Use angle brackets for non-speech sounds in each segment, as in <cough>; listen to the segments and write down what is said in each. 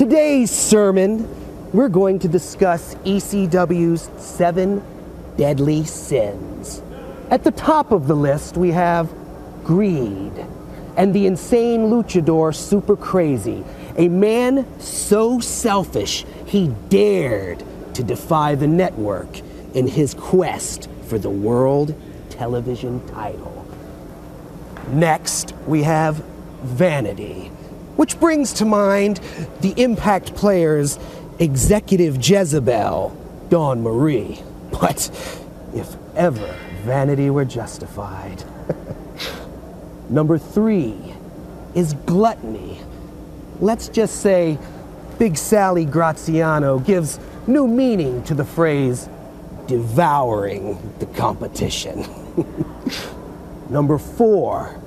today's sermon, we're going to discuss ECW's seven deadly sins. At the top of the list, we have greed and the insane luchador Super Crazy, a man so selfish he dared to defy the network in his quest for the world television title. Next, we have vanity, which brings to mind the Impact Players' executive Jezebel, Dawn Marie. But if ever vanity were justified. <laughs> Number three is gluttony. Let's just say Big Sally Graziano gives new meaning to the phrase devouring the competition. <laughs> Number four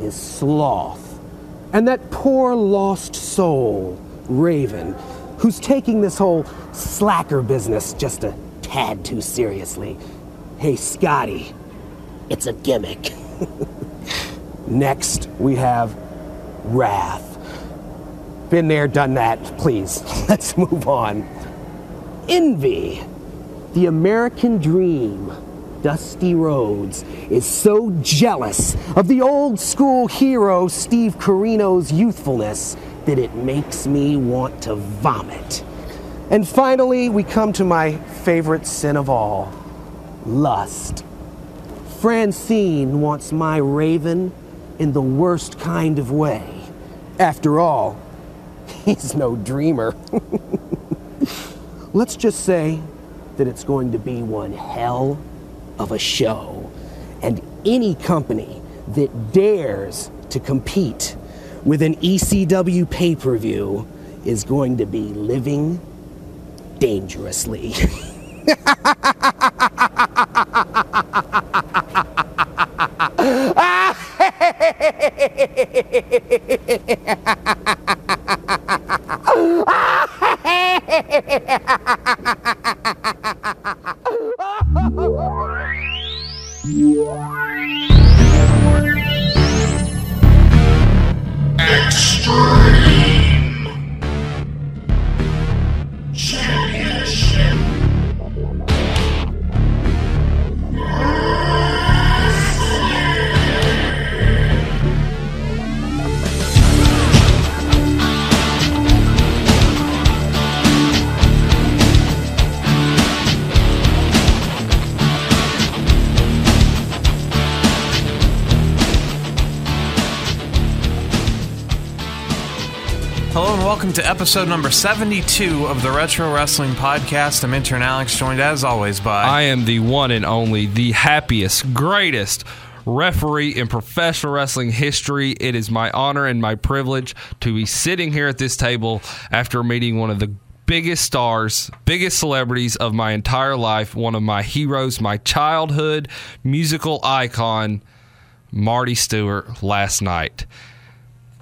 is sloth. And that poor lost soul, Raven, who's taking this whole slacker business just a tad too seriously. Hey, Scotty, it's a gimmick. <laughs> Next, we have wrath. Been there, done that. Please, <laughs> let's move on. Envy. The American dream. Dusty Rhodes is so jealous of the old school hero Steve Corino's youthfulness that it makes me want to vomit. And finally, we come to my favorite sin of all lust. Francine wants my raven in the worst kind of way. After all, <laughs> he's no dreamer. <laughs> Let's just say that it's going to be one hell of a show. And any company that dares to compete with an ECW pay per view is going to be living dangerously. <laughs> Hello to episode number 72 of the Retro Wrestling Podcast. I'm intern Alex, joined as always by. I am the one and only, the happiest, greatest referee in professional wrestling history. It is my honor and my privilege to be sitting here at this table after meeting one of the biggest stars, biggest celebrities of my entire life, one of my heroes, my childhood musical icon, Marty Stuart, last night.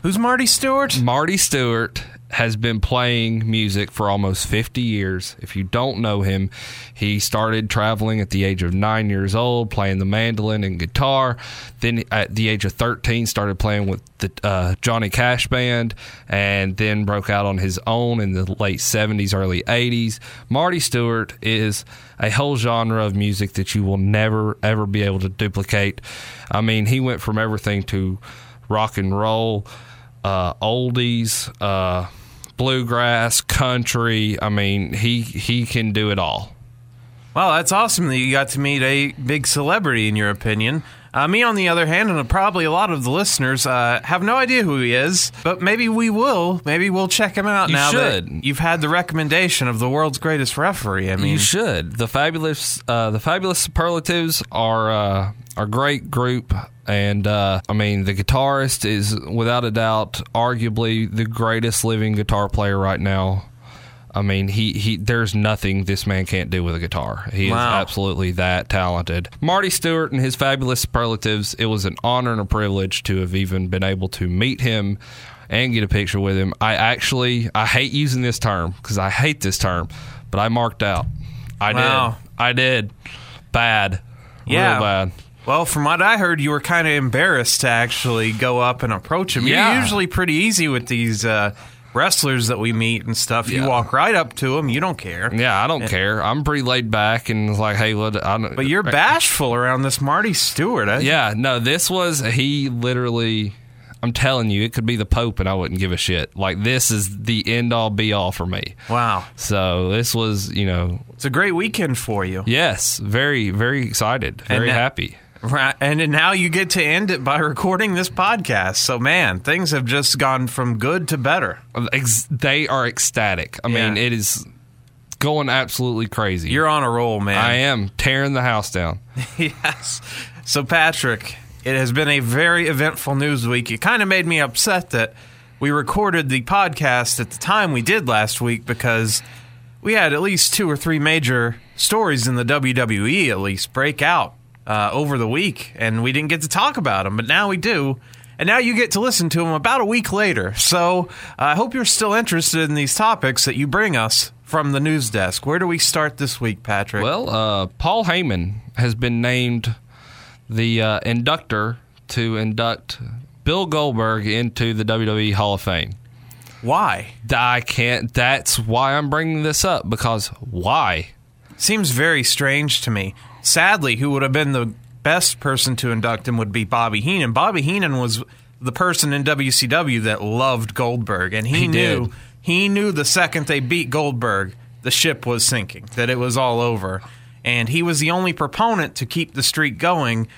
Who's Marty Stuart? Marty Stuart has been playing music for almost 50 years. If you don't know him, he started traveling at the age of nine years old, playing the mandolin and guitar. Then, at the age of 13, started playing with the uh, Johnny Cash band, and then broke out on his own in the late 70s, early 80s. Marty Stuart is a whole genre of music that you will never, ever be able to duplicate. I mean, he went from everything to rock and roll uh, oldies, uh, bluegrass, country. I mean, he he can do it all. Well, that's awesome that you got to meet a big celebrity, in your opinion. Uh, me, on the other hand, and probably a lot of the listeners, uh, have no idea who he is, but maybe we will. Maybe we'll check him out now. You now should. that you've had the recommendation of the world's greatest referee. I mean, you should. The fabulous, uh, the fabulous superlatives are uh, are a great group, and uh, I mean the guitarist is without a doubt, arguably the greatest living guitar player right now. I mean, he, he there's nothing this man can't do with a guitar. He Wow. is absolutely that talented. Marty Stuart and his fabulous superlatives. It was an honor and a privilege to have even been able to meet him and get a picture with him. I actually I hate using this term because I hate this term, but I marked out. I Wow. did. I did. Bad. Yeah. Real bad. Well, from what I heard, you were kind of embarrassed to actually go up and approach him. Yeah. You're usually pretty easy with these uh, wrestlers that we meet and stuff. You walk right up to them. You don't care. Yeah, I don't care. I'm pretty laid back and like, hey, what? I don't, But you're bashful around this Marty Stuart. I, Yeah, no, this was he literally. I'm telling you, it could be the Pope, and I wouldn't give a shit. Like this is the end all be all for me. Wow. So this was, you know, It's a great weekend for you. yes, very, very excited, very that- happy. Right. And now you get to end it by recording this podcast. So, man, things have just gone from good to better. They are ecstatic. I mean, it is going absolutely crazy. You're on a roll, man. I am tearing the house down. <laughs> yes. So, Patrick, it has been a very eventful news week. It kind of made me upset that we recorded the podcast at the time we did last week because we had at least two or three major stories in the WWE, at least, break out uh, over the week, and we didn't get to talk about them, but now we do. And now you get to listen to them about a week later. So uh, I hope you're still interested in these topics that you bring us from the news desk. Where do we start this week, Patrick? Well, uh, Paul Heyman has been named the uh, inductor to induct Bill Goldberg into the WWE Hall of Fame. why? I can't. That's why I'm bringing this up because why? Seems very strange to me. Sadly, who would have been the best person to induct him would be Bobby Heenan. Bobby Heenan was the person in WCW that loved Goldberg, and he, He knew did. he knew the second they beat Goldberg, the ship was sinking, that it was all over, and he was the only proponent to keep the streak going.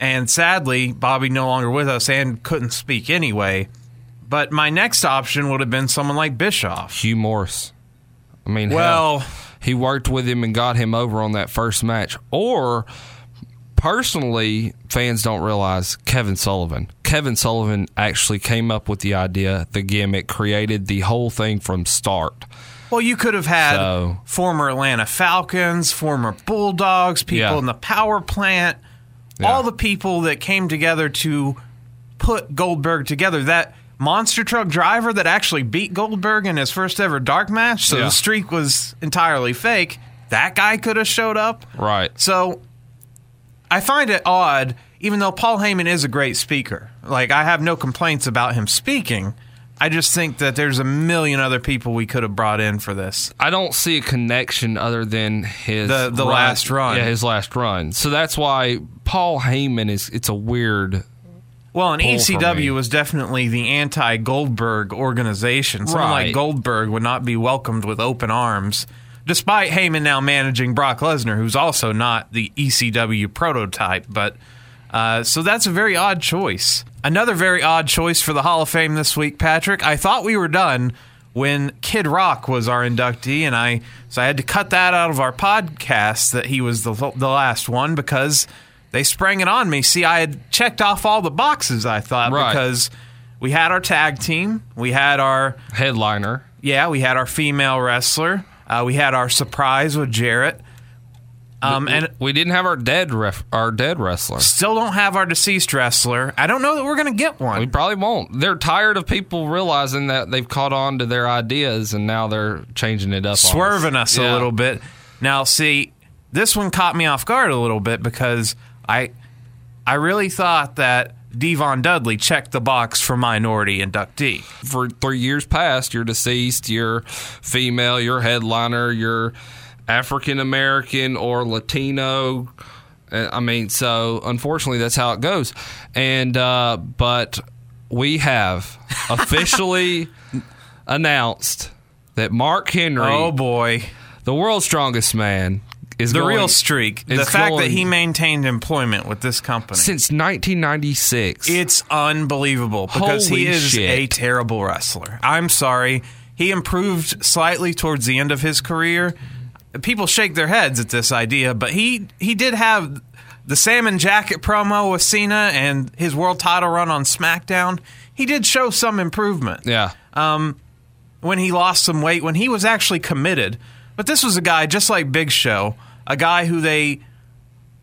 And sadly, Bobby no longer with us and couldn't speak anyway. But my next option would have been someone like Bischoff. Hugh Morrus. I mean, Well- hell, he worked with him and got him over on that first match. Or personally, fans don't realize Kevin Sullivan. Kevin Sullivan actually came up with the idea, the gimmick, created the whole thing from start. Well, you could have had So- former Atlanta Falcons, former Bulldogs, people Yeah. in the power plant, Yeah. all the people that came together to put Goldberg together. That monster truck driver that actually beat Goldberg in his first ever dark match, so Yeah. the streak was entirely fake. That guy could have showed up. Right. So I find it odd, even though Paul Heyman is a great speaker. Like, I have no complaints about him speaking. I just think that there's a million other people we could have brought in for this. I don't see a connection other than his The- the last run. Yeah, his last run. So that's why Paul Heyman is. It's a weird. Well, and Pull for me. ECW was definitely the anti Goldberg organization. Someone like Goldberg would not be welcomed with open arms, despite Heyman now managing Brock Lesnar, who's also not the ECW prototype. But uh, so that's a very odd choice. Another very odd choice for the Hall of Fame this week, Patrick. I thought we were done when Kid Rock was our inductee, and I so I had to cut that out of our podcast that he was the the last one because they sprang it on me. See, I had checked off all the boxes. I thought Right. because we had our tag team, we had our Headliner. yeah, we had our female wrestler, uh, we had our surprise with Jarrett, um, and we didn't have our dead ref, our dead wrestler. still don't have our deceased wrestler. I don't know that we're gonna get one. We probably won't. They're tired of people realizing that they've caught on to their ideas and now they're changing it up. on swerving us Yeah. a little bit. Now, see, this one caught me off guard a little bit because I, I really thought that Devon Dudley checked the box for minority inductee. For three years past, you're deceased, you're female, you're headliner, you're African American or Latino. Uh, I mean, so unfortunately, that's how it goes. And uh, but we have <laughs> officially announced that Mark Henry, Oh boy, the world's strongest man, is the going- real streak, the fact that he maintained employment with this company. since 1996. It's unbelievable because he is shit. a terrible wrestler. I'm sorry. He improved slightly towards the end of his career. People shake their heads at this idea, but he he did have the salmon jacket promo with Cena and his world title run on SmackDown. He did show some improvement yeah. Um, when he lost some weight, when he was actually committed. But this was a guy just like Big Show, a guy who they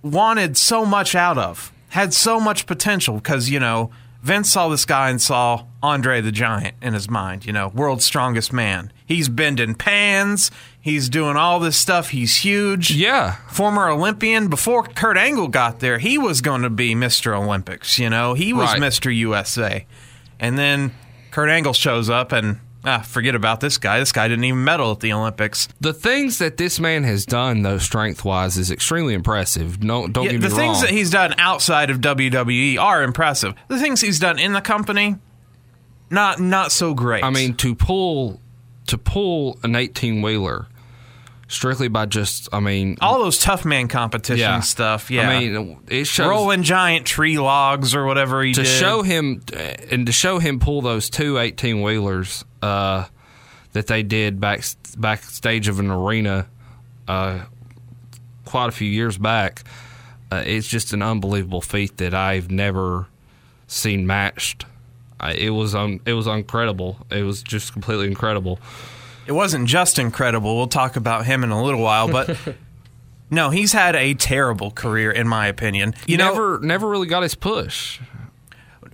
wanted so much out of, had so much potential because, you know, Vince saw this guy and saw Andre the Giant in his mind, you know, world's strongest man. He's bending pans, he's doing all this stuff, he's huge. Yeah. Former Olympian, before Kurt Angle got there, he was going to be Mr. Olympics, you know, he was Right. Mr. USA. And then Kurt Angle shows up and ah, forget about this guy. This guy didn't even medal at the Olympics. The things that this man has done, though, strength wise, is extremely impressive. No, don't Yeah, get the me things that he's done outside of WWE are impressive. The things he's done in the company, not not so great. I mean, to pull to pull an eighteen wheeler strictly by just, I mean, all those tough man competition yeah stuff. Yeah, I mean, it shows rolling giant tree logs or whatever he to did. show him and to show him pull those two 18 wheelers uh, that they did back backstage of an arena uh, quite a few years back. Uh, it's just an unbelievable feat that I've never seen matched. I, it was un, it was incredible. It was just completely incredible. It wasn't just incredible. We'll talk about him in a little while, but <laughs> no, he's had a terrible career in my opinion. You know, never never really got his push.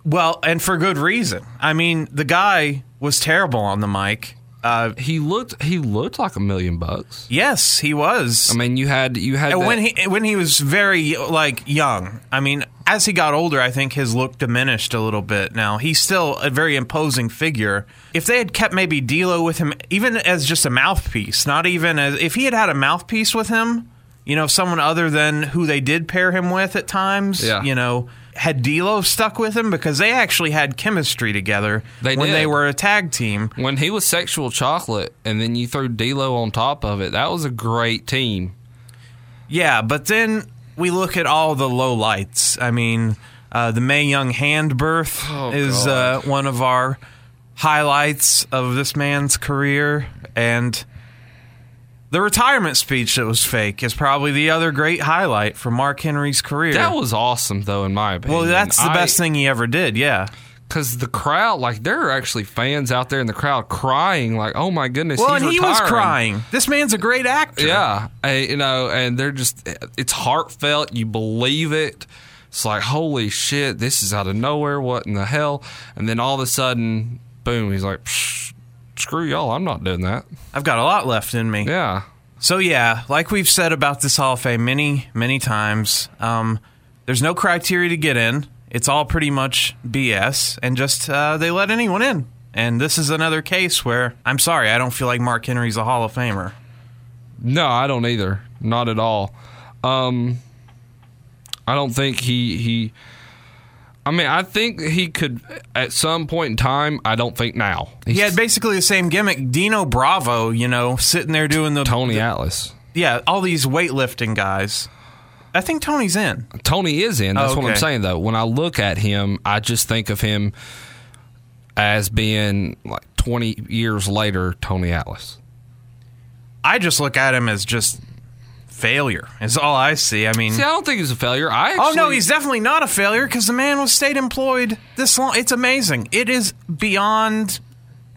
well, and for good reason. I mean, the guy was terrible on the mic. Uh, He looked he looked like a million bucks. yes, he was. I mean, you had you had that- when he when he was very like young, I mean, as he got older, I think his look diminished a little bit. Now he's still a very imposing figure. If they had kept maybe D'Lo with him, even as just a mouthpiece, not even as if he had had a mouthpiece with him, you know, someone other than who they did pair him with at times, Yeah. you know. Had D'Lo stuck with him because they actually had chemistry together They when did. they were a tag team. when he was sexual chocolate and then you threw D'Lo on top of it, that was a great team. Yeah, but then we look at all the low lights. I mean, uh, the Mae Young hand birth Oh, is uh, one of our highlights of this man's career, and the retirement speech that was fake is probably the other great highlight for Mark Henry's career. That was awesome, though, in my opinion. well, that's the best thing he ever did. Yeah. because the crowd, like, there are actually fans out there in the crowd crying, like, "Oh my goodness!" Well, and he was crying. This man's a great actor. Yeah, eh, you know, and they're just it's heartfelt. You believe it. It's like holy shit, this is out of nowhere. What in the hell? And then all of a sudden, boom, he's like, Psh, "Screw y'all, I'm not doing that." I've got a lot left in me. Yeah, So yeah, like we've said about this Hall of Fame many, many times, um, there's no criteria to get in. It's all pretty much BS, and just uh, they let anyone in. And this is another case where I'm sorry, I don't feel like Mark Henry's a Hall of Famer. no, I don't either. Not at all. Um, I don't think he he. I mean, I think he could at some point in time. I don't think now. He had basically the same gimmick. Dino Bravo, you know, sitting there doing the Tony the- Atlas. yeah, all these weightlifting guys. I think Tony's in. Tony is in. That's Oh, what I'm saying, though. When I look at him, I just think of him as being like 20 years later, Tony Atlas. I just look at him as just failure. Is all I see. I mean, See, I don't think he's a failure. I actually, Oh no, he's definitely not a failure because the man was state employed this long. It's amazing. It is beyond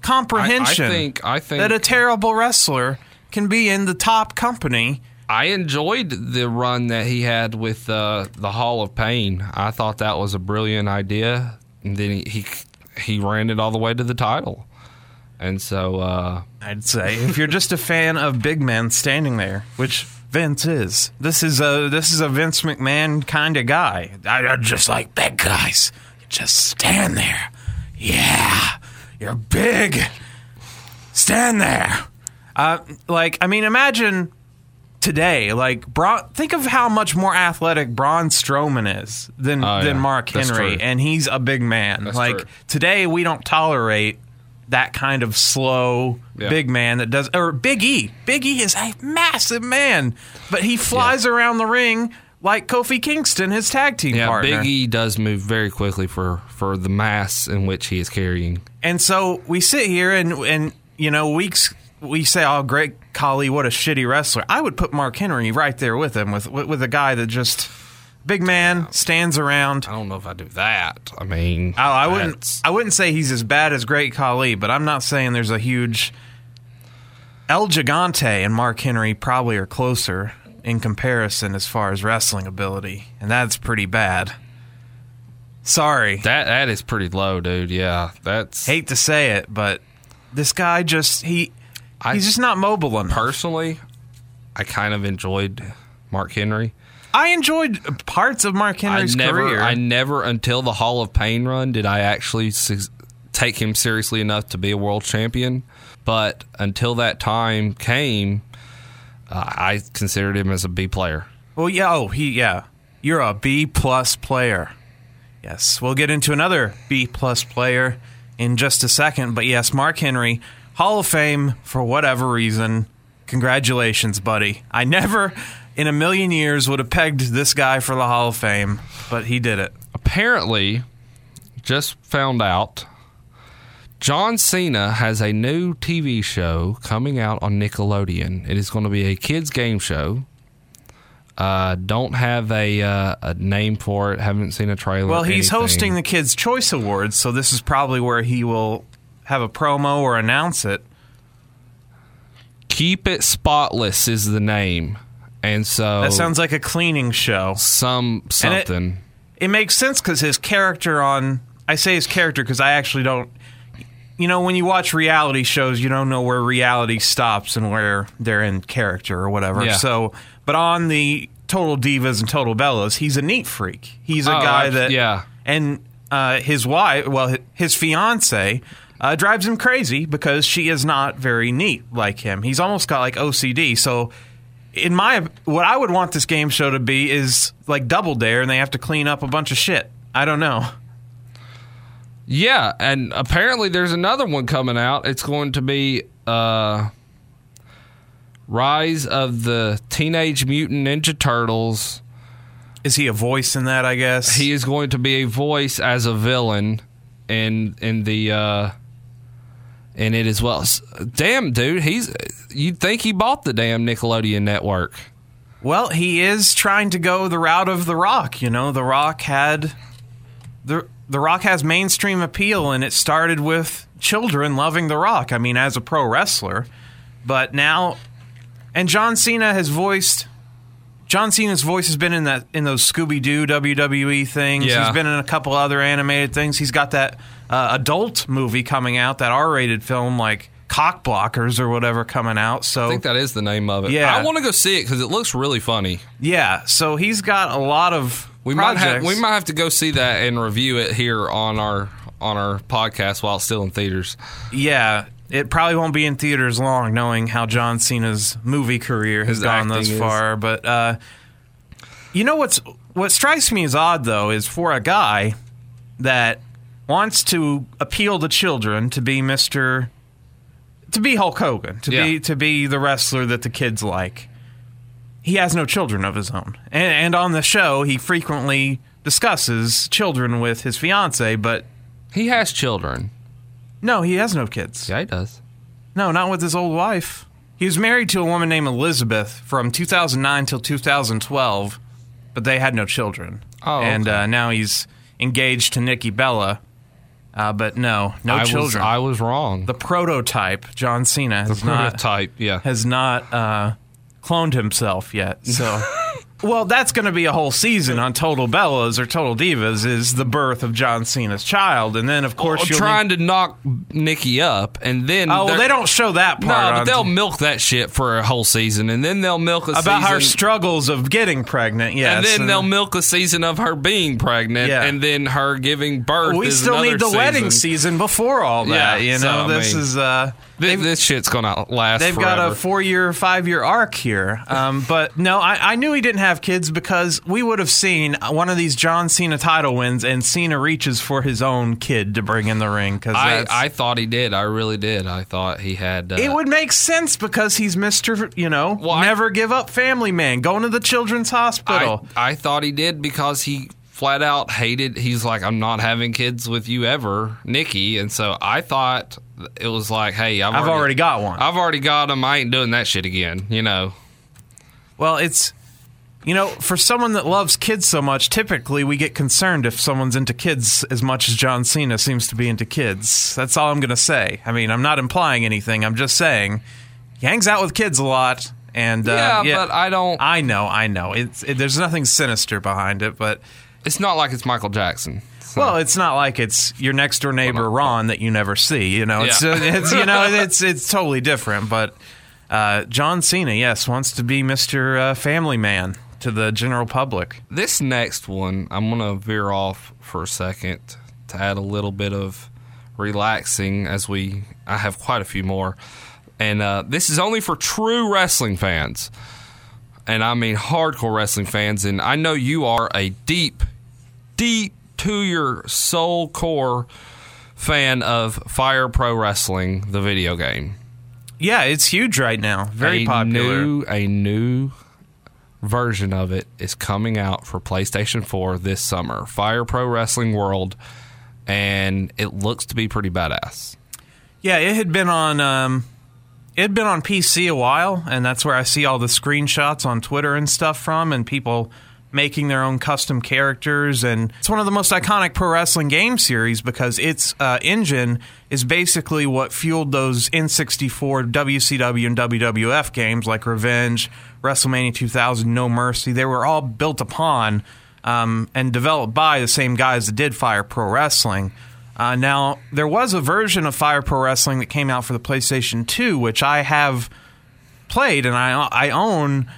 comprehension. I- I think- I think- that a terrible wrestler can be in the top company. I enjoyed the run that he had with uh, the Hall of Pain. I thought that was a brilliant idea, and then he he, he ran it all the way to the title. And so, uh, I'd say if you're just a fan of big men standing there, which Vince is. This is a this is a Vince McMahon kind of guy. I, I just like big guys. Just stand there. Yeah, you're big. Stand there. Uh, like I mean, imagine today. Like Braun, think of how much more athletic Braun Strowman is than Oh, than yeah. Mark That's Henry, true. and he's a big man. That's like true. today, we don't tolerate that kind of slow Yeah. big man that does or Big E. Big E is a massive man, but he flies around the ring like Kofi Kingston, his tag team yeah, partner. Big E does move very quickly for, for the mass in which he is carrying. And so we sit here and and you know weeks we say, "Oh, great Khali, what a shitty wrestler." I would put Mark Henry right there with him, with with, with a guy that just big man stands around. I don't know if I do that. I mean, I, I wouldn't. that's- I wouldn't say he's as bad as Great Khali, but I'm not saying there's a huge. El Gigante and Mark Henry probably are closer in comparison as far as wrestling ability, and that's pretty bad. Sorry, That that is pretty low, dude. Yeah, that's hate to say it, but this guy just he I- he's just not mobile enough. personally. I kind of enjoyed Mark Henry. I enjoyed parts of Mark Henry's I never, career. I never until the Hall of Pain run did I actually su- take him seriously enough to be a world champion. But until that time came, uh, I considered him as a B player. Well, yeah. Oh, he. Yeah. You're a B plus player. Yes. We'll get into another B plus player in just a second. But yes, Mark Henry, Hall of Fame for whatever reason. Congratulations, buddy. I never in a million years would have pegged this guy for the Hall of Fame, but he did it. Apparently, just found out John Cena has a new TV show coming out on Nickelodeon. It is going to be a kids game show. Uh, don't have a uh, a name for it. Haven't seen a trailer. Well, he's anything. hosting the Kids Choice Awards, so this is probably where he will have a promo or announce it. Keep It Spotless is the name, and so That sounds like a cleaning show. some And it- something. It makes sense because his character on. I say his character because I actually don't. You know, when you watch reality shows, you don't know where reality stops and where they're in character or whatever. Yeah. So, but on the Total Divas and Total Bellas, he's a neat freak. He's a Oh, guy abs- that. yeah. And uh, his wife, well, his fiance, uh, drives him crazy because she is not very neat like him. He's almost got like OCD. So, in my what I would want this game show to be is like Double Dare, and they have to clean up a bunch of shit. I don't know. Yeah, and apparently there's another one coming out. It's going to be uh, Rise of the Teenage Mutant Ninja Turtles. Is he a voice in that? I guess He is going to be a voice as a villain in in the uh, in it as well. Damn, dude, he's you'd think he bought the damn Nickelodeon network. Well, he is trying to go the route of The Rock. You know, The Rock had the The Rock has mainstream appeal, and it started with children loving The Rock. I mean, as a pro wrestler, but now, and John Cena has voiced. John Cena's voice has been in that in those Scooby Doo WWE things. Yeah. He's been in a couple other animated things. He's got that uh, adult movie coming out, that R-rated film like Cock Blockers or whatever coming out. So I think that is the name of it. Yeah. I want to go see it because it looks really funny. Yeah, so he's got a lot of We might have we might have to go see that and review it here on our on our podcast while it's still in theaters. Yeah, it probably won't be in theaters long, knowing how John Cena's movie career has His gone thus is- far. But uh, you know what's what strikes me as odd though is for a guy that wants to appeal to children to be Mister, to be Hulk Hogan, to Yeah. be to be the wrestler that the kids like. He has no children of his own, and, and on the show he frequently discusses children with his fiance, but He has children. No, he has no kids. Yeah, he does. No, not with his old wife. He was married to a woman named Elizabeth from 2009 till 2012, but they had no children. Oh, and okay. uh, now he's engaged to Nikki Bella, uh, but no, no I children. Was, I was wrong. the prototype, John Cena, has not prototype, yeah. has not uh, cloned himself yet. So, <laughs> well, that's going to be a whole season on Total Bellas or Total Divas is the birth of John Cena's child, and then of course Well, trying to knock Nikki up, and then Oh, well, they're- don't show that part. No, but they'll milk that shit for a whole season, and then they'll milk a season. about her struggles of getting pregnant. Yes, and then they'll milk a season of her being pregnant, Yeah. and then her giving birth. we still need the season. wedding season before all that. Yeah, you so, know, I this mean, is uh, This, this shit's gonna last. they've forever. got a four-year, five-year arc here. Um, <laughs> but no, I, I knew he didn't have kids because we would have seen one of these John Cena title wins, and Cena reaches for his own kid to bring in the ring because I, I thought he did. I really did. I thought he had. Uh, it would make sense because he's Mister, you know, Well, I- never give up family man, going to the children's hospital. I, I thought he did because he flat out hated. He's like, I'm not having kids with you ever, Nikki. And so I thought it was like, hey, I've, I've already got one. I've already got him. I ain't doing that shit again. You know. Well, it's you know, for someone that loves kids so much, typically we get concerned if someone's into kids as much as John Cena seems to be into kids. That's all I'm going to say. I mean, I'm not implying anything. I'm just saying he hangs out with kids a lot and uh, yeah, but I don't. I know, I know. It's it, there's nothing sinister behind it, but It's not like it's Michael Jackson. So- well, it's not like it's your next door neighbor Ron that you never see. You know, it's, Yeah. uh, it's you know <laughs> it's it's totally different. But uh, John Cena, yes, wants to be Mister uh, Family Man to the general public. this next one, I'm gonna veer off for a second to add a little bit of relaxing as we. I have quite a few more, and uh, this is only for true wrestling fans, and I mean hardcore wrestling fans. And I know you are a deep, deep to your soul core fan of Fire Pro Wrestling, the video game. Yeah, it's huge right now. Very a popular. New, a new version of it is coming out for PlayStation 4 this summer. Fire Pro Wrestling World, and it looks to be pretty badass. Yeah, it had been on um, it had been on PC a while, and that's where I see all the screenshots on Twitter and stuff from, and people making their own custom characters. And it's one of the most iconic pro wrestling game series because its uh, engine is basically what fueled those N64 WCW and WWF games like Revenge, WrestleMania 2000, No Mercy. They were all built upon um, and developed by the same guys that did Fire Pro Wrestling. Uh, now, there was a version of Fire Pro Wrestling that came out for the PlayStation 2, which I have played and I, I own.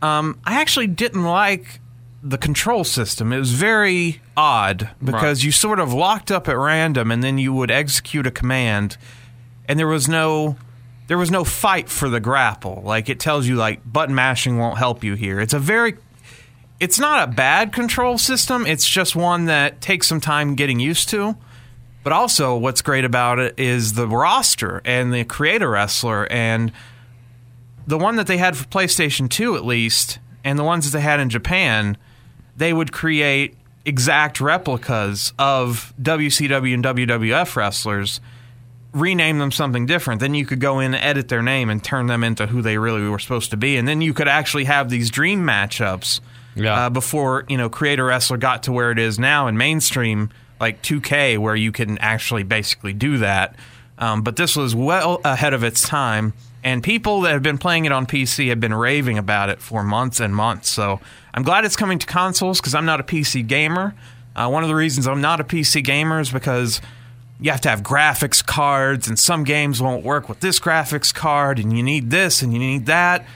Um, I actually didn't like the control system. It was very odd because Right. you sort of locked up at random and then you would execute a command and there was no there was no fight for the grapple. Like it tells you like button mashing won't help you here. It's a very it's not a bad control system. It's just one that takes some time getting used to. But also, what's great about it is the roster and the creator wrestler and the one that they had for PlayStation 2 at least, and the ones that they had in Japan, they would create exact replicas of WCW and WWF wrestlers, rename them something different. Then you could go in and edit their name and turn them into who they really were supposed to be. And then you could actually have these dream matchups Yeah. uh, before, you know, Creator Wrestler got to where it is now in mainstream, like 2K, where you can actually basically do that. Um, but this was well ahead of its time. And people that have been playing it on PC have been raving about it for months and months. So I'm glad it's coming to consoles because I'm not a PC gamer. Uh, one of the reasons I'm not a PC gamer is because you have to have graphics cards, and some games won't work with this graphics card, and you need this and you need that.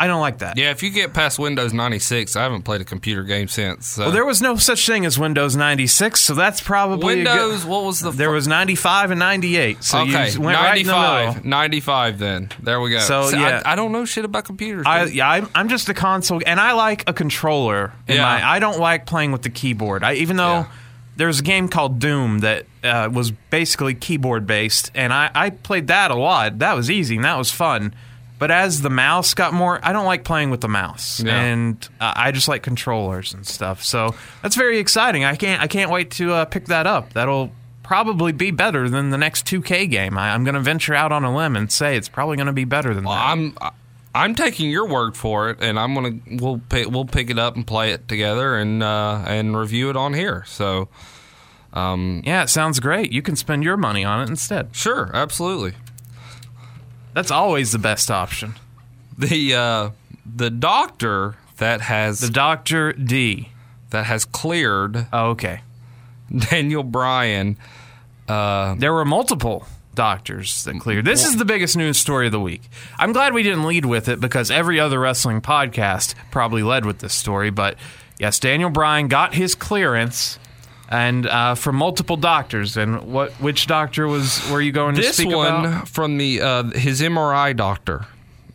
I don't like that. Yeah, if you get past Windows 96, I haven't played a computer game since. So. Well, there was no such thing as Windows 96, so that's probably a good- Windows, what was the There was 95 and 98, so okay, you went right in the 95. middle. 95 then. There we go. So, See, yeah. I, I don't know shit about computers. I, yeah, I'm, I'm just a console, and I like a controller. In Yeah. my, I don't like playing with the keyboard. I, even though Yeah. there's a game called Doom that uh, was basically keyboard based, and I, I played that a lot. That was easy and that was fun. But as the mouse got more, I don't like playing with the mouse, Yeah. and uh, I just like controllers and stuff. So that's very exciting. I can't I can't wait to uh, pick that up. That'll probably be better than the next 2K game. I, I'm going to venture out on a limb and say it's probably going to be better than that. I'm I'm taking your word for it, and I'm gonna we'll pick, we'll pick it up and play it together and uh, and review it on here. So Um, Yeah, it sounds great. You can spend your money on it instead. sure, absolutely. That's always the best option. The uh, the doctor that has The Doctor D. that has cleared Oh, okay. Daniel Bryan. There were multiple doctors that cleared. This is the biggest news story of the week. I'm glad we didn't lead with it because every other wrestling podcast probably led with this story. But yes, Daniel Bryan got his clearance. And uh, from multiple doctors, and what? Which doctor was? Were you going to This speak one about? from the uh, his MRI doctor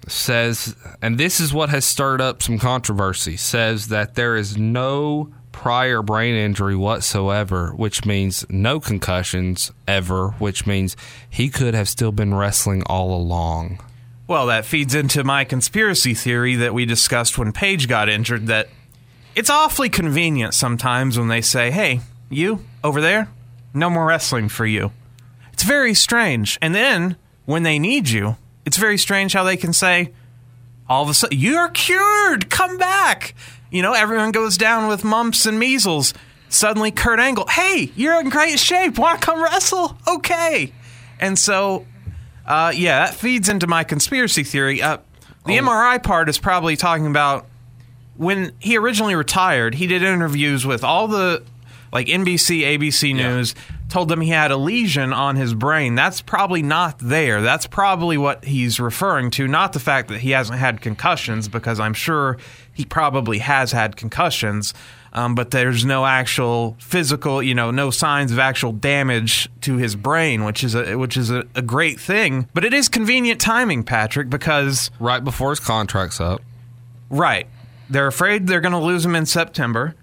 says, and this is what has stirred up some controversy. Says that there is no prior brain injury whatsoever, which means no concussions ever, which means he could have still been wrestling all along. Well, that feeds into my conspiracy theory that we discussed when Paige got injured that it's awfully convenient sometimes when they say, hey, you over there, no more wrestling for you. It's very strange. And then when they need you, it's very strange how they can say, all of a sudden, you're cured, come back. You know, everyone goes down with mumps and measles. Suddenly, Kurt Angle, hey, you're in great shape. Want to come wrestle? Okay. And so uh, yeah, that feeds into my conspiracy theory. Uh, the MRI part is probably talking about when he originally retired. He did interviews with all the like NBC, ABC News. Told them he had a lesion on his brain. That's probably not there. That's probably what he's referring to, not the fact that he hasn't had concussions, because I'm sure he probably has had concussions. Um, but there's no actual physical, you know, no signs of actual damage to his brain, which is a which is a, a great thing. But it is convenient timing, Patrick, because Right before his contract's up. Right. They're afraid they're going to lose him in September.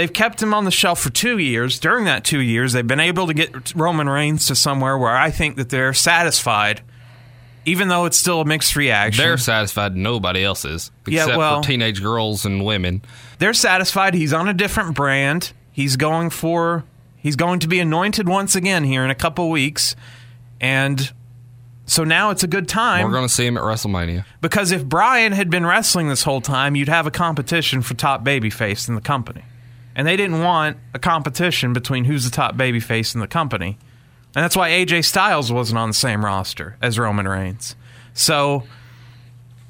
They've kept him on the shelf for two years. During that two years, they've been able to get Roman Reigns to somewhere where I think that they're satisfied, even though it's still a mixed reaction. They're satisfied. Nobody else is, Yeah, well- for teenage girls and women. they're satisfied. He's on a different brand. He's going for. He's going to be anointed once again here in a couple weeks, and so now it's a good time. We're going to see him at WrestleMania. Because if Bryan had been wrestling this whole time, you'd have a competition for top babyface in the company. And they didn't want a competition between who's the top babyface in the company. And that's why AJ Styles wasn't on the same roster as Roman Reigns. So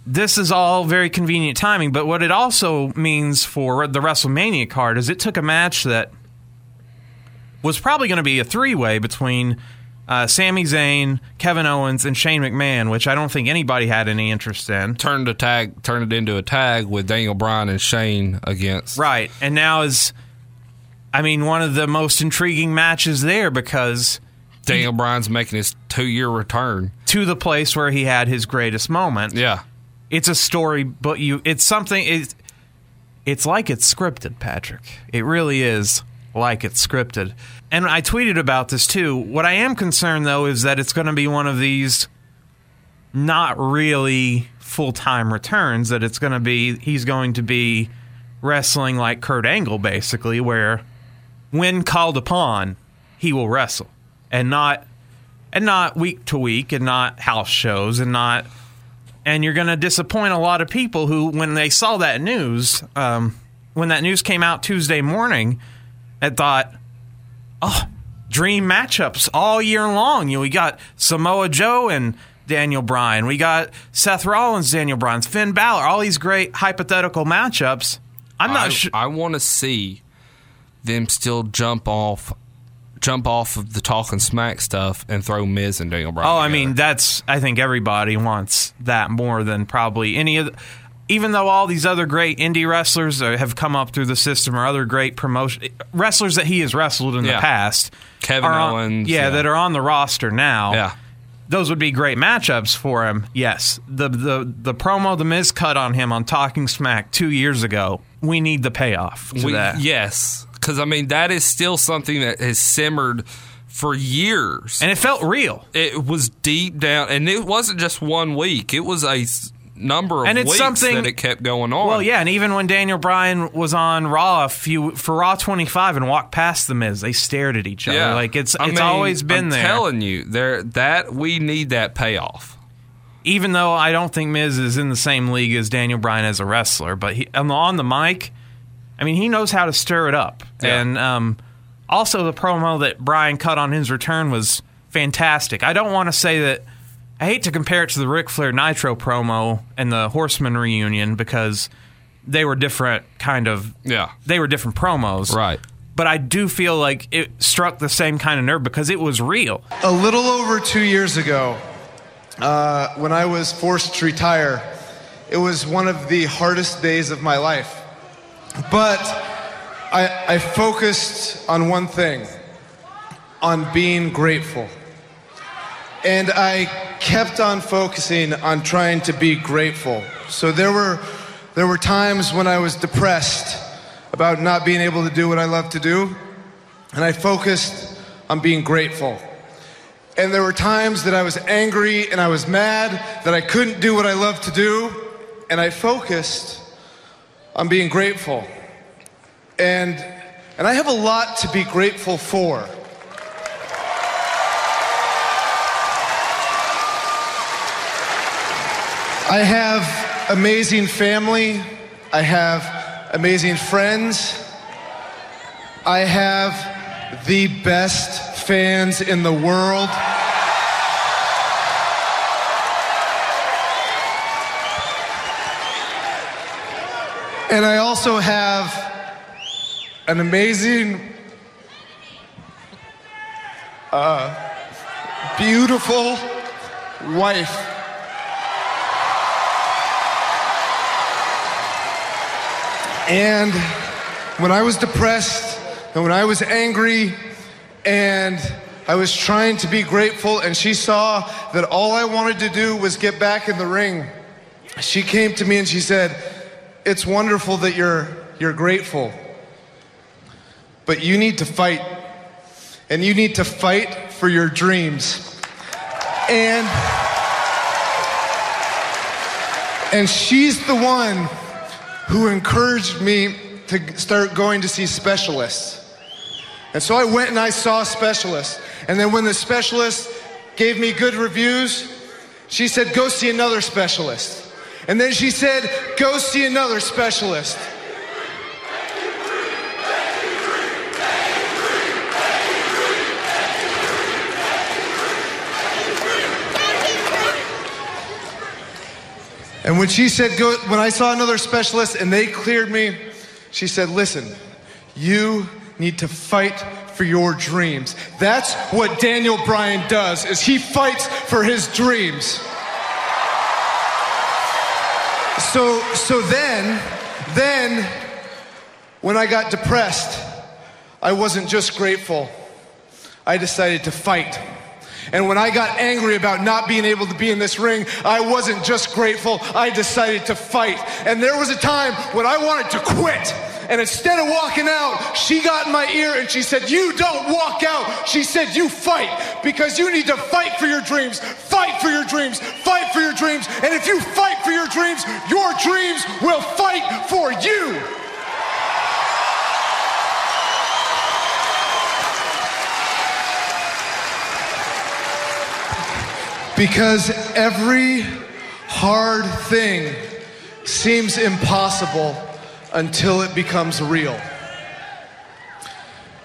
this is all very convenient timing. But what it also means for the WrestleMania card is it took a match that was probably going to be a three way between uh, Sami Zayn, Kevin Owens, and Shane McMahon, which I don't think anybody had any interest in. Turned a tag, turned it into a tag with Daniel Bryan and Shane against. Right. And now is, I mean, one of the most intriguing matches there because Daniel Bryan's making his two year return. to the place where he had his greatest moment. Yeah. It's a story, but you, it's something, it's, it's like it's scripted, Patrick. It really is like it's scripted. And I tweeted about this too. What I am concerned though is that it's going to be one of these not really full time returns, that it's going to be, he's going to be wrestling like Kurt Angle basically, where when called upon, he will wrestle and not and not week to week and not house shows and not and you're going to disappoint a lot of people who when they saw that news um, when that news came out tuesday morning and thought oh dream matchups all year long you know we got samoa joe and daniel bryan we got seth rollins daniel bryan finn Balor, all these great hypothetical matchups i'm not I, sure I want to see them still jump off, jump off of the talking smack stuff and throw Miz and Daniel Bryan. Oh, I mean, that's I think everybody wants that more than probably any of. The, even though all these other great indie wrestlers uh, have come up through the system, or other great promotion wrestlers that he has wrestled in Yeah. the past, Kevin on- Owens, yeah, yeah. that are on the roster now. yeah. those would be great matchups for him. Yes, the the the promo the Miz cut on him on Talking Smack two years ago. We need the payoff to We, that. yes, because I mean that is still something that has simmered for years. and it felt real. it was deep down, and it wasn't just one week. It was a number of And it's weeks something- that it kept going on. Well, yeah, and even when Daniel Bryan was on Raw a few for Raw 25 and walked past the Miz, they stared at each other. yeah. Like it's I it's mean, always been I'm there. Telling you, there that we need that payoff. even though I don't think Miz is in the same league as Daniel Bryan as a wrestler, but he, on the on the mic, I mean, he knows how to stir it up. Yeah. And um, also the promo that Bryan cut on his return was fantastic. I don't want to say that. I hate to compare it to the Ric Flair Nitro promo and the Horseman reunion because they were different kind of Yeah. they were different promos. Right. But I do feel like it struck the same kind of nerve because it was real. A little over two years ago, uh, when I was forced to retire, it was one of the hardest days of my life. But I, I focused on one thing on being grateful. And I kept on focusing on trying to be grateful. So there were, there were times when I was depressed about not being able to do what I love to do, and I focused on being grateful. And there were times that I was angry and I was mad that I couldn't do what I love to do, and I focused on being grateful. And, and I have a lot to be grateful for. I have amazing family. I have amazing friends. I have the best fans in the world. And I also have an amazing, uh, beautiful wife. And when I was depressed and when I was angry and I was trying to be grateful, and she saw that all I wanted to do was get back in the ring. She came to me and she said, It's wonderful that you're, you're grateful, but you need to fight. And you need to fight for your dreams. And, and she's the one who encouraged me to start going to see specialists. And so I went and I saw specialists. And then when the specialist gave me good reviews, she said, Go see another specialist. And then she said, Go see another specialist. And when she said, go, when I saw another specialist and they cleared me, she said, listen, you need to fight for your dreams. That's what Daniel Bryan does, is he fights for his dreams. So, so then, then, when I got depressed, I wasn't just grateful. I decided to fight. And when I got angry about not being able to be in this ring, I wasn't just grateful, I decided to fight. And there was a time when I wanted to quit. And instead of walking out, she got in my ear and she said, You don't walk out. She said, You fight because you need to fight for your dreams. Fight for your dreams. Fight for your dreams. And if you fight for your dreams, your dreams will fight for you. Because every hard thing seems impossible until it becomes real.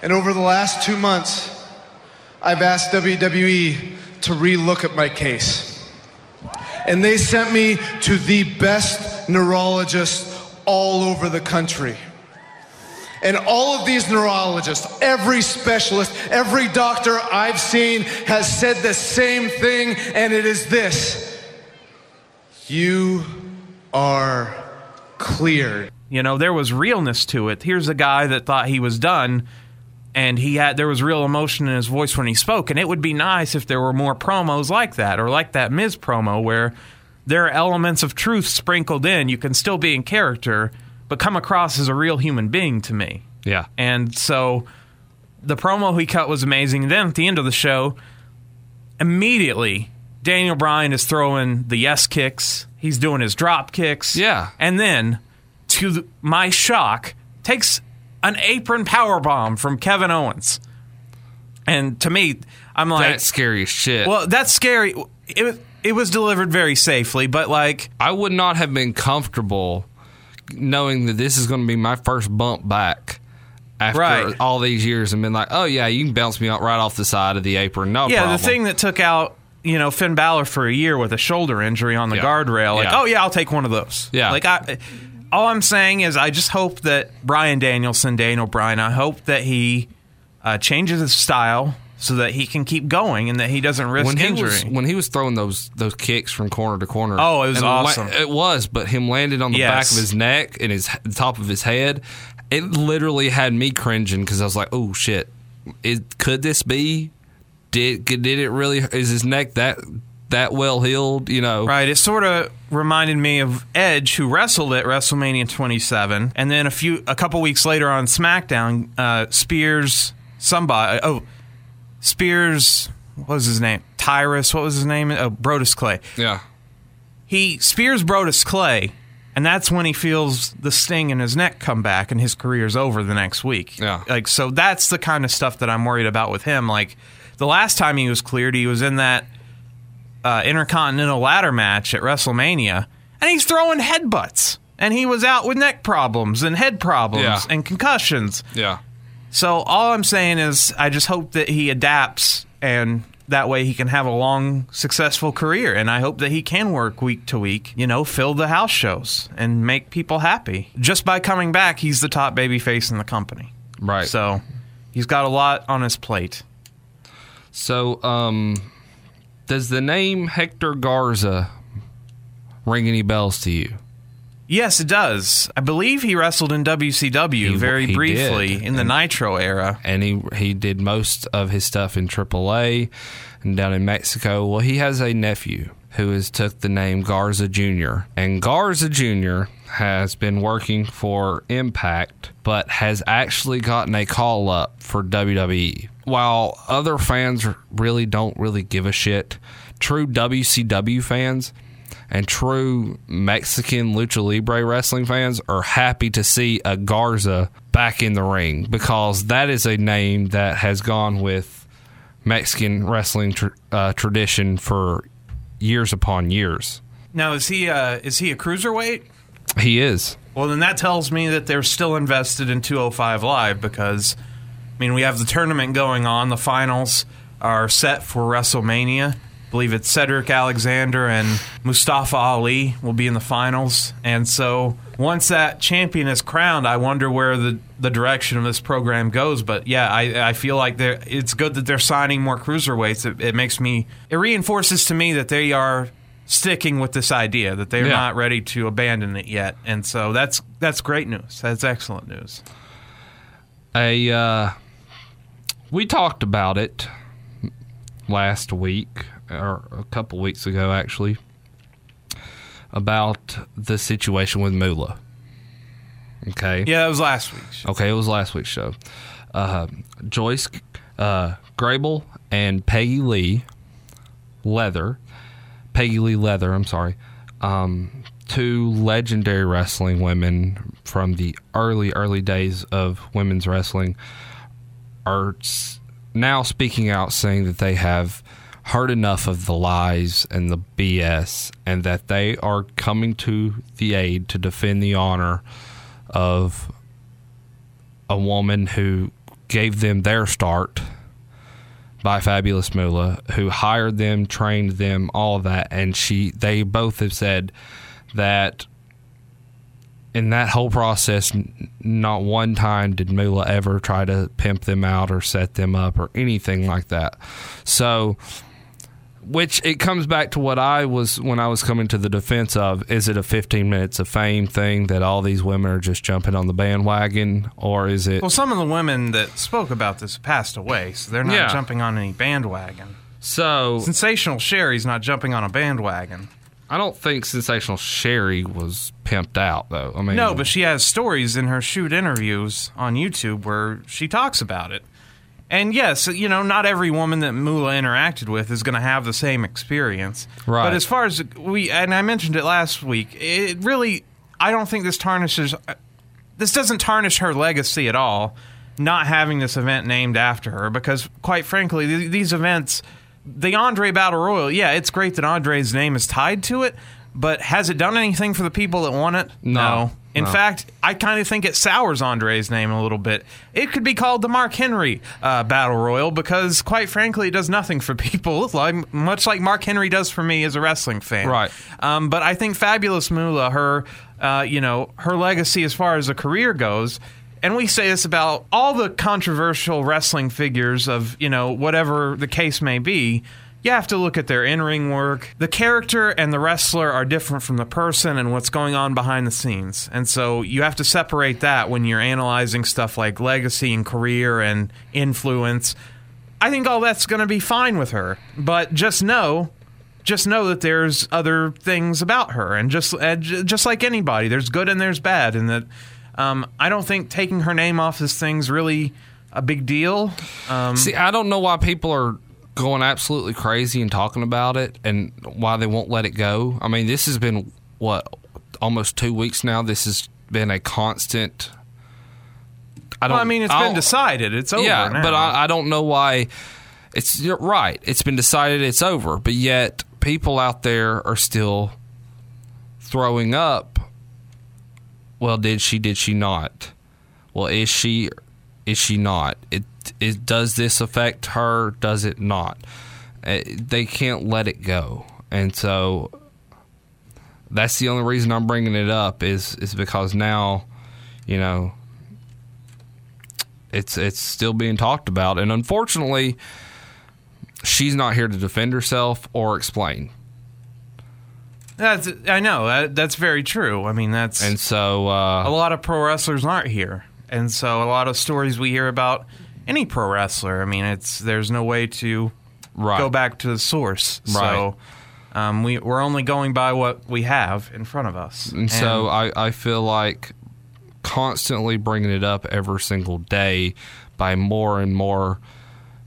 And over the last two months, I've asked WWE to relook at my case. And they sent me to the best neurologist all over the country. And all of these neurologists, every specialist, every doctor I've seen has said the same thing, and it is this You are cleared. You know, there was realness to it. Here's a guy that thought he was done, and he had there was real emotion in his voice when he spoke. And it would be nice if there were more promos like that, or like that Miz promo where there are elements of truth sprinkled in. You can still be in character, but come across as a real human being to me. Yeah. And so the promo he cut was amazing. Then at the end of the show, immediately Daniel Bryan is throwing the yes kicks. He's doing his drop kicks. Yeah. And then, to my shock, takes an apron power bomb from Kevin Owens. And to me, I'm like, That's scary shit. well, that's scary. It it was delivered very safely, but like, I would not have been comfortable knowing that this is going to be my first bump back after Right. all these years and been like, oh, yeah, you can bounce me out right off the side of the apron. No yeah, problem. the thing that took out you know Finn Balor for a year with a shoulder injury on the Yeah. guardrail. Like, Yeah. oh yeah, I'll take one of those. Yeah. like I. All I'm saying is, I just hope that Brian Danielson, Daniel Bryan, I hope that he uh, changes his style so that he can keep going and that he doesn't risk when he injury. was when he was throwing those those kicks from corner to corner. Oh, it was and la- awesome. it was, but him landing on the back of his neck and his the top of his head, it literally had me cringing because I was like, "Oh shit, it, could this be? Did did it really? Is his neck that that well healed? You know, Right. It sort of reminded me of Edge, who wrestled at WrestleMania 27, and then a few, a couple weeks later on SmackDown, uh, Spears, somebody, oh, Spears, what was his name? Tyrus, what was his name? Oh, Brodus Clay. Yeah, He spears Brodus Clay, and that's when he feels the sting in his neck come back, and his career's over the next week. Yeah. Like so, that's the kind of stuff that I'm worried about with him. Like the last time he was cleared, he was in that uh, Intercontinental Ladder match at WrestleMania, and he's throwing headbutts, and he was out with neck problems and head problems Yeah. and concussions. yeah. So all I'm saying is, I just hope that he adapts, and that way he can have a long, successful career. And I hope that he can work week to week, you know, fill the house shows and make people happy. Just by coming back, he's the top baby face in the company. Right. So he's got a lot on his plate. So, um, does the name Hector Garza ring any bells to you? Yes, it does. I believe he wrestled in WCW He- very he briefly did. in the Nitro era. and he he did most of his stuff in AAA and down in Mexico. Well, he has a nephew who has took the name Garza Jr. and Garza Jr. has been working for Impact, but has actually gotten a call up for WWE. While other fans really don't really give a shit, true WCW fans and true Mexican lucha libre wrestling fans are happy to see a Garza back in the ring because that is a name that has gone with Mexican wrestling tr- uh, tradition for years upon years. Now, is he uh, is he a cruiserweight? He is. Well, then that tells me that they're still invested in 205 Live because, I mean, we have the tournament going on. The finals are set for WrestleMania. I believe it's Cedric Alexander and Mustafa Ali will be in the finals. And so once that champion is crowned, I wonder where the, the direction of this program goes. But yeah, I, I feel like they're, it's good that they're signing more cruiserweights. It, it makes me, it reinforces to me that they are sticking with this idea that they're Yeah. not ready to abandon it yet. And so that's that's great news. That's excellent news. A uh, we talked about it last week or a couple weeks ago actually about the situation with Moolah. Okay. Yeah, that was last week's. show. Okay, it was last week's show. Uh, Joyce uh, Grable and Peggy Lee Leather, Peggy Lee Leather, I'm sorry, um, two legendary wrestling women from the early, early days of women's wrestling, are now speaking out saying that they have heard enough of the lies and the BS and that they are coming to the aid to defend the honor of a woman who gave them their start by Fabulous Moolah, who hired them, trained them, all of that, and she they both have said that in that whole process, not one time did Moolah ever try to pimp them out or set them up or anything like that. So, which it comes back to what I was when I was coming to the defense of is it a 15 minutes of fame thing that all these women are just jumping on the bandwagon or is it Well, some of the women that spoke about this passed away, so they're not Yeah. jumping on any bandwagon. so Sensational Sherri's not jumping on a bandwagon. I don't think sensational Sherri was pimped out though. I mean No, but she has stories in her shoot interviews on YouTube where she talks about it. And yes, you know, not every woman that Moolah interacted with is going to have the same experience. Right. But as far as we, and I mentioned it last week, it really, I don't think this tarnishes, this doesn't tarnish her legacy at all, not having this event named after her, because quite frankly, th- these events, the Andre Battle Royal, yeah, it's great that Andre's name is tied to it, but has it done anything for the people that want it? No. In No. fact, I kind of think it sours Andre's name a little bit. It could be called the Mark Henry uh, Battle Royal because, quite frankly, it does nothing for <laughs> people, like, much like Mark Henry does for me as a wrestling fan. Right. Um, but I think Fabulous Moolah, her, uh, you know, her legacy as far as a career goes, and we say this about all the controversial wrestling figures of, you know, whatever the case may be. You have to look at their in ring work. The character and the wrestler are different from the person and what's going on behind the scenes. And so you have to separate that when you're analyzing stuff like legacy and career and influence. I think all that's going to be fine with her. But just know just know that there's other things about her, and just uh, just like anybody, there's good and there's bad, and that um, I don't think taking her name off this thing's really a big deal. Um, See, I don't know why people are going absolutely crazy and talking about it and why they won't let it go. I mean, this has been what almost 2 weeks now. This has been a constant I don't well, I mean, it's I'll- been decided. It's over. Yeah, now. but I, I don't know why it's right. It's been decided it's over, but yet people out there are still throwing up. Well, did she? Did she not? Well, is she? Is she not? It, it does this affect her? Does it not? Uh, they can't let it go, and so that's the only reason I'm bringing it up is is because now, you know, it's it's still being talked about, and unfortunately, she's not here to defend herself or explain. That's I know that's very true. I mean, that's And so, a uh, lot of pro wrestlers aren't here, and so a lot of stories we hear about any pro wrestler. I mean, it's there's no way to right. go back to the source. Right. So um, we we're only going by what we have in front of us. And so I, I feel like constantly bringing it up every single day by more and more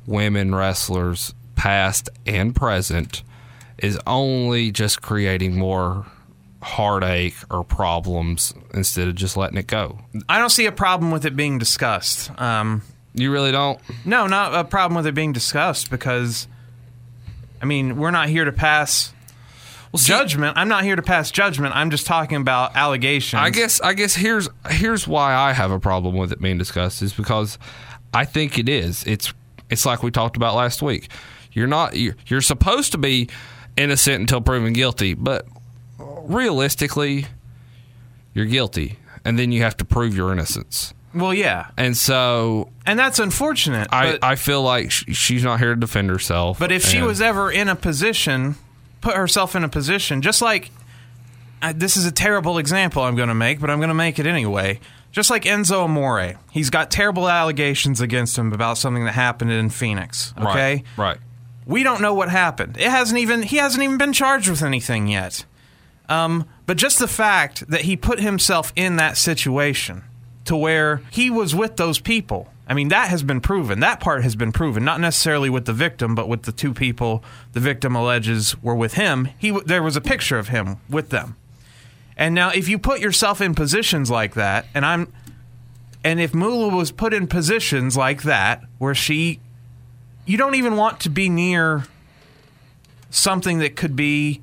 women wrestlers, past and present, is only just creating more heartache or problems instead of just letting it go. I don't see a problem with it being discussed. Um, You really don't? no, not a problem with it being discussed because, I mean, we're not here to pass see- judgment. I'm not here to pass judgment. I'm just talking about allegations. I guess I guess here's here's why I have a problem with it being discussed is because I think it is. It's it's like we talked about last week. You're not you're, you're supposed to be innocent until proven guilty, but realistically you're guilty and then you have to prove your innocence. Well, yeah, And so and that's unfortunate. I, but, I feel like sh- she's not here to defend herself. but if she was ever in a position, put herself in a position, just like uh, this is a terrible example I'm going to make, but I'm going to make it anyway. Just like Enzo Amore, he's got terrible allegations against him about something that happened in Phoenix. Okay, right, right. we don't know what happened. It hasn't even he hasn't even been charged with anything yet. Um, but just the fact that he put himself in that situation to where he was with those people. I mean, that has been proven. That part has been proven, not necessarily with the victim, but with the two people the victim alleges were with him. He there was a picture of him with them. And now, if you put yourself in positions like that, and I'm, and if Moolah was put in positions like that where she you don't even want to be near something that could be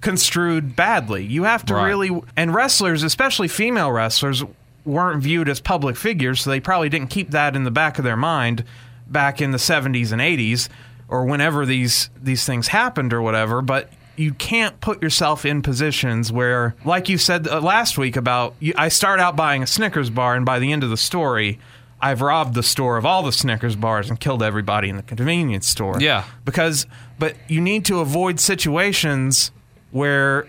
construed badly. You have to Right. really and wrestlers, especially female wrestlers, weren't viewed as public figures, so they probably didn't keep that in the back of their mind back in the 70s and 80s or whenever these these things happened or whatever, but you can't put yourself in positions where like you said uh, last week about I start out buying a Snickers bar and by the end of the story I've robbed the store of all the Snickers bars and killed everybody in the convenience store. Yeah. Because, but you need to avoid situations where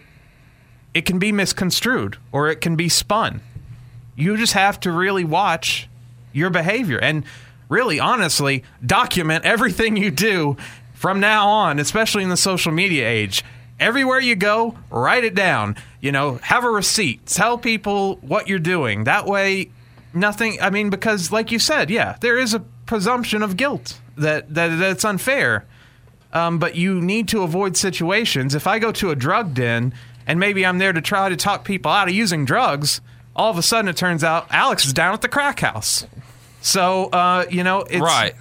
it can be misconstrued or it can be spun. You just have to really watch your behavior and really, honestly, document everything you do from now on, especially in the social media age. Everywhere you go, write it down. You know, have a receipt. Tell people what you're doing. That way, nothing. I mean, because like you said, yeah, there is a presumption of guilt that that that's unfair. Um, but you need to avoid situations. If I go to a drug den and maybe I'm there to try to talk people out of using drugs, all of a sudden it turns out Alex is down at the crack house. So uh, you know, it's, Right.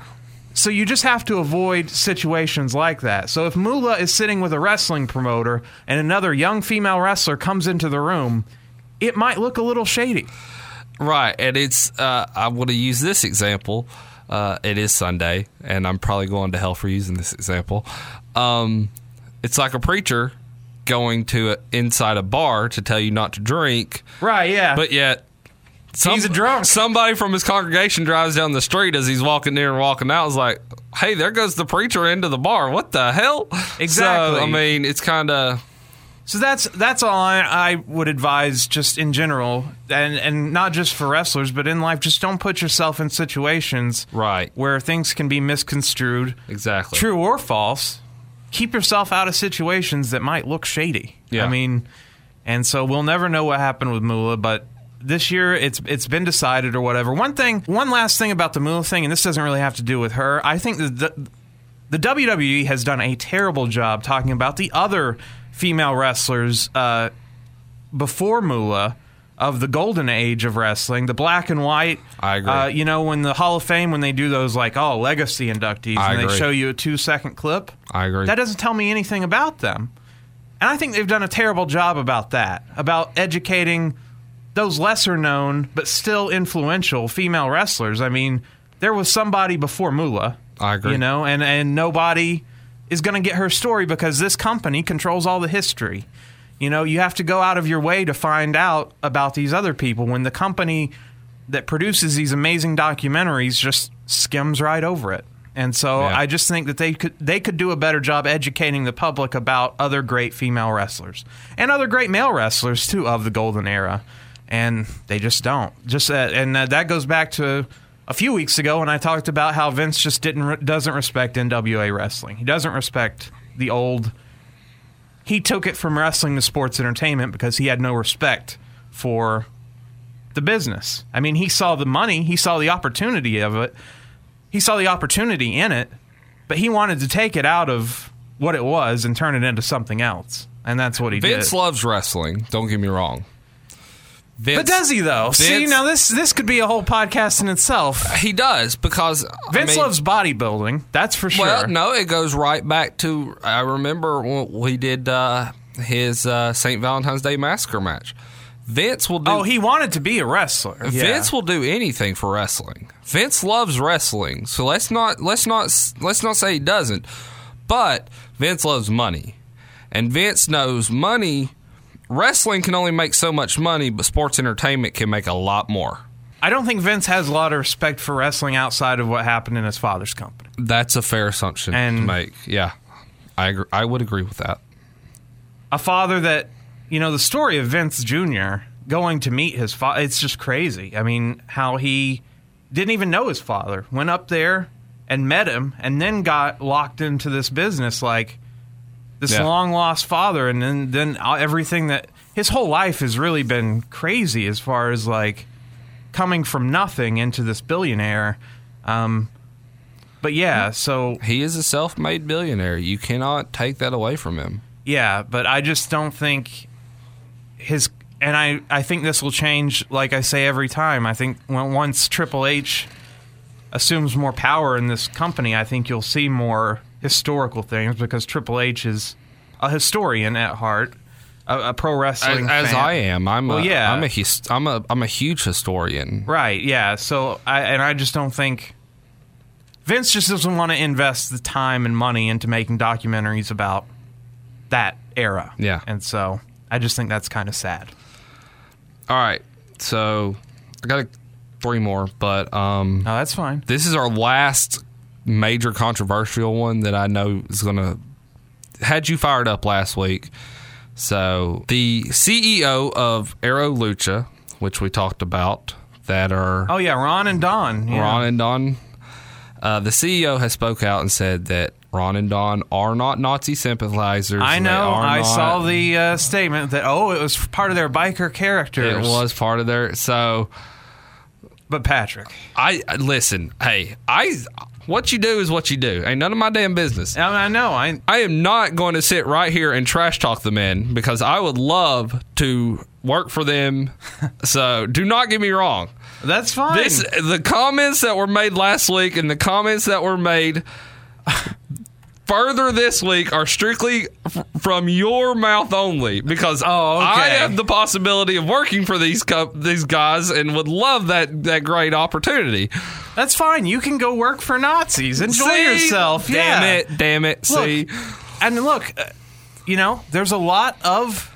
So you just have to avoid situations like that. So if Moolah is sitting with a wrestling promoter and another young female wrestler comes into the room, it might look a little shady. Right, and it's uh, I want to use this example. Uh, it is Sunday, and I'm probably going to hell for using this example. Um, it's like a preacher going to a, inside a bar to tell you not to drink, Right? Yeah. but yet some, He's a drunk. <laughs> Somebody from his congregation drives down the street as he's walking near and walking out. Is like, hey, there goes the preacher into the bar. What the hell? <laughs> Exactly. So, I mean, it's kind of So that's that's all I, I would advise, just in general, and and not just for wrestlers, but in life. Just don't put yourself in situations right. where things can be misconstrued, Exactly. true or false. Keep yourself out of situations that might look shady. Yeah. I mean, and so we'll never know what happened with Moolah, but this year it's it's been decided or whatever. One thing, one last thing about the Moolah thing, and this doesn't really have to do with her. I think that the, the WWE has done a terrible job talking about the other female wrestlers uh, before Moolah of the golden age of wrestling, the black and white. I agree. Uh, you know, when the Hall of Fame, when they do those like oh legacy inductees, I and they show you a two second clip. I agree. That doesn't tell me anything about them. And I think they've done a terrible job about that, about educating those lesser known but still influential female wrestlers. I mean, there was somebody before Moolah. I agree. You know, and, and nobody is going to get her story because this company controls all the history. You know, you have to go out of your way to find out about these other people when the company that produces these amazing documentaries just skims right over it. And so Yeah. I just think that they could they could do a better job educating the public about other great female wrestlers and other great male wrestlers too of the golden era. And they just don't. Just uh, and uh, that goes back to a few weeks ago when I talked about how Vince just didn't doesn't respect NWA wrestling. He doesn't respect the old he took it from wrestling to sports entertainment because he had no respect for the business. I mean, he saw the money, he saw the opportunity of it, he saw the opportunity in it, but he wanted to take it out of what it was and turn it into something else. And that's what he Vince did. Vince loves wrestling. Don't get me wrong. Vince, but does he though? See, now this this could be a whole podcast in itself. He does because Vince I mean, loves bodybuilding. That's for sure. Well, no, it goes right back to I remember when we did uh, his uh, St. Valentine's Day Massacre match. Vince will do. Oh, he wanted to be a wrestler. Yeah. Vince will do anything for wrestling. Vince loves wrestling, so let's not let's not let's not say he doesn't. But Vince loves money, and Vince knows money. Wrestling can only make so much money, but sports entertainment can make a lot more. I don't think Vince has a lot of respect for wrestling outside of what happened in his father's company. That's a fair assumption to And- make. Yeah, I agree, I would agree with that. a father that you know the story of Vince Jr. going to meet his father it's just crazy. I mean, how he didn't even know his father, went up there and met him and then got locked into this business like this Yeah. long lost father and then then everything that his whole life has really been crazy as far as like coming from nothing into this billionaire um but yeah, so He is a self-made billionaire. You cannot take that away from him. Yeah, but I just don't think his and I I think this will change like I say every time. I think when once Triple H assumes more power in this company, I think you'll see more historical things because Triple H is a historian at heart, a, a pro As, wrestling as fan. I am, I'm Well, a, yeah. I'm a his, I'm a I'm a huge historian. Right, yeah. So I and I just don't think Vince just doesn't want to invest the time and money into making documentaries about that era. Yeah. And so I just think that's kind of sad. All right, so I got a, three more, but um, No, that's fine. this is our last major controversial one that I know is gonna had you fired up last week. So the CEO of Aro Lucha, which we talked about, that are Oh yeah, Ron and Don. Yeah. Ron and Don. Uh, the CEO has spoke out and said that Ron and Don are not Nazi sympathizers. I know. I not- saw the uh, statement that oh, it was part of their biker characters. It was part of their. So but Patrick. I listen. Hey, I what you do is what you do. Ain't none of my damn business. I, I know. I I am not going to sit right here and trash talk the men because I would love to work for them. <laughs> so do not get me wrong. that's fine. This the comments that were made last week and the comments that were made further this week are strictly f- from your mouth only because Oh, okay. I have the possibility of working for these co- these guys and would love that that great opportunity. that's fine. You can go work for Nazis. Enjoy See? yourself. Damn yeah. it! Damn it! Look, See, And look, uh, you know, there's a lot of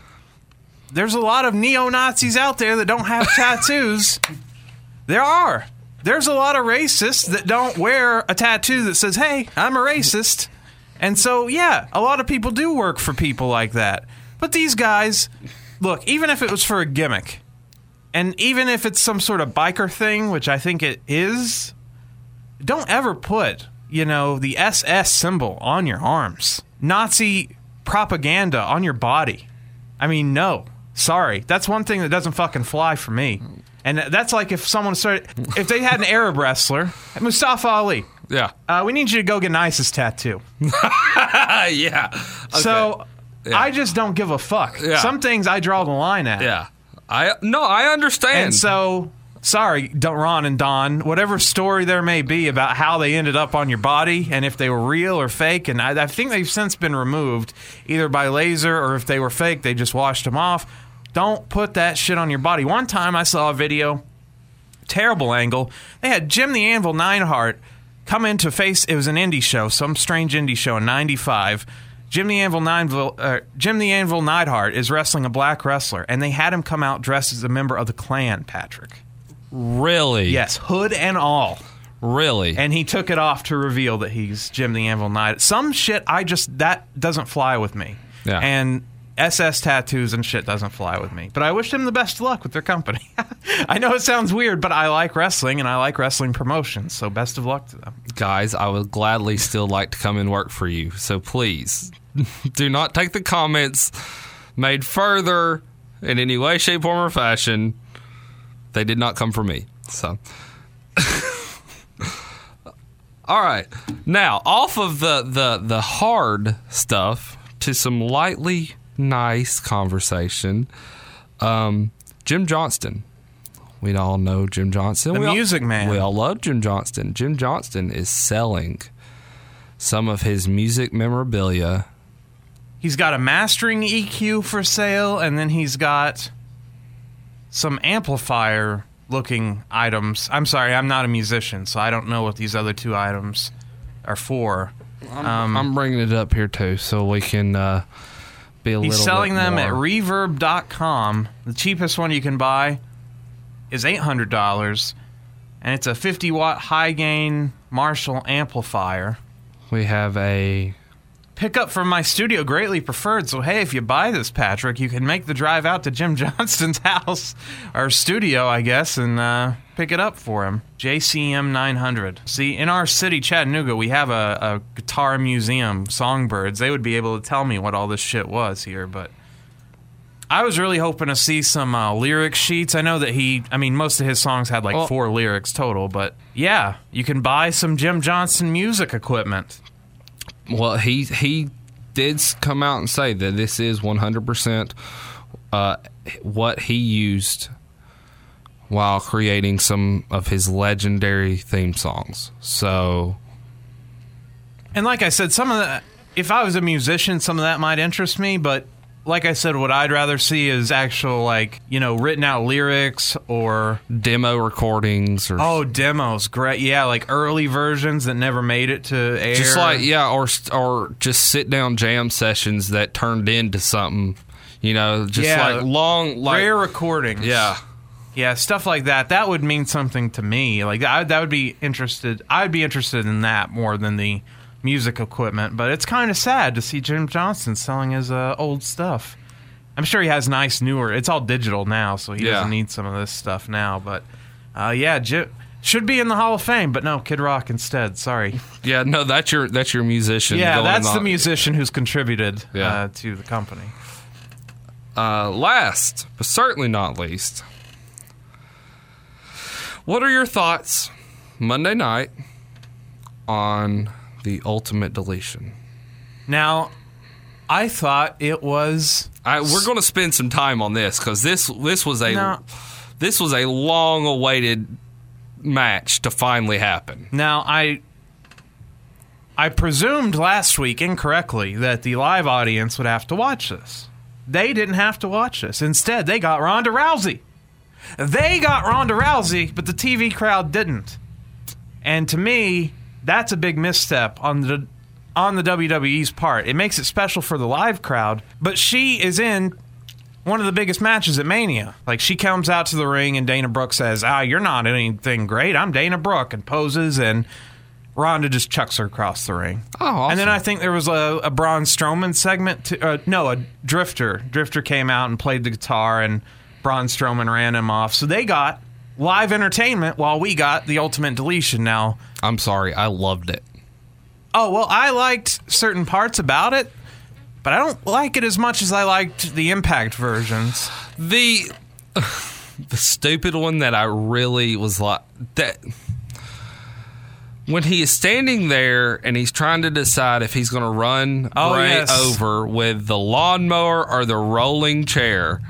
there's a lot of neo Nazis out there that don't have tattoos. <laughs> There are. There's a lot of racists that don't wear a tattoo that says, "Hey, I'm a racist." And so, yeah, a lot of people do work for people like that. But these guys, look, even if it was for a gimmick, and even if it's some sort of biker thing, which I think it is, don't ever put, you know, the SS symbol on your arms. Nazi propaganda on your body. I mean, no. Sorry. That's one thing that doesn't fucking fly for me. And that's like if someone started, if they had an Arab wrestler, Mustafa Ali, yeah, uh, we need you to go get an ISIS tattoo. <laughs> yeah. Okay. So I just don't give a fuck. Yeah. Some things I draw the line at. yeah, I no, I understand. And so, sorry, Ron and Don, whatever story there may be about how they ended up on your body and if they were real or fake, and I, I think they've since been removed either by laser or if they were fake, they just washed them off. Don't put that shit on your body. One time I saw a video, terrible angle. They had Jim the Anvil Neidhart come in to face. It was an indie show, some strange indie show in '95. Jim the Anvil Neidhart, uh, Jim the Anvil Neidhart is wrestling a black wrestler, and they had him come out dressed as a member of the Klan. Patrick, really, yes, hood and all. Really? and he took it off to reveal that he's Jim the Anvil Knight. Some shit I just that doesn't fly with me. Yeah. And SS tattoos and shit doesn't fly with me. But I wish them the best of luck with their company. <laughs> I know it sounds weird, but I like wrestling and I like wrestling promotions. So best of luck to them. Guys, I would gladly still like to come and work for you. So please <laughs> do not take the comments made further in any way, shape, form, or fashion. They did not come from me. So. <laughs> All right. Now, off of the, the, the hard stuff to some lightly nice conversation. Um, Jim Johnston. We all know Jim Johnston. The We all- music man. We all love Jim Johnston. Jim Johnston is selling some of his music memorabilia. He's got a mastering EQ for sale, and then he's got some amplifier looking items. I'm sorry, I'm not a musician, so I don't know what these other two items are for. Um, I'm bringing it up here too, so we can uh, be a He's little. selling them more. at reverb.com. The cheapest one you can buy is $800, and it's a 50 watt high gain Marshall amplifier. We have a Pickup from my studio greatly preferred. So hey, if you buy this, Patrick, you can make the drive out to Jim <laughs> Johnston's house or studio, I guess, and uh, pick it up for him. JCM 900. See, in our city, Chattanooga, we have a, a guitar museum, Songbirds. They would be able to tell me what all this shit was here, but I was really hoping to see some uh, lyric sheets. I know that he, I mean, most of his songs had like Well- four lyrics total, but yeah, you can buy some Jim Johnston music equipment. well, he he did come out and say that this is 100 percent uh, what he used while creating some of his legendary theme songs. So And like I said, some of that, if I was a musician, some of that might interest me. But like I said, what I'd rather see is actual, like, you know, written out lyrics or, demo recordings or oh, demos. Great. Yeah, like early versions that never made it to air. just like yeah, or or just sit down jam sessions that turned into something. You know, just Yeah, like long, like rare recordings. yeah. Yeah, stuff like that. That would mean something to me. Like I, that would be interested. I'd be interested in that more than the music equipment. But it's kind of sad to see Jim Johnston selling his uh, old stuff. I'm sure he has nice newer. It's all digital now, so he Yeah. doesn't need some of this stuff now. But uh, yeah, Jim should be in the Hall of Fame. But no, Kid Rock instead. Sorry. <laughs> Yeah, no, that's your that's your musician. Yeah, that's the musician who's contributed Yeah. uh, to the company. Uh, last, but certainly not least, what are your thoughts Monday night on the ultimate deletion? Now, I thought it was I, we're going to spend some time on this because this this was a No. this was a long awaited match to finally happen. Now, I I presumed last week incorrectly that the live audience would have to watch this. They didn't have to watch this. Instead, they got Ronda Rousey. They got Ronda Rousey, but the TV crowd didn't. And to me, that's a big misstep on the on the WWE's part. It makes it special for the live crowd, but she is in one of the biggest matches at Mania. Like she comes out to the ring and Dana Brooke says, "Ah, you're not anything great. I'm Dana Brooke," and poses, and Ronda just chucks her across the ring. Oh, awesome. And then I think there was a, a Braun Strowman segment. To, uh, no, a Drifter. Drifter came out and played the guitar, and Braun Strowman ran him off. So they got live entertainment while we got the ultimate deletion. Now, I'm sorry, I loved it. oh well, I liked certain parts about it, but I don't like it as much as I liked the Impact versions. The <sighs> the stupid one that I really was like that when he is standing there and he's trying to decide if he's going to run Oh, yes. over with the lawnmower or the rolling chair.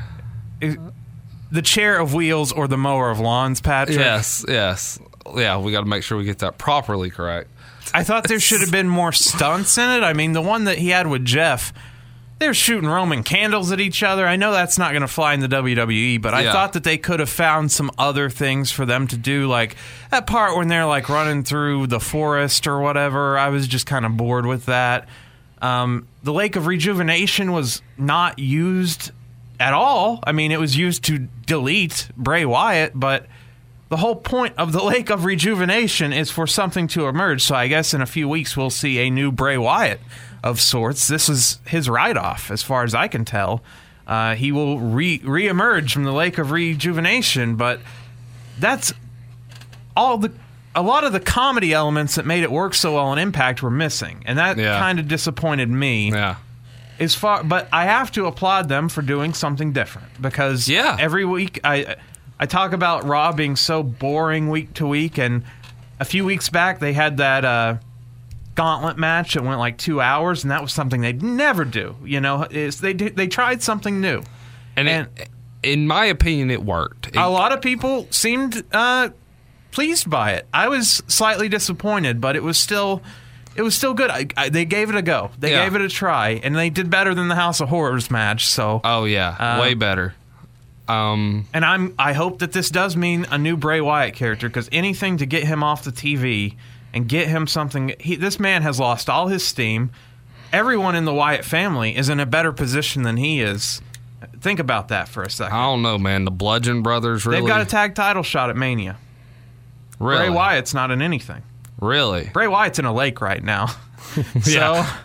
The chair of wheels or the mower of lawns, Patrick. Yes, yes. Yeah, we got to make sure we get that properly correct. I thought there should have been more stunts in it. I mean, the one that he had with Jeff, they're shooting Roman candles at each other. I know that's not going to fly in the WWE, but I Yeah. thought that they could have found some other things for them to do, like that part when they're like running through the forest or whatever. I was just kind of bored with that. Um, the Lake of Rejuvenation was not used at all. I mean, it was used to delete Bray Wyatt, but the whole point of the Lake of Rejuvenation is for something to emerge. So I guess in a few weeks we'll see a new Bray Wyatt of sorts. This is his write off, as far as I can tell. Uh, he will re reemerge from the Lake of Rejuvenation, but that's all the a lot of the comedy elements that made it work so well on Impact were missing, and that Yeah. kind of disappointed me Yeah. As far but I have to applaud them for doing something different because Yeah. every week I I talk about Raw being so boring week to week and a few weeks back they had that uh gauntlet match that went like 2 hours and that was something they'd never do you know is they they tried something new And, And- it, in my opinion, it worked. It- a lot of people seemed uh pleased by it I was slightly disappointed but it was still it was still good. I, I, they gave it a go. They Yeah. gave it a try, and they did better than the House of Horrors match. So oh yeah, Uh, way better. Um, And I'm I hope that this does mean a new Bray Wyatt character because anything to get him off the TV and get him something. He, this man has lost all his steam. Everyone in the Wyatt family is in a better position than he is. Think about that for a second. I don't know, man. The Bludgeon Brothers really, They've got a tag title shot at Mania. really, Bray Wyatt's not in anything. Really. Bray Wyatt's in a lake right now. <laughs> so, Yeah.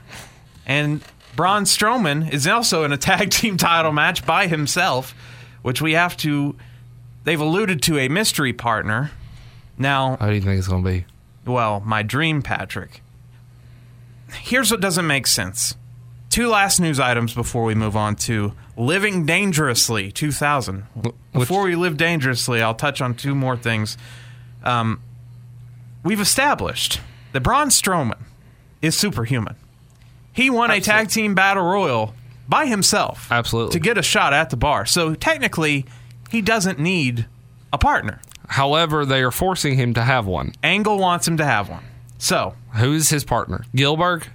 and Braun Strowman is also in a tag <laughs> team title match by himself, which we have to. They've alluded to a mystery partner. Now, How do you think it's gonna be? well, my dream, Patrick. Here's what doesn't make sense. Two last news items before we move on to Living Dangerously 2000. Before we live dangerously, I'll touch on two more things. Um, we've established that Braun Strowman is superhuman. He won a tag team battle royal by himself. Absolutely. To get a shot at the bar. So technically, he doesn't need a partner. However, they are forcing him to have one. Angle wants him to have one. So, Who's his partner? Gilbert.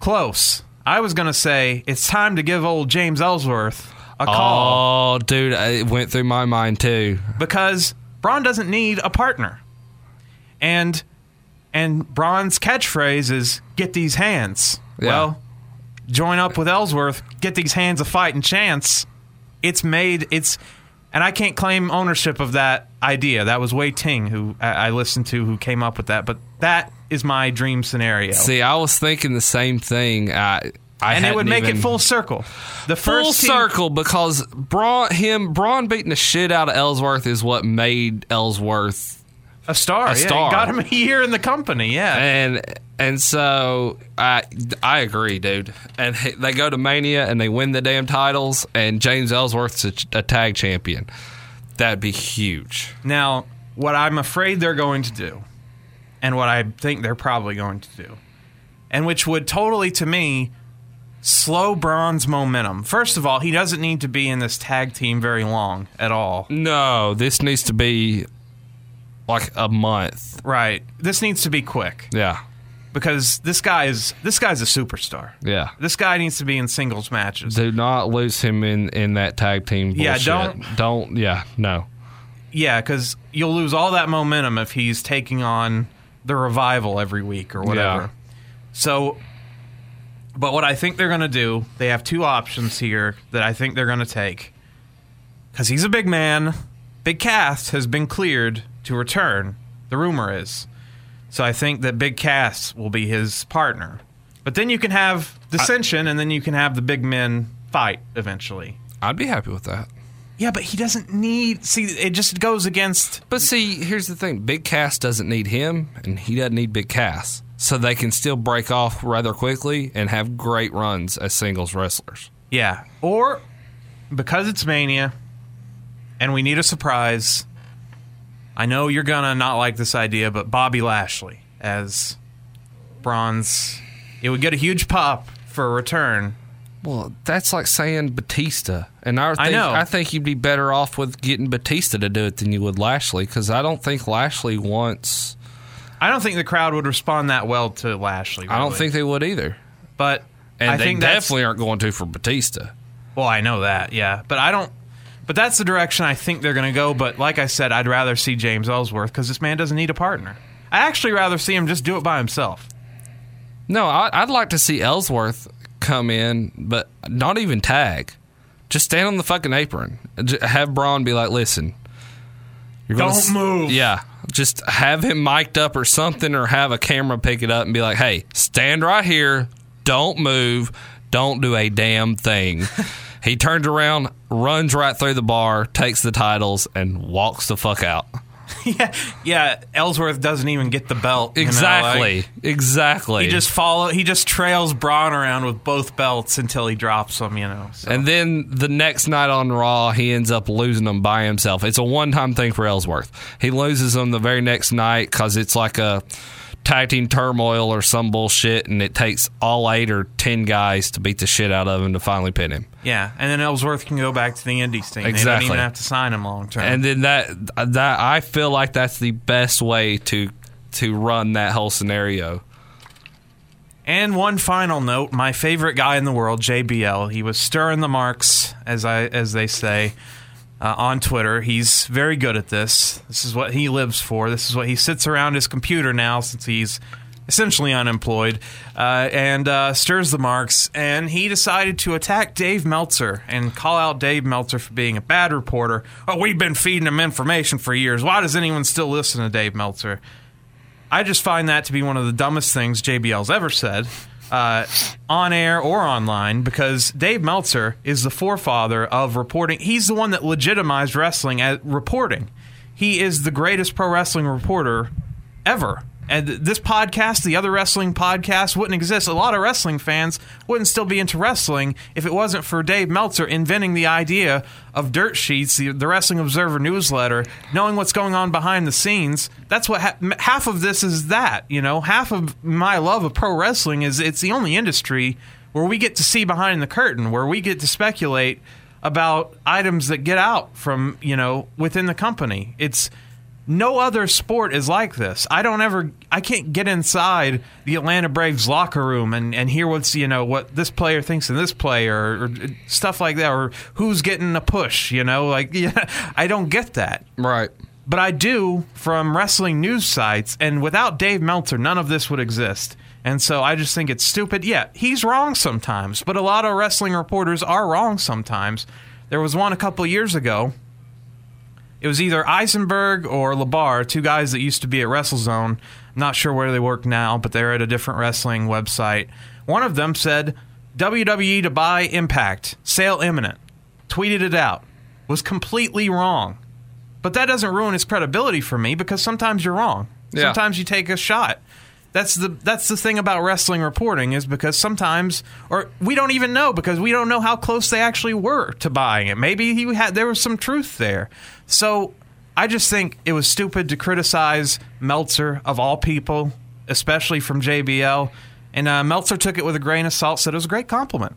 close. I was going to say it's time to give old James Ellsworth a oh, call Oh, dude, it went through my mind too. because Braun doesn't need a partner. And and Braun's catchphrase is get these hands. Yeah. Well, join up with Ellsworth, get these hands a fighting chance. It's made it's and I can't claim ownership of that idea. That was Wei Ting who I I listened to who came up with that, but that is my dream scenario. See, I was thinking the same thing. I, I and it would make even- it full circle. The full team- circle because Braun, him, Braun beating the shit out of Ellsworth is what made Ellsworth a star, yeah, star. got him a year in the company, yeah. and and so I I agree, dude. And they go to Mania and they win the damn titles, and James Ellsworth's a, a tag champion. That'd be huge. Now, what I'm afraid they're going to do, and what I think they're probably going to do, and which would totally, to me, slow Braun's momentum. First of all, he doesn't need to be in this tag team very long at all. No, this needs to be like a month. Right. This needs to be quick Yeah, because this guy is this guy's a superstar. yeah. This guy needs to be in singles matches. Do not lose him in in that tag team. Yeah, don't- don't. Yeah, no. Yeah, because you'll lose all that momentum if he's taking on the revival every week or whatever. Yeah. So, but what I think they're going to do, they have two options here that I think they're going to take. Because he's a big man. Big Cass has been cleared to return, the rumor is. So I think that Big Cass will be his partner. But then you can have dissension, and then you can have the big men fight eventually. I'd be happy with that. Yeah, but he doesn't need. See, it just goes against But see, here's the thing: Big Cass doesn't need him, and he doesn't need Big Cass, so they can still break off rather quickly and have great runs as singles wrestlers. Yeah. Or because it's Mania and we need a surprise, I know you're going to not like this idea, but Bobby Lashley as Braun's. It would get a huge pop for a return. Well, that's like saying Batista, and I think I know. I think you'd be better off with getting Batista to do it than you would Lashley, because I don't think Lashley wants. I don't think the crowd would respond that well to Lashley. I don't think they would either, But and I they definitely aren't going to for Batista. Well, I know that, yeah. But I don't. But that's the direction I think they're going to go. But like I said, I'd rather see James Ellsworth because this man doesn't need a partner. I actually rather see him just do it by himself. No, I, I'd like to see Ellsworth come in, but not even tag. Just stand on the fucking apron. Have Braun be like, "Listen, You're gonna Don't move. Yeah. Just have him mic'd up or something, or have a camera pick it up and be like, hey, stand right here. Don't move. Don't do a damn thing. <laughs> he turns around, runs right through the bar, takes the titles, and walks the fuck out. <laughs> yeah, yeah. Ellsworth doesn't even get the belt. you know, Exactly. like, exactly. he just follow. He just trails Braun around with both belts until he drops them. You know. So. And then the next night on Raw, he ends up losing them by himself. It's a one time thing for Ellsworth. He loses them the very next night because it's like a tag team turmoil or some bullshit, and it takes all eight or ten guys to beat the shit out of him to finally pin him. yeah, and then Ellsworth can go back to the Indies team. They don't Exactly. even have to sign him long term. And then that that I feel like that's the best way to to run that whole scenario. And one final note: my favorite guy in the world, JBL. He was stirring the marks, as I as they say, uh, on Twitter. He's very good at this. This is what he lives for. This is what he sits around his computer now, since he's essentially unemployed, uh, and uh, stirs the marks. And he decided to attack Dave Meltzer and call out Dave Meltzer for being a bad reporter. Oh, we've been feeding him information for years. Why does anyone still listen to Dave Meltzer? I just find that to be one of the dumbest things JBL's ever said, uh, on air or online, because Dave Meltzer is the forefather of reporting. He's the one that legitimized wrestling at reporting. He is the greatest pro wrestling reporter ever. And this podcast, the other wrestling podcast, wouldn't exist. A lot of wrestling fans wouldn't still be into wrestling if it wasn't for Dave Meltzer inventing the idea of Dirt Sheets, the, the Wrestling Observer newsletter, knowing what's going on behind the scenes. That's what ha- half of this is. That you know, half of my love of pro wrestling is it's the only industry where we get to see behind the curtain, where we get to speculate about items that get out from you know within the company. It's no other sport is like this. I don't ever I can't get inside the Atlanta Braves locker room and, and hear what's you know what this player thinks of this player or, or stuff like that or who's getting a push, you know, like <laughs> yeah, I don't get that. Right. But I do from wrestling news sites and without Dave Meltzer none of this would exist. And so I just think it's stupid. Yeah, he's wrong sometimes, but a lot of wrestling reporters are wrong sometimes. There was one a couple years ago it was either Eisenberg or Labar, two guys that used to be at WrestleZone. I'm not sure where they work now, but they're at a different wrestling website. One of them said WWE to buy Impact, sale imminent. Tweeted it out. Was completely wrong. But that doesn't ruin its credibility for me because sometimes you're wrong. Yeah. Sometimes you take a shot. That's the that's the thing about wrestling reporting is because sometimes or we don't even know because we don't know how close they actually were to buying it. Maybe he had there was some truth there. So I just think it was stupid to criticize Meltzer of all people, especially from JBL. And uh, Meltzer took it with a grain of salt, said it was a great compliment.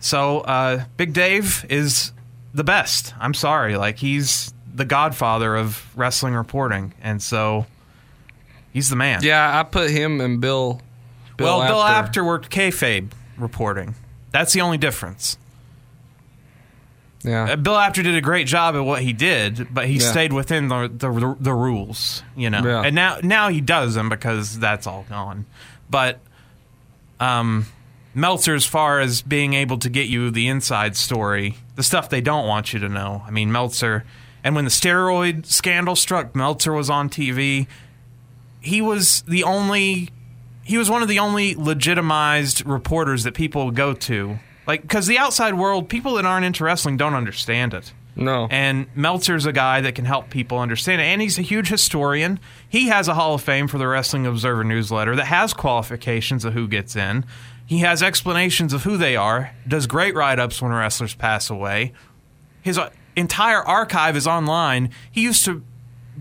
So uh, Big Dave is the best. I'm sorry, like he's the godfather of wrestling reporting, and so he's the man. Yeah, I put him and Bill. Bill well, Bill Apter. Worked kayfabe reporting. That's the only difference. Yeah. Uh, Bill Apter did a great job at what he did, but he Yeah. stayed within the, the the rules, you know. Yeah. And now now he does them because that's all gone. But um, Meltzer, as far as being able to get you the inside story, the stuff they don't want you to know. I mean, Meltzer, and when the steroid scandal struck, Meltzer was on TV. He was the only. He was one of the only legitimized reporters that people would go to. Like, because the outside world, people that aren't into wrestling don't understand it. no. And Meltzer's a guy that can help people understand it. And he's a huge historian. He has a Hall of Fame for the Wrestling Observer newsletter that has qualifications of who gets in. He has explanations of who they are, does great write ups when wrestlers pass away. His uh, entire archive is online. He used to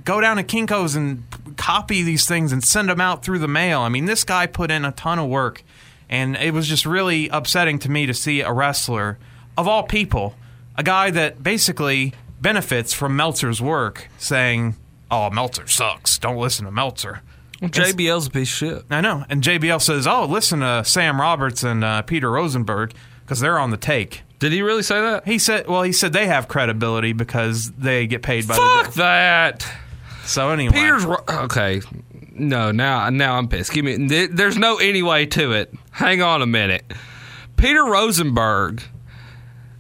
go down to Kinko's and copy these things and send them out through the mail. I mean, this guy put in a ton of work. And it was just really upsetting to me to see a wrestler, of all people, a guy that basically benefits from Meltzer's work, saying, Oh, Meltzer sucks. Don't listen to Meltzer. Well, JBL's a piece of shit. I know. And JBL says, Oh, listen to Sam Roberts and uh, Peter Rosenberg because they're on the take. Did he really say that? He said, Well, he said they have credibility because they get paid by Fuck the. that. So anyway, Peter's ro- okay. No, now now I'm pissed. Give me. th- There's no any way to it. Hang on a minute. Peter Rosenberg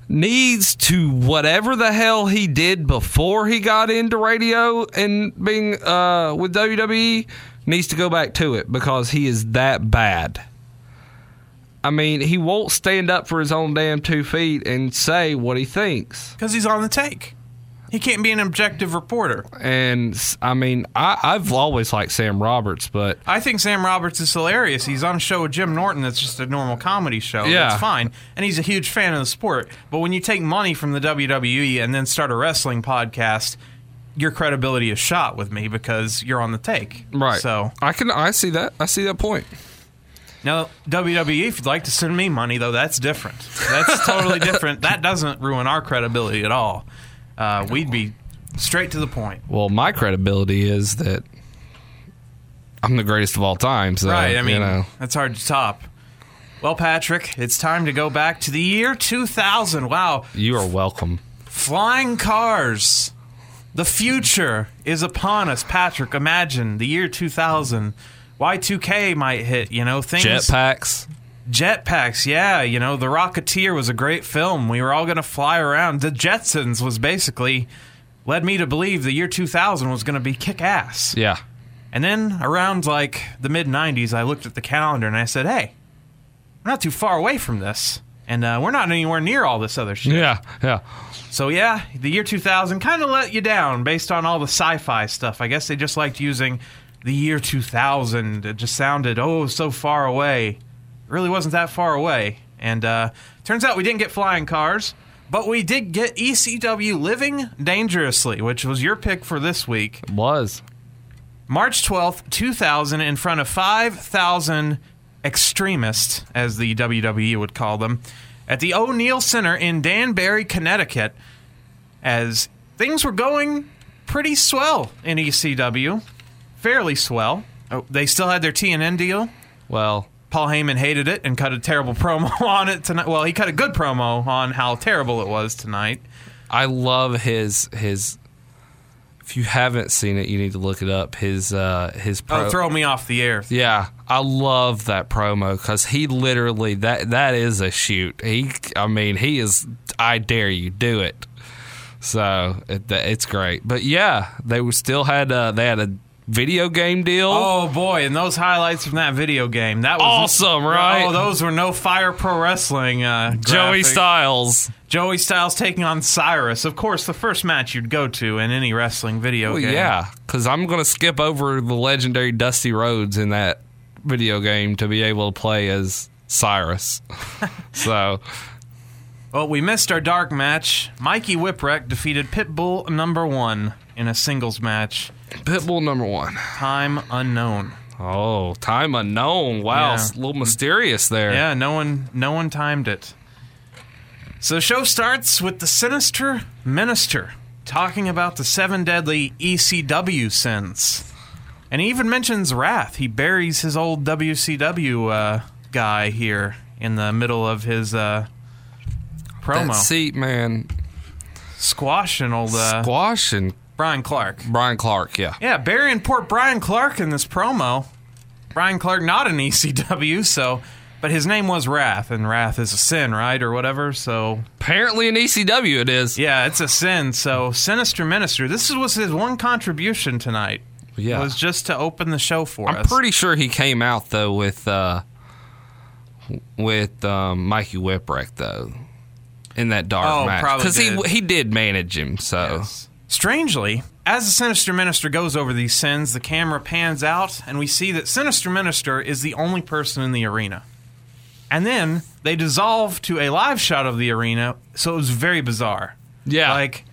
needs to whatever the hell he did before he got into radio and being uh, with WWE needs to go back to it because he is that bad. I mean, he won't stand up for his own damn two feet and say what he thinks. Because he's on the take. He can't be an objective reporter. And I mean, I, I've always liked Sam Roberts, but I think Sam Roberts is hilarious. He's on a show with Jim Norton that's just a normal comedy show. Yeah. That's fine. And he's a huge fan of the sport. But when you take money from the WWE and then start a wrestling podcast, your credibility is shot with me because you're on the take. right. So I can I see that I see that point. now WWE, if you'd like to send me money though, that's different. That's totally <laughs> different. That doesn't ruin our credibility at all. Uh, we'd be straight to the point. Well, my credibility is that I'm the greatest of all time. So, Right. I mean, you know. that's hard to top. Well, Patrick, it's time to go back to the year 2000. Wow. You are welcome. Flying cars. The future is upon us, Patrick. Imagine the year 2000. Y2K might hit, you know, things. Jetpacks. Jetpacks, yeah. You know, The Rocketeer was a great film. We were all going to fly around. The Jetsons was basically led me to believe the year 2000 was going to be kick ass. Yeah. And then around like the mid 90s, I looked at the calendar and I said, hey, we're not too far away from this. And uh, we're not anywhere near all this other shit. Yeah. Yeah. So, yeah, the year 2000 kind of let you down based on all the sci fi stuff. I guess they just liked using the year 2000. It just sounded, oh, so far away. Really wasn't that far away. And uh, turns out we didn't get flying cars, but we did get ECW Living Dangerously, which was your pick for this week. It was. March 12th, 2000, in front of 5,000 extremists, as the WWE would call them, at the O'Neill Center in Danbury, Connecticut, as things were going pretty swell in ECW. Fairly swell. Oh, they still had their TNN deal. Well, Paul Heyman hated it and cut a terrible <laughs> promo on it tonight. Well, he cut a good promo on how terrible it was tonight. I love his his. If you haven't seen it, you need to look it up. His uh his pro. Oh, throw me off the air. Yeah, I love that promo because he literally that that is a shoot. He, I mean, he is. I dare you, do it. So it, it's great. But yeah, they still had uh, they had a video game deal. Oh boy, and those highlights from that video game. That was Awesome, right? Oh, those were no Fire Pro Wrestling. Uh, Joey. Styles. Joey Styles taking on Cyrus. Of course, the first match you'd go to in any wrestling video Well, game. yeah, because I'm gonna skip over the legendary Dusty Rhodes in that video game to be able to play as Cyrus. <laughs> so Well, we missed our dark match. Mikey Whipwreck defeated Pitbull number one in a singles match. Pitbull number one. Time unknown. Oh, time unknown. Wow, Yeah. a little mysterious there. Yeah, no one, no one timed it. So the show starts with the sinister minister talking about the seven deadly ECW sins, and he even mentions Wrath. He buries his old WCW uh, guy here in the middle of his uh, promo, That seat, man. squashing old uh, Squash and Brian Clark. Brian Clark. Yeah. Yeah, Barry and Port Brian Clark in this promo. Brian Clark not an ECW, so but his name was Wrath, and Wrath is a sin, right, or whatever. So Apparently in ECW it is. yeah, it's a sin. So Sinister Minister, this was his one contribution tonight. Yeah. was just to open the show for us. I'm us. pretty sure he came out though with uh with um, Mikey Whipwreck though in that dark Oh, match because he he did manage him. So Strangely, as the Sinister Minister goes over these sins, the camera pans out, and we see that Sinister Minister is the only person in the arena. And then they dissolve to a live shot of the arena, so it was very bizarre. yeah, Like,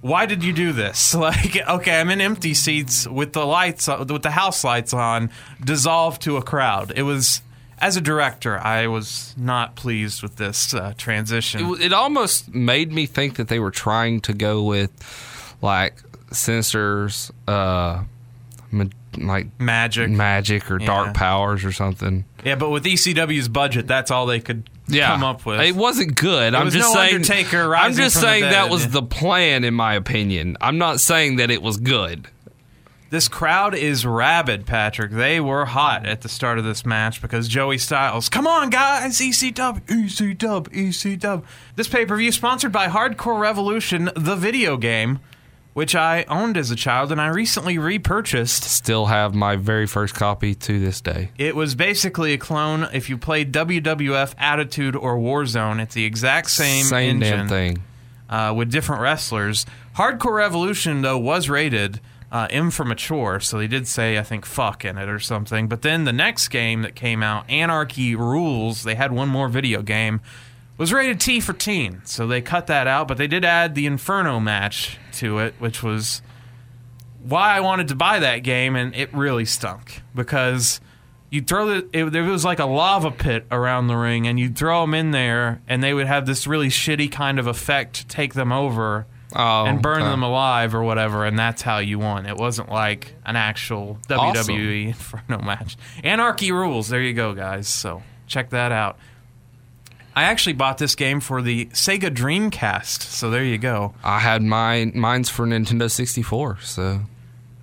why did you do this? <laughs> Like, okay, I'm in empty seats with the lights, with the house lights on, dissolved to a crowd. It was, as a director, I was not pleased with this uh, transition. it, it almost made me think that they were trying to go with like Sinister's uh ma- like Magic. magic or Yeah. dark powers or something. yeah, but with ECW's budget, that's all they could yeah. come up with. It wasn't good. I'm was just no saying. I'm just from the saying that was the plan, in my opinion. I'm not saying that it was good. This crowd is rabid, Patrick. They were hot at the start of this match because Joey Styles, come on, guys, EC dub, EC dub, EC dub. This pay per view sponsored by Hardcore Revolution, the video game, which I owned as a child and I recently repurchased. Still have my very first copy to this day. It was basically a clone. If you played WWF, Attitude, or Warzone, it's the exact same Same engine damn thing. uh, with different wrestlers. Hardcore Revolution though was rated uh, M for mature, so they did say I think fuck in it or something. But then the next game that came out, Anarchy Rules, they had one more video game, was rated T for teen, so they cut that out. But they did add the Inferno match to it, which was why I wanted to buy that game, and it really stunk because you throw the it, there was like a lava pit around the ring, and you'd throw them in there, and they would have this really shitty kind of effect take them over Oh, and burn okay. them alive or whatever, and that's how you won. It wasn't like an actual Awesome. WWE Inferno <laughs> match. Anarchy rules. There you go, guys. So check that out. I actually bought this game for the Sega Dreamcast, so there you go. I had mine. Mine's for Nintendo 64. So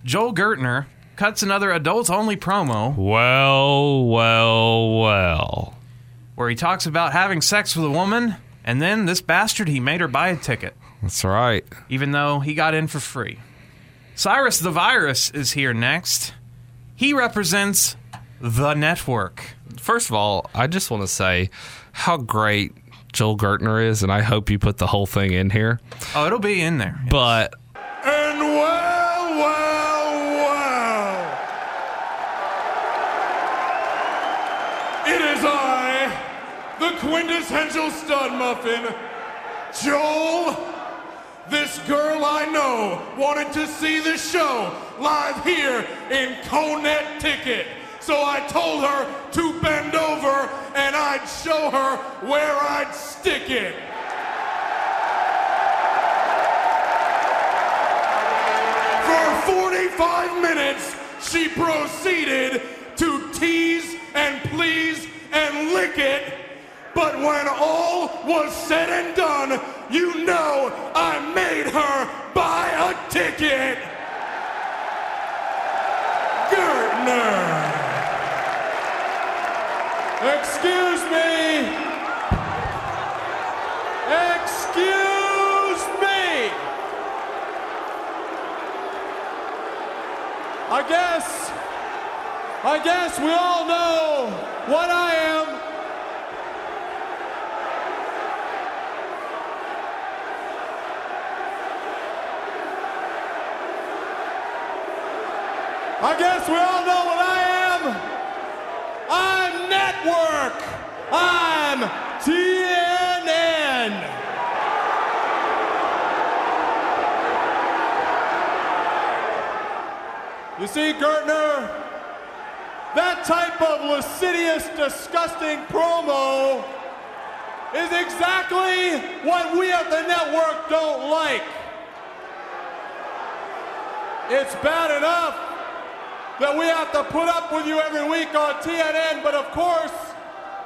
Joel Gertner cuts another adults-only promo well, well, well. where he talks about having sex with a woman, and then this bastard he made her buy a ticket. That's right. even though he got in for free. Cyrus the Virus is here next. He represents the network. First of all, I just want to say how great Joel Gertner is, and I hope you put the whole thing in here. Oh, it'll be in there. But And well, well, well. It is I, the quintessential stud muffin, Joel. This girl I know wanted to see the show live here in Conet Ticket. So I told her to bend over and I'd show her where I'd stick it. For 45 minutes, she proceeded to tease and please and lick it. But when all was said and done, you know I made her buy a ticket. Gertner. Excuse me. Excuse me. I guess, I guess we all know what I am. I guess we all know what I am. I'm Network. I'm TNN. You see, Gertner, that type of lascivious, disgusting promo is exactly what we at the network don't like. It's bad enough that we have to put up with you every week on TNN, but of course,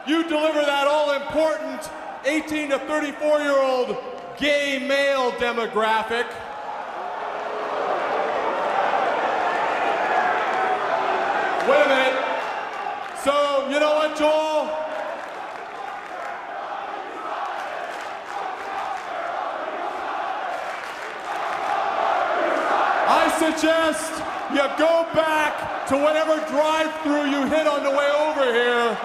you deliver that all important 18 to 34 year old gay male demographic. Wait. So, you know what, Joel? I suggest you go back to whatever drive-through you hit on the way over here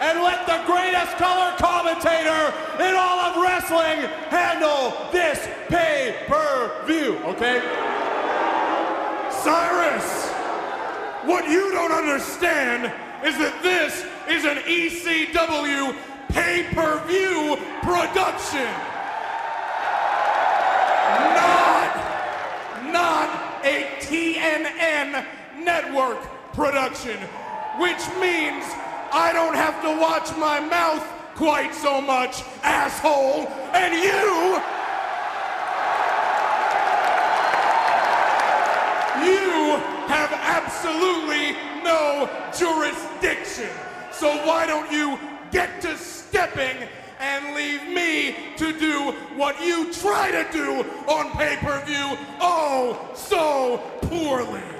and let the greatest color commentator in all of wrestling handle this pay-per-view, okay? Cyrus, what you don't understand is that this is an ECW pay-per-view production. Network production, which means I don't have to watch my mouth quite so much, asshole, and you. You have absolutely no jurisdiction. So why don't you get to stepping and leave me to do what you try to do on pay-per-view oh so poorly.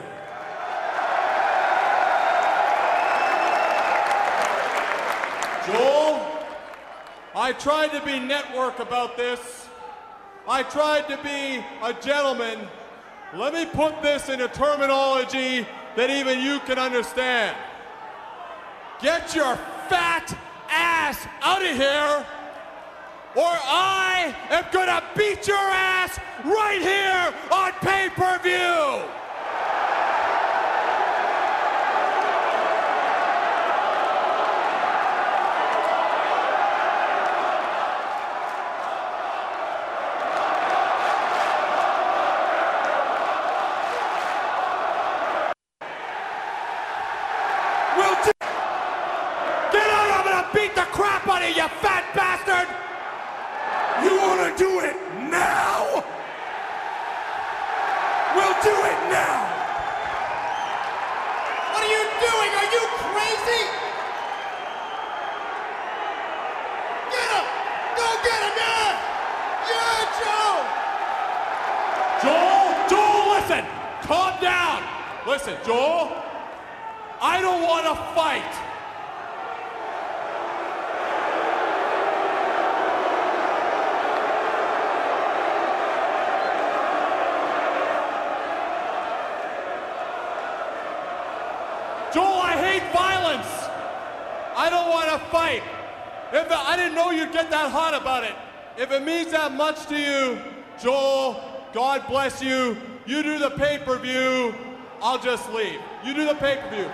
Joel, I tried to be network about this. I tried to be a gentleman. Let me put this in a terminology that even you can understand. Get your fat ass out of here, or I am gonna beat your ass right here on pay per view! Will do. Get out! I'm gonna beat the crap out of you, fat bastard! You wanna do it now? We'll do it now! What are you doing? Are you crazy? Get him! Go get him, yeah! Yeah, Joe! Joel, Joel, listen! Calm down! Listen, Joel, I don't want to fight. Joel, I hate violence. I don't want to fight. If I didn't know you'd get that hot about it. If it means that much to you, Joel, God bless you. You do the pay-per-view. I'll just leave. You do the pay-per-view.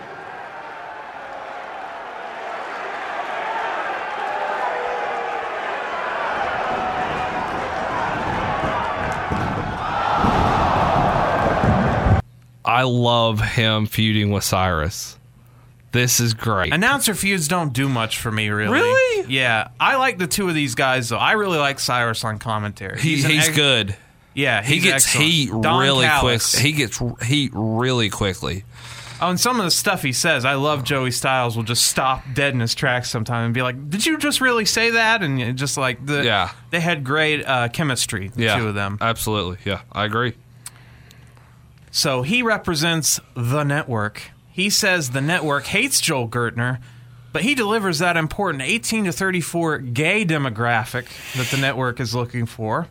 I love him feuding with Cyrus. This is great. Announcer feuds don't do much for me, really. Really? Yeah, I like the two of these guys though. I really like Cyrus on commentary. He, he's ex- good. Yeah, He gets excellent. heat Don really quick. Callis. He gets heat really quickly. Oh, and some of the stuff he says, I love Joey Styles will just stop dead in his tracks sometime and be like, "Did you just really say that?" And just like the Yeah. they had great uh, chemistry, the Yeah, two of them. Absolutely. Yeah, I agree. So he represents the network. He says the network hates Joel Gertner, but he delivers that important 18 to 34 gay demographic that the network is looking for.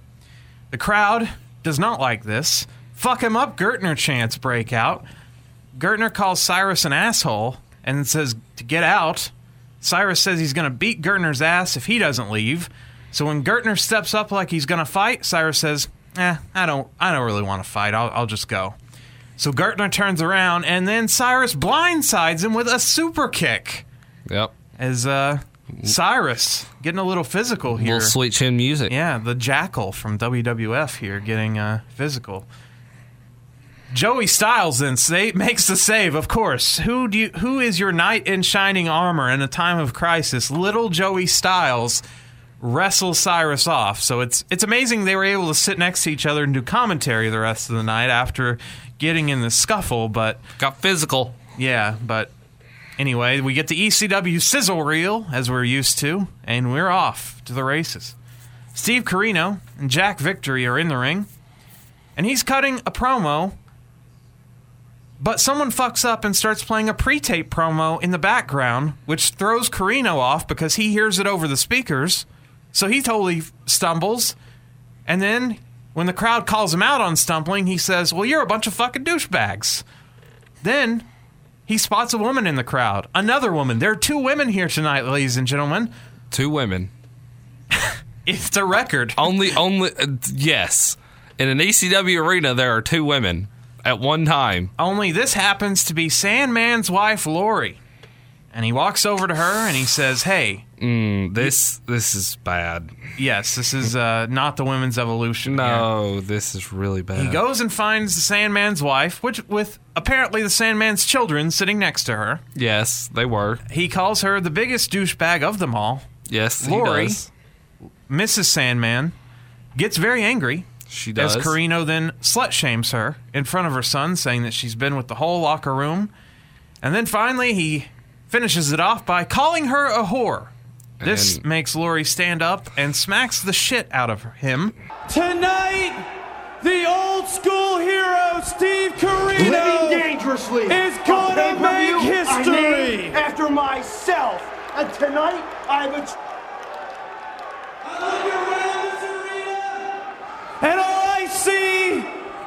The crowd does not like this. Fuck him up, Gertner chants break out. Gertner calls Cyrus an asshole and says to get out. Cyrus says he's going to beat Gertner's ass if he doesn't leave. So when Gertner steps up like he's going to fight, Cyrus says, "Eh, I don't, I don't really want to fight. I'll, I'll just go." So Gertner turns around, and then Cyrus blindsides him with a super kick. Yep. As uh, Cyrus getting a little physical here. Little sweet chin music. Yeah, the Jackal from WWF here getting uh, physical. Joey Styles then sa- makes the save, of course. Who do you, who is your knight in shining armor in a time of crisis? Little Joey Styles wrestles Cyrus off. So it's it's amazing they were able to sit next to each other and do commentary the rest of the night after getting in the scuffle. But Got physical. yeah, but anyway, we get the ECW sizzle reel as we're used to, and we're off to the races. Steve Corino and Jack Victory are in the ring, and he's cutting a promo. But someone fucks up and starts playing a pre tape promo in the background, which throws Corino off because he hears it over the speakers. So he totally stumbles. And then when the crowd calls him out on stumbling, he says, Well, you're a bunch of fucking douchebags. Then he spots a woman in the crowd. Another woman. There are two women here tonight, ladies and gentlemen. Two women. <laughs> It's a record. Only, only, uh, yes. In an ECW arena, there are two women at one time. Only this happens to be Sandman's wife, Lori. And he walks over to her and he says, Hey, This, this is bad. yes, this is uh, not the women's evolution. here." No, this is really bad. He goes and finds the Sandman's wife, which with apparently the Sandman's children sitting next to her. Yes, they were. He calls her the biggest douchebag of them all. Yes, Lori. he does. Mrs. Sandman gets very angry She does. As Corino then slut shames her in front of her son, saying that she's been with the whole locker room. And then finally, he finishes it off by calling her a whore. This And- makes Lori stand up and smacks the shit out of him. Tonight, the old school hero Steve Corino dangerously. is gonna A pay-per-view make I history. named after myself. And tonight, I'm a. and all I see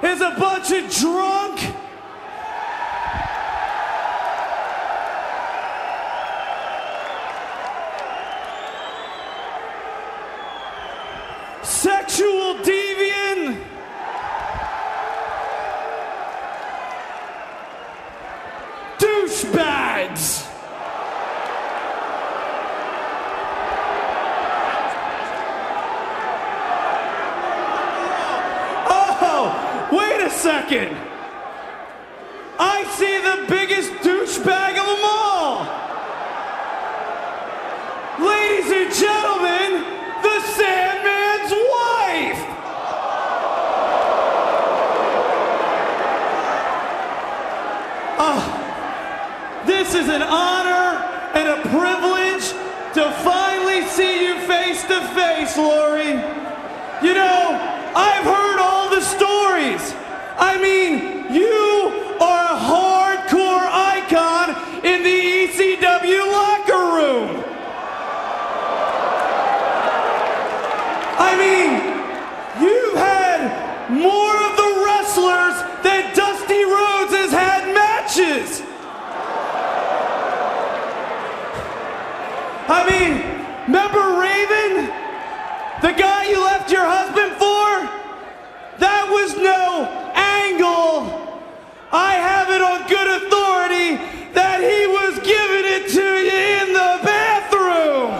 is a bunch of drunk. Sexual deviant. Douchebags. Oh, wait a second. I see the biggest douchebag of them all. Ladies and gentlemen, the Sandman's wife. Ah, this is an honor and a privilege to finally see you face to face, Lori. You know, I've heard all the stories. I mean, you are a hardcore I mean, remember Raven? The guy you left your husband for? That was no angle. I have it on good authority that he was giving it to you in the bathroom.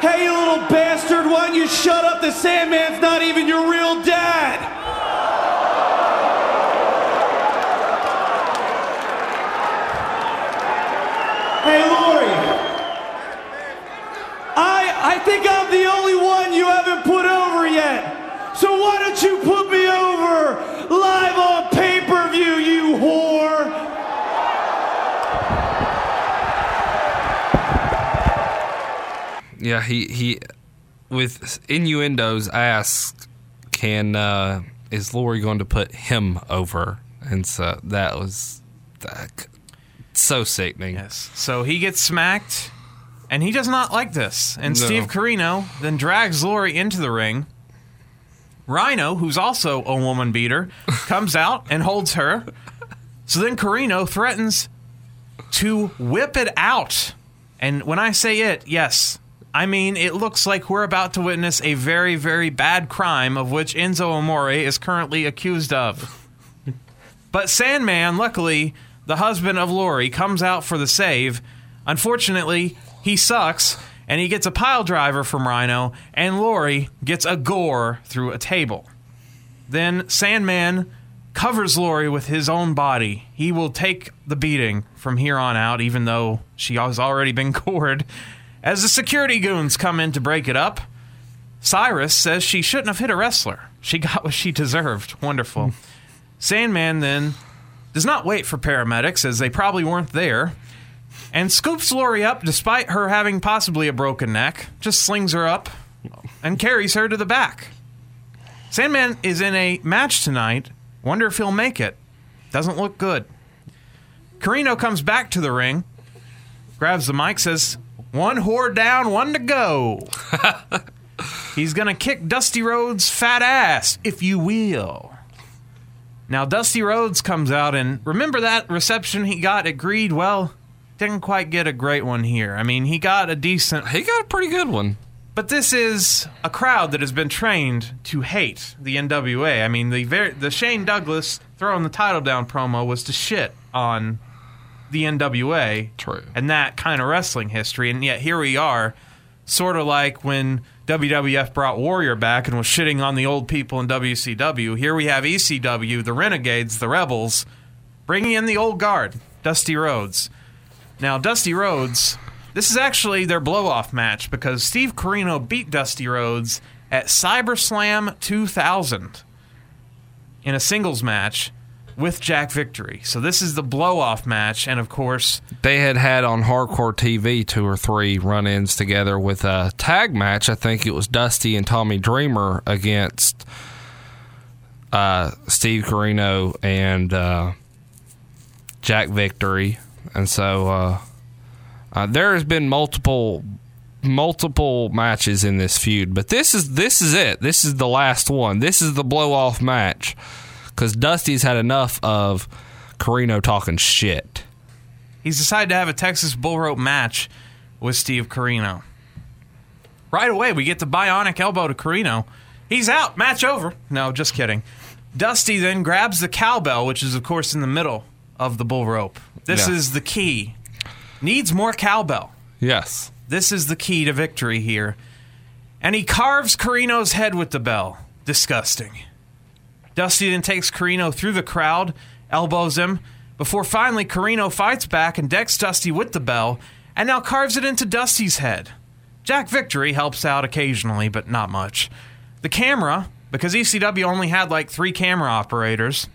Hey, you little bastard, why don't you shut up? The Sandman's not even your real dad. Hey, Lori. I, I think I'm the only one you haven't put over yet. So why don't you put me over live on pay per view, you whore? Yeah, he he with innuendos asked, "Can uh, is Lori going to put him over?" And so that was that, so sickening. Yes. So he gets smacked, and he does not like this. And No. Steve Corino then drags Lori into the ring. Rhino, who's also a woman beater, <laughs> comes out and holds her. So then Corino threatens to whip it out. And when I say it, yes, I mean it looks like we're about to witness a very, very bad crime of which Enzo Amore is currently accused of. But Sandman, luckily, the husband of Lori, comes out for the save. Unfortunately, he sucks, and he gets a pile driver from Rhino, and Lori gets a gore through a table. Then Sandman covers Lori with his own body. He will take the beating from here on out, even though she has already been <laughs> gored. As the security goons come in to break it up, Cyrus says she shouldn't have hit a wrestler. She got what she deserved. Wonderful. Hmm. Sandman then does not wait for paramedics, as they probably weren't there, and scoops Lori up despite her having possibly a broken neck, just slings her up and carries her to the back. Sandman is in a match tonight. Wonder if he'll make it. Doesn't look good. Corino comes back to the ring, grabs the mic, says, One whore down, one to go. <laughs> He's going to kick Dusty Rhodes' fat ass, if you will. Now, Dusty Rhodes comes out, and remember that reception he got at Greed? Well, didn't quite get a great one here. I mean, he got a decent. He got a pretty good one. But this is a crowd that has been trained to hate the NWA. I mean, the ver- the Shane Douglas throwing the title down promo was to shit on the NWA True. and that kind of wrestling history. And yet here we are, sort of like when WWF brought Warrior back and was shitting on the old people in WCW. Here we have ECW, the Renegades, the Rebels, bringing in the old guard, Dusty Rhodes. Now, Dusty Rhodes, this is actually their blow off match because Steve Corino beat Dusty Rhodes at CyberSlam 2000 in a singles match with Jack Victory. So this is the blow off match, and of course, They had had on Hardcore TV two or three run ins together with a tag match. I think it was Dusty and Tommy Dreamer against uh, Steve Corino and uh, Jack Victory, and so uh, uh, there has been multiple multiple matches in this feud, but this is this is it. This is the last one. This is the blow off match because Dusty's had enough of Corino talking shit. He's decided to have a Texas bull rope match with Steve Corino. Right away, we get the bionic elbow to Corino. He's out. Match over. No, just kidding. Dusty then grabs the cowbell, which is, of course, in the middle of the bull rope. This Yeah. is the key. Needs more cowbell. Yes. This is the key to victory here. And he carves Corino's head with the bell. Disgusting. Dusty then takes Corino through the crowd, elbows him, before finally Corino fights back and decks Dusty with the bell, and now carves it into Dusty's head. Jack Victory helps out occasionally, but not much. The camera, because ECW only had like three camera operators,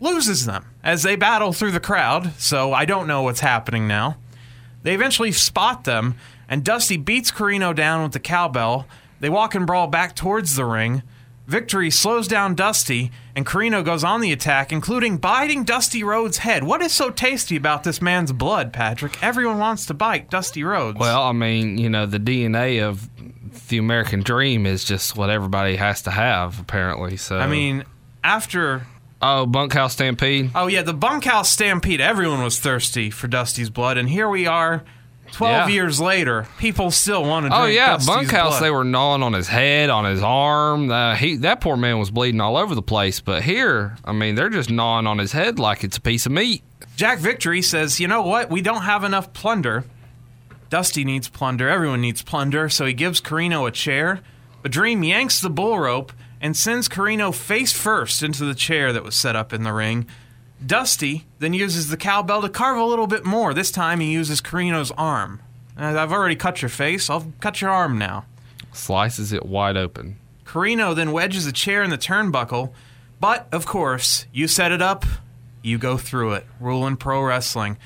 loses them as they battle through the crowd, so I don't know what's happening now. They eventually spot them, and Dusty beats Corino down with the cowbell. They walk and brawl back towards the ring. Victory slows down Dusty, and Corino goes on the attack, including biting Dusty Rhodes' head. What is so tasty about this man's blood, Patrick? Everyone wants to bite Dusty Rhodes. Well, I mean, you know, the DNA of the American dream is just what everybody has to have, apparently. So I mean, after oh, bunkhouse stampede. Oh yeah, the bunkhouse stampede. Everyone was thirsty for Dusty's blood, and here we are, twelve Yeah. years later. People still want to. Oh yeah, bunkhouse. They were gnawing on his head, on his arm. Uh, he that poor man was bleeding all over the place. But here, I mean, they're just gnawing on his head like it's a piece of meat. Jack Victory says, "You know what? We don't have enough plunder. Dusty needs plunder. Everyone needs plunder." So he gives Corino a chair. But Dream yanks the bull rope and sends Corino face first into the chair that was set up in the ring. Dusty then uses the cowbell to carve a little bit more. This time he uses Corino's arm. Uh, I've already cut your face. I'll cut your arm now. Slices it wide open. Corino then wedges a chair in the turnbuckle, but of course, you set it up, you go through it. Rule in pro wrestling.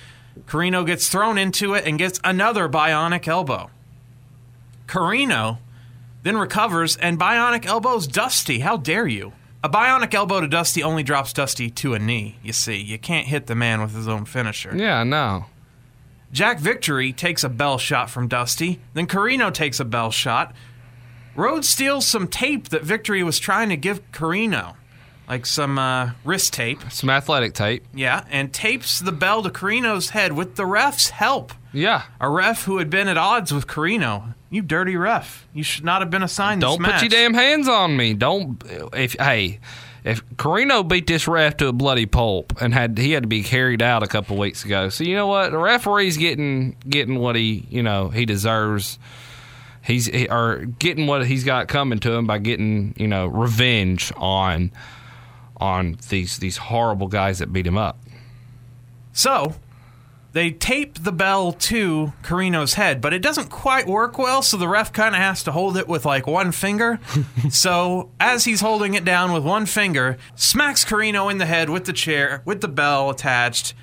Corino gets thrown into it and gets another bionic elbow. Corino then recovers and bionic elbows Dusty. How dare you? A bionic elbow to Dusty only drops Dusty to a knee, you see. You can't hit the man with his own finisher. Yeah, no. Jack Victory takes a bell shot from Dusty. Then Corino takes a bell shot. Rhodes steals some tape that Victory was trying to give Corino, like some uh, wrist tape. Some athletic tape. Yeah, and tapes the bell to Corino's head with the ref's help. Yeah. A ref who had been at odds with Corino. You dirty ref. You should not have been assigned. Don't put your damn hands on me. Don't if hey, if Corino beat this ref to a bloody pulp and had he had to be carried out a couple weeks ago. So you know what? The referee's getting getting what he you know he deserves. He's he, or getting what he's got coming to him by getting you know revenge on on these these horrible guys that beat him up. So, they tape the bell to Corino's head, but it doesn't quite work well, so the ref kind of has to hold it with like one finger. <laughs> so, as he's holding it down with one finger, smacks Corino in the head with the chair, with the bell attached.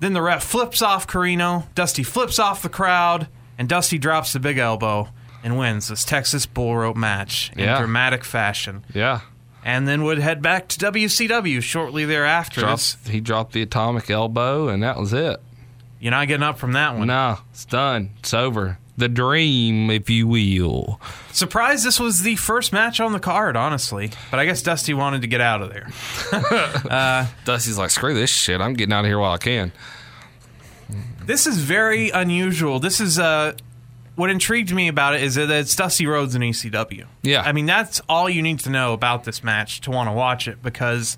Then the ref flips off Corino, Dusty flips off the crowd, and Dusty drops the big elbow and wins this Texas bull rope match in Yeah. dramatic fashion. Yeah. And then would head back to WCW shortly thereafter. Dropped, he dropped the atomic elbow and that was it. You're not getting up from that one. No, it's done. It's over. The dream, if you will. Surprised this was the first match on the card, honestly. But I guess Dusty wanted to get out of there. <laughs> Dusty's like, screw this shit. I'm getting out of here while I can. This is very unusual. This is uh, what intrigued me about it is that it's Dusty Rhodes and ECW. Yeah. I mean that's all you need to know about this match to want to watch it because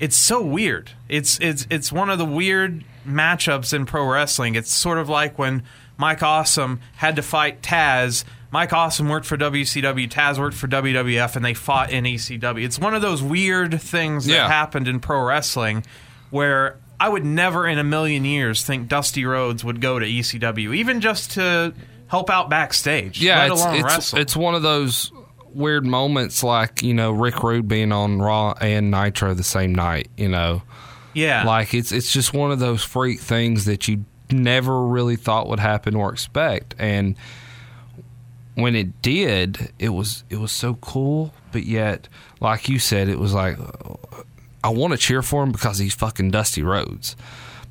it's so weird. It's it's it's one of the weird matchups in pro wrestling. It's sort of like when Mike Awesome had to fight Taz. Mike Awesome worked for WCW, Taz worked for WWF, and they fought in ECW. It's one of those weird things that Yeah. happened in pro wrestling where I would never in a million years think Dusty Rhodes would go to ECW, even just to help out backstage, Yeah, let it's alone it's, wrestle. it's one of those weird moments like, you know, Rick Rude being on Raw and Nitro the same night, you know. Yeah, Like it's it's just one of those freak things that you never really thought would happen or expect. And when it did, it was it was so cool, but yet like you said, it was like I want to cheer for him because he's fucking Dusty Rhodes.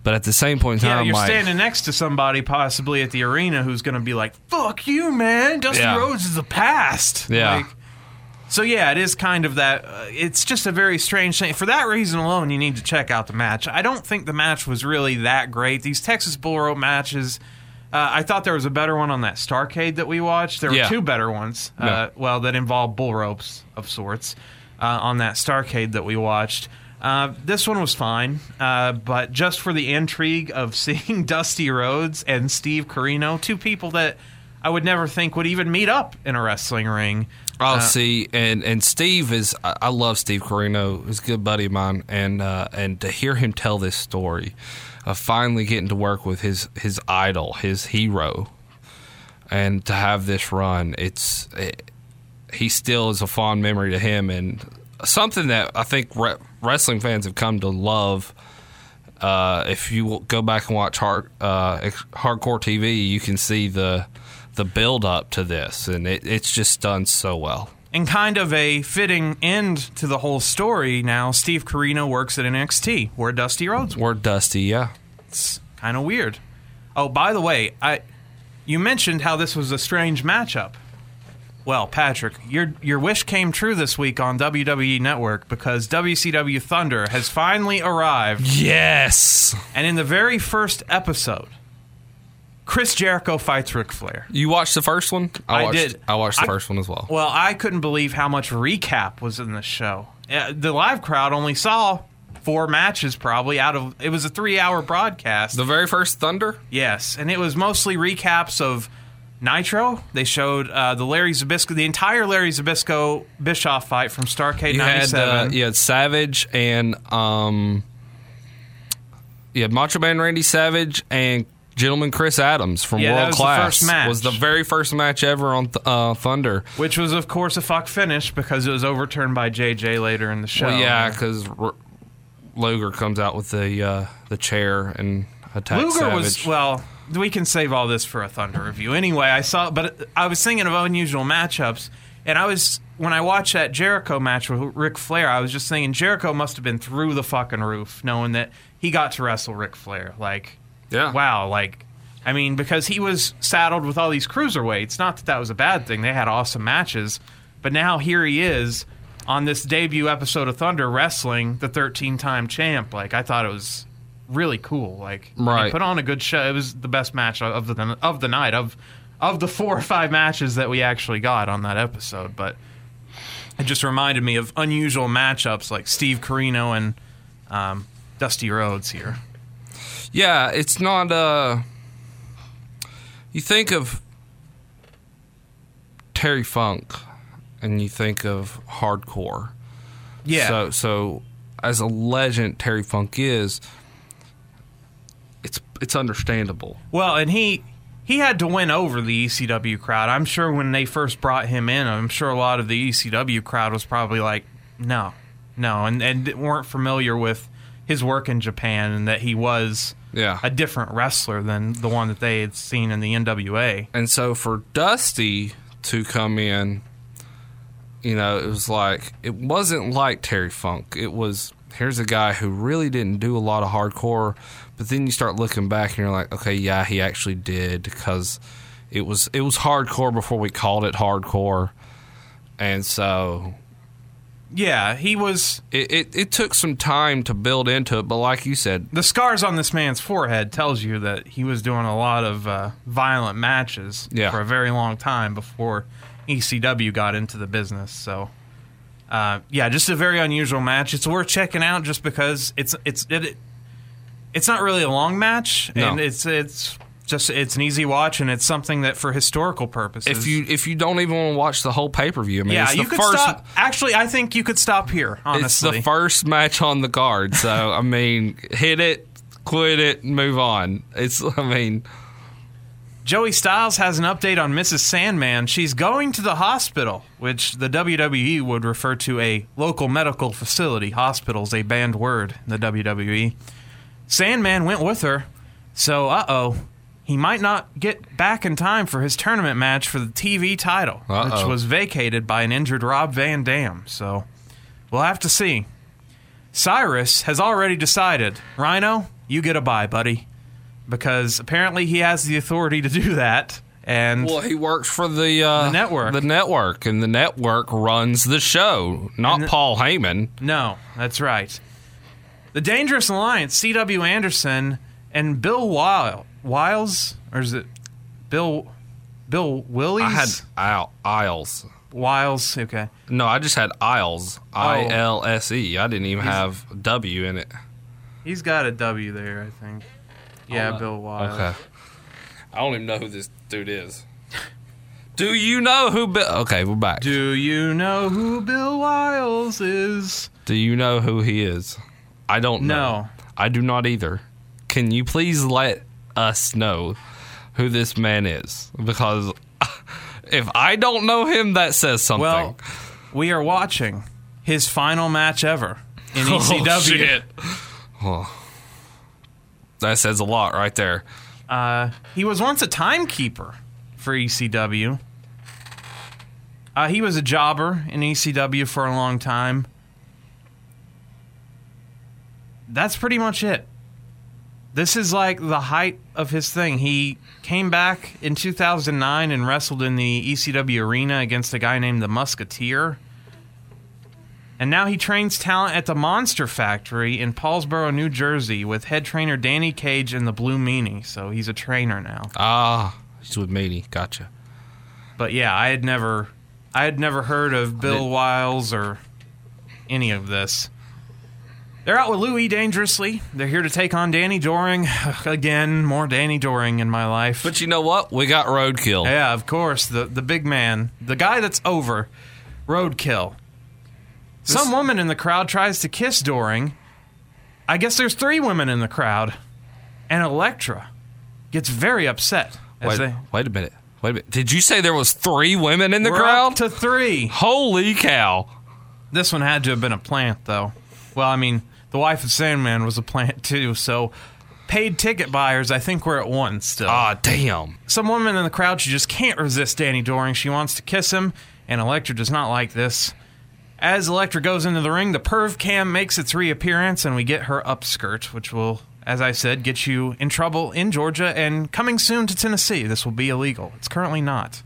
But at the same point in Yeah, you're like, standing next to somebody possibly at the arena who's going to be like, "Fuck you, man! Dusty Yeah. Rhodes is the past." Yeah. Like, so yeah, it is kind of that. Uh, it's just a very strange thing. For that reason alone, you need to check out the match. I don't think the match was really that great. These Texas Bull Rope matches. Uh, I thought there was a better one on that Starcade that we watched. There were Yeah. two better ones. Uh, well, that involved bull ropes of sorts uh, on that Starcade that we watched. Uh, this one was fine, uh, but just for the intrigue of <laughs> seeing Dusty Rhodes and Steve Corino, two people that I would never think would even meet up in a wrestling ring. Oh, see, and and Steve is I, love Steve Corino. He's a good buddy of mine, and uh, and to hear him tell this story of finally getting to work with his his idol, his hero, and to have this run, it's it, he still is a fond memory to him, and something that I think re- wrestling fans have come to love. Uh, if you go back and watch hard, uh, hardcore TV, you can see the the build up to this, and it, it's just done so well. And kind of a fitting end to the whole story now, Steve Corino works at NXT, where Dusty Rhodes We're Dusty, yeah. It's kind of weird. Oh, by the way, I you mentioned how this was a strange matchup. Well, Patrick, your your wish came true this week on WWE Network because WCW Thunder has finally arrived, Yes. and in the very first episode, Chris Jericho fights Ric Flair. You watched the first one? I watched, did. I watched the I- first one as well. Well, I couldn't believe how much recap was in this show. Uh, The live crowd only saw four matches, probably out of it was a three-hour broadcast. The very first Thunder? Yes, and it was mostly recaps of Nitro. They showed uh, the Larry Zbyszko, the entire Larry Zbyszko Bischoff fight from Starcade You had '97. uh, you had Savage and um, you had Macho Man Randy Savage and Gentleman Chris Adams from Yeah, that World was the Class. first match. Was the very first match ever on uh, Thunder. which was, of course, a fuck finish because it was overturned by JJ later in the show. Well, yeah, because R- Luger comes out with the uh, the chair and attacks Luger Savage. was well. We can save all this for a Thunder review. Anyway, I saw, but I was thinking of unusual matchups, and I was when I watched that Jericho match with Ric Flair, I was just thinking Jericho must have been through the fucking roof, knowing that he got to wrestle Ric Flair. Like, Yeah. wow, like. I mean, because he was saddled with all these cruiserweights. Not that that was a bad thing. They had awesome matches. But now here he is on this debut episode of Thunder wrestling the 13 time champ. Like, I thought it was really cool. Like, he Right. put on a good show. It was the best match of the of the night of of the four or five matches that we actually got on that episode. But it just reminded me of unusual matchups like Steve Corino and um, Dusty Rhodes here. Yeah, it's not. Uh, you think of Terry Funk, and you think of hardcore. Yeah. So, so as a legend, Terry Funk is. It's it's understandable. Well, and he he had to win over the ECW crowd. I'm sure when they first brought him in, I'm sure a lot of the ECW crowd was probably like, no, no, and and weren't familiar with his work in Japan and that he was Yeah. a different wrestler than the one that they had seen in the NWA. And so for Dusty to come in, you know, it was like it wasn't like Terry Funk. It was here's a guy who really didn't do a lot of hardcore, but then you start looking back and you're like, okay, yeah, he actually did because it was it was hardcore before we called it hardcore. And so Yeah, he was. it, it, it took some time to build into it, but like you said, The scars on this man's forehead tells you that he was doing a lot of uh, violent matches Yeah. for a very long time before ECW got into the business. So, uh, yeah, just a very unusual match. It's worth checking out just because it's it's it, it- it's not really a long match, No. and it's it's just it's an easy watch, and it's something that for historical purposes. if you if you don't even want to watch the whole pay per view, I mean, yeah, it's the you could first stop. Actually, I think you could stop here. Honestly, It's the first match on the card. So, I mean, hit it, quit it, move on. It's, I mean, Joey Styles has an update on Mrs. Sandman. She's going to the hospital, which the WWE would refer to a local medical facility. Hospital's a banned word in the WWE. Sandman went with her, so uh oh, he might not get back in time for his tournament match for the TV title, which Uh-oh. was vacated by an injured Rob Van Dam. So we'll have to see. Cyrus has already decided, Rhino, you get a bye, buddy, because apparently he has the authority to do that. And Well, he works for the uh, The network. The network, and the network runs the show, not the- Paul Heyman. no, that's right. The Dangerous Alliance, C.W. Anderson and Bill Weil, Wiles, or is it Bill Bill Willies? I had Isle- Isles. Wiles. Okay. No, I just had Isles. Oh. I L S E. I didn't even have W in it. He's got a W there, I think. Yeah, no. Bill Wiles. Okay. I don't even know who this dude is. <laughs> Do you know who Bill? Okay, we're back. Do, Do you know who Bill Wiles is? Do you know who he is? I don't know. No. I do not either. Can you please let us know who this man is? Because <laughs> if I don't know him, that says something. Well, we are watching his final match ever in ECW. <laughs> Oh, shit. Oh. That says a lot right there. Uh, he was once a timekeeper for ECW. Uh, he was a jobber in ECW for a long time. That's pretty much it. This is like the height of his thing. He came back in 2009 and wrestled in the ECW arena against a guy named the Musketeer. And now he trains talent at the Monster Factory in Paulsboro, New Jersey, with head trainer Danny Cage and the Blue Meanie. So he's a trainer now. Ah, he's with Meanie. Gotcha. But yeah, I had never, I had never heard of Bill Wiles or any of this. They're out with Louis dangerously. They're here to take on Danny Doring <sighs> again. More Danny Doring in my life. But you know what? We got Roadkill. yeah, of course, the the big man, the guy that's over, Roadkill. Some woman in the crowd tries to kiss Doring. I guess there's three women in the crowd, and Elektra gets very upset. As Wait, they, wait a minute. Wait a minute. Did you say there was three women in the we're crowd? up to three. Holy cow! This one had to have been a plant, though. Well, I mean, the wife of Sandman was a plant <laughs> too, so paid ticket buyers, I think, were at one still. Ah, damn. Some woman in the crowd, she just can't resist Danny Doring. She wants to kiss him, and Elektra does not like this. As Elektra goes into the ring, the perv cam makes its reappearance, and we get her upskirt, which will, as I said, get you in trouble in Georgia and coming soon to Tennessee. This will be illegal. It's currently not.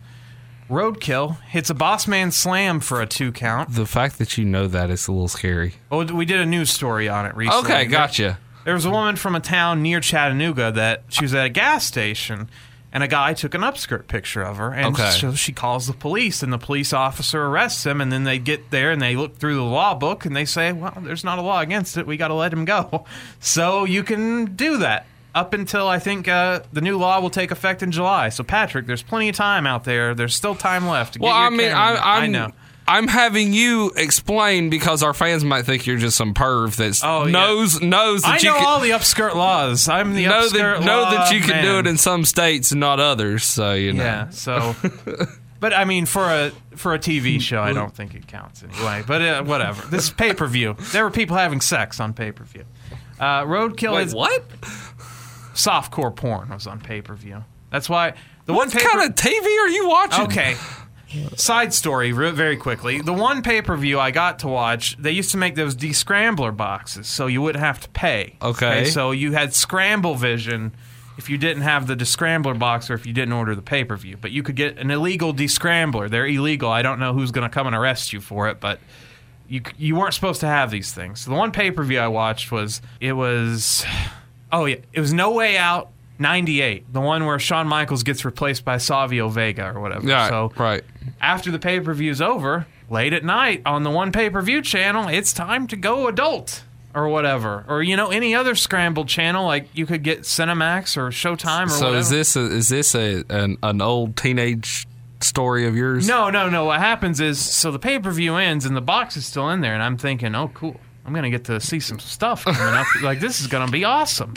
Roadkill hits a boss man slam for a two count. The fact that you know that is a little scary. Oh, we did a news story on it recently. Okay, gotcha. There was a woman from a town near Chattanooga that she was at a gas station, and a guy took an upskirt picture of her, and Okay. so she calls the police, and the police officer arrests him, and then they get there and they look through the law book and they say, "Well, there's not a law against it. We got to let him go." <laughs> So you can do that up until I think uh, the new law will take effect in July. So Patrick, there's plenty of time out there. There's still time left. To Well, get your I mean. I, I'm, I know. I'm having you explain because our fans might think you're just some perv that Oh, yeah. knows knows that I you know can, all the upskirt laws. I'm the know upskirt that know that you can do it in some states and not others. So you know. Yeah. So, <laughs> but I mean, for a for a TV show, I don't think it counts anyway. But uh, whatever. This is pay per view. There were people having sex on pay per view. Uh, Roadkill Wait, is what? Softcore porn was on pay per view. That's why the What one pay kind of TV are you watching? Okay. Side story, re- very quickly. The one pay per view I got to watch, they used to make those descrambler boxes, so you wouldn't have to pay. Okay. So you had scramble vision if you didn't have the descrambler box or if you didn't order the pay per view. But you could get an illegal descrambler. They're illegal. I don't know who's going to come and arrest you for it, but you you weren't supposed to have these things. So the one pay per view I watched was it was oh yeah it was No Way Out. 98, the one where Shawn Michaels gets replaced by Savio Vega or whatever. Yeah, so right. after the pay per view's over, late at night on the one pay per view channel, it's time to go adult or whatever, or you know any other scrambled channel like you could get Cinemax or Showtime or whatever. So whatever. is this a, is this a an, an old teenage story of yours? No, no, no. What happens is so the pay per view ends and the box is still in there, and I'm thinking, oh, cool. I'm gonna get to see some stuff coming up. like this is gonna be awesome.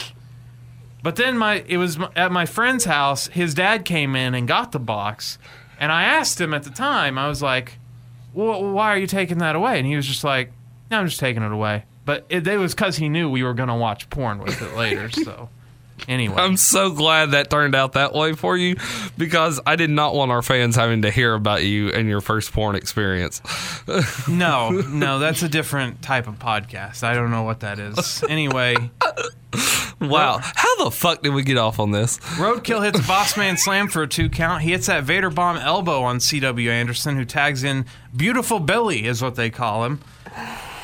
But then my it was at my friend's house. His dad came in and got the box, and I asked him at the time. I was like, well, "Why are you taking that away?" And he was just like, "No, I'm just taking it away." But it, it was because he knew we were gonna watch porn with it later. So anyway, I'm so glad that turned out that way for you because I did not want our fans having to hear about you and your first porn experience. <laughs> No, no, that's a different type of podcast. I don't know what that is. Anyway, <laughs> Wow. How the fuck did we get off on this? Roadkill hits <laughs> boss man slam for a two count. He hits that Vader bomb elbow on CW Anderson, who tags in Beautiful Billy, is what they call him.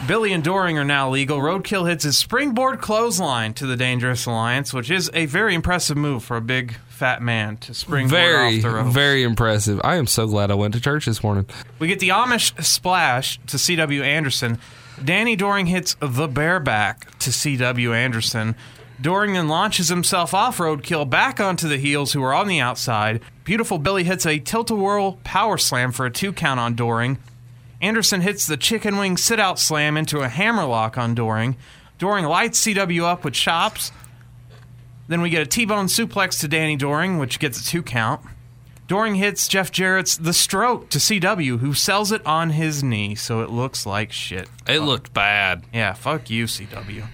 Billy and Doring are now legal. Roadkill hits his springboard clothesline to the Dangerous Alliance, which is a very impressive move for a big fat man to springboard Very, off the ropes. very impressive. I am so glad I went to church this morning. We get the Amish splash to CW Anderson. Danny Doring hits the bareback to CW Anderson. Doring then launches himself off roadkill back onto the heels who are on the outside. Beautiful Billy hits a tilt a whirl power slam for a two count on Doring. Anderson hits the chicken wing sit out slam into a hammerlock on Doring. Doring lights CW up with chops. Then we get a T bone suplex to Danny Doring, which gets a two count. Doring hits Jeff Jarrett's The Stroke to CW, who sells it on his knee, so it looks like shit. It looked bad. Yeah, fuck you, CW.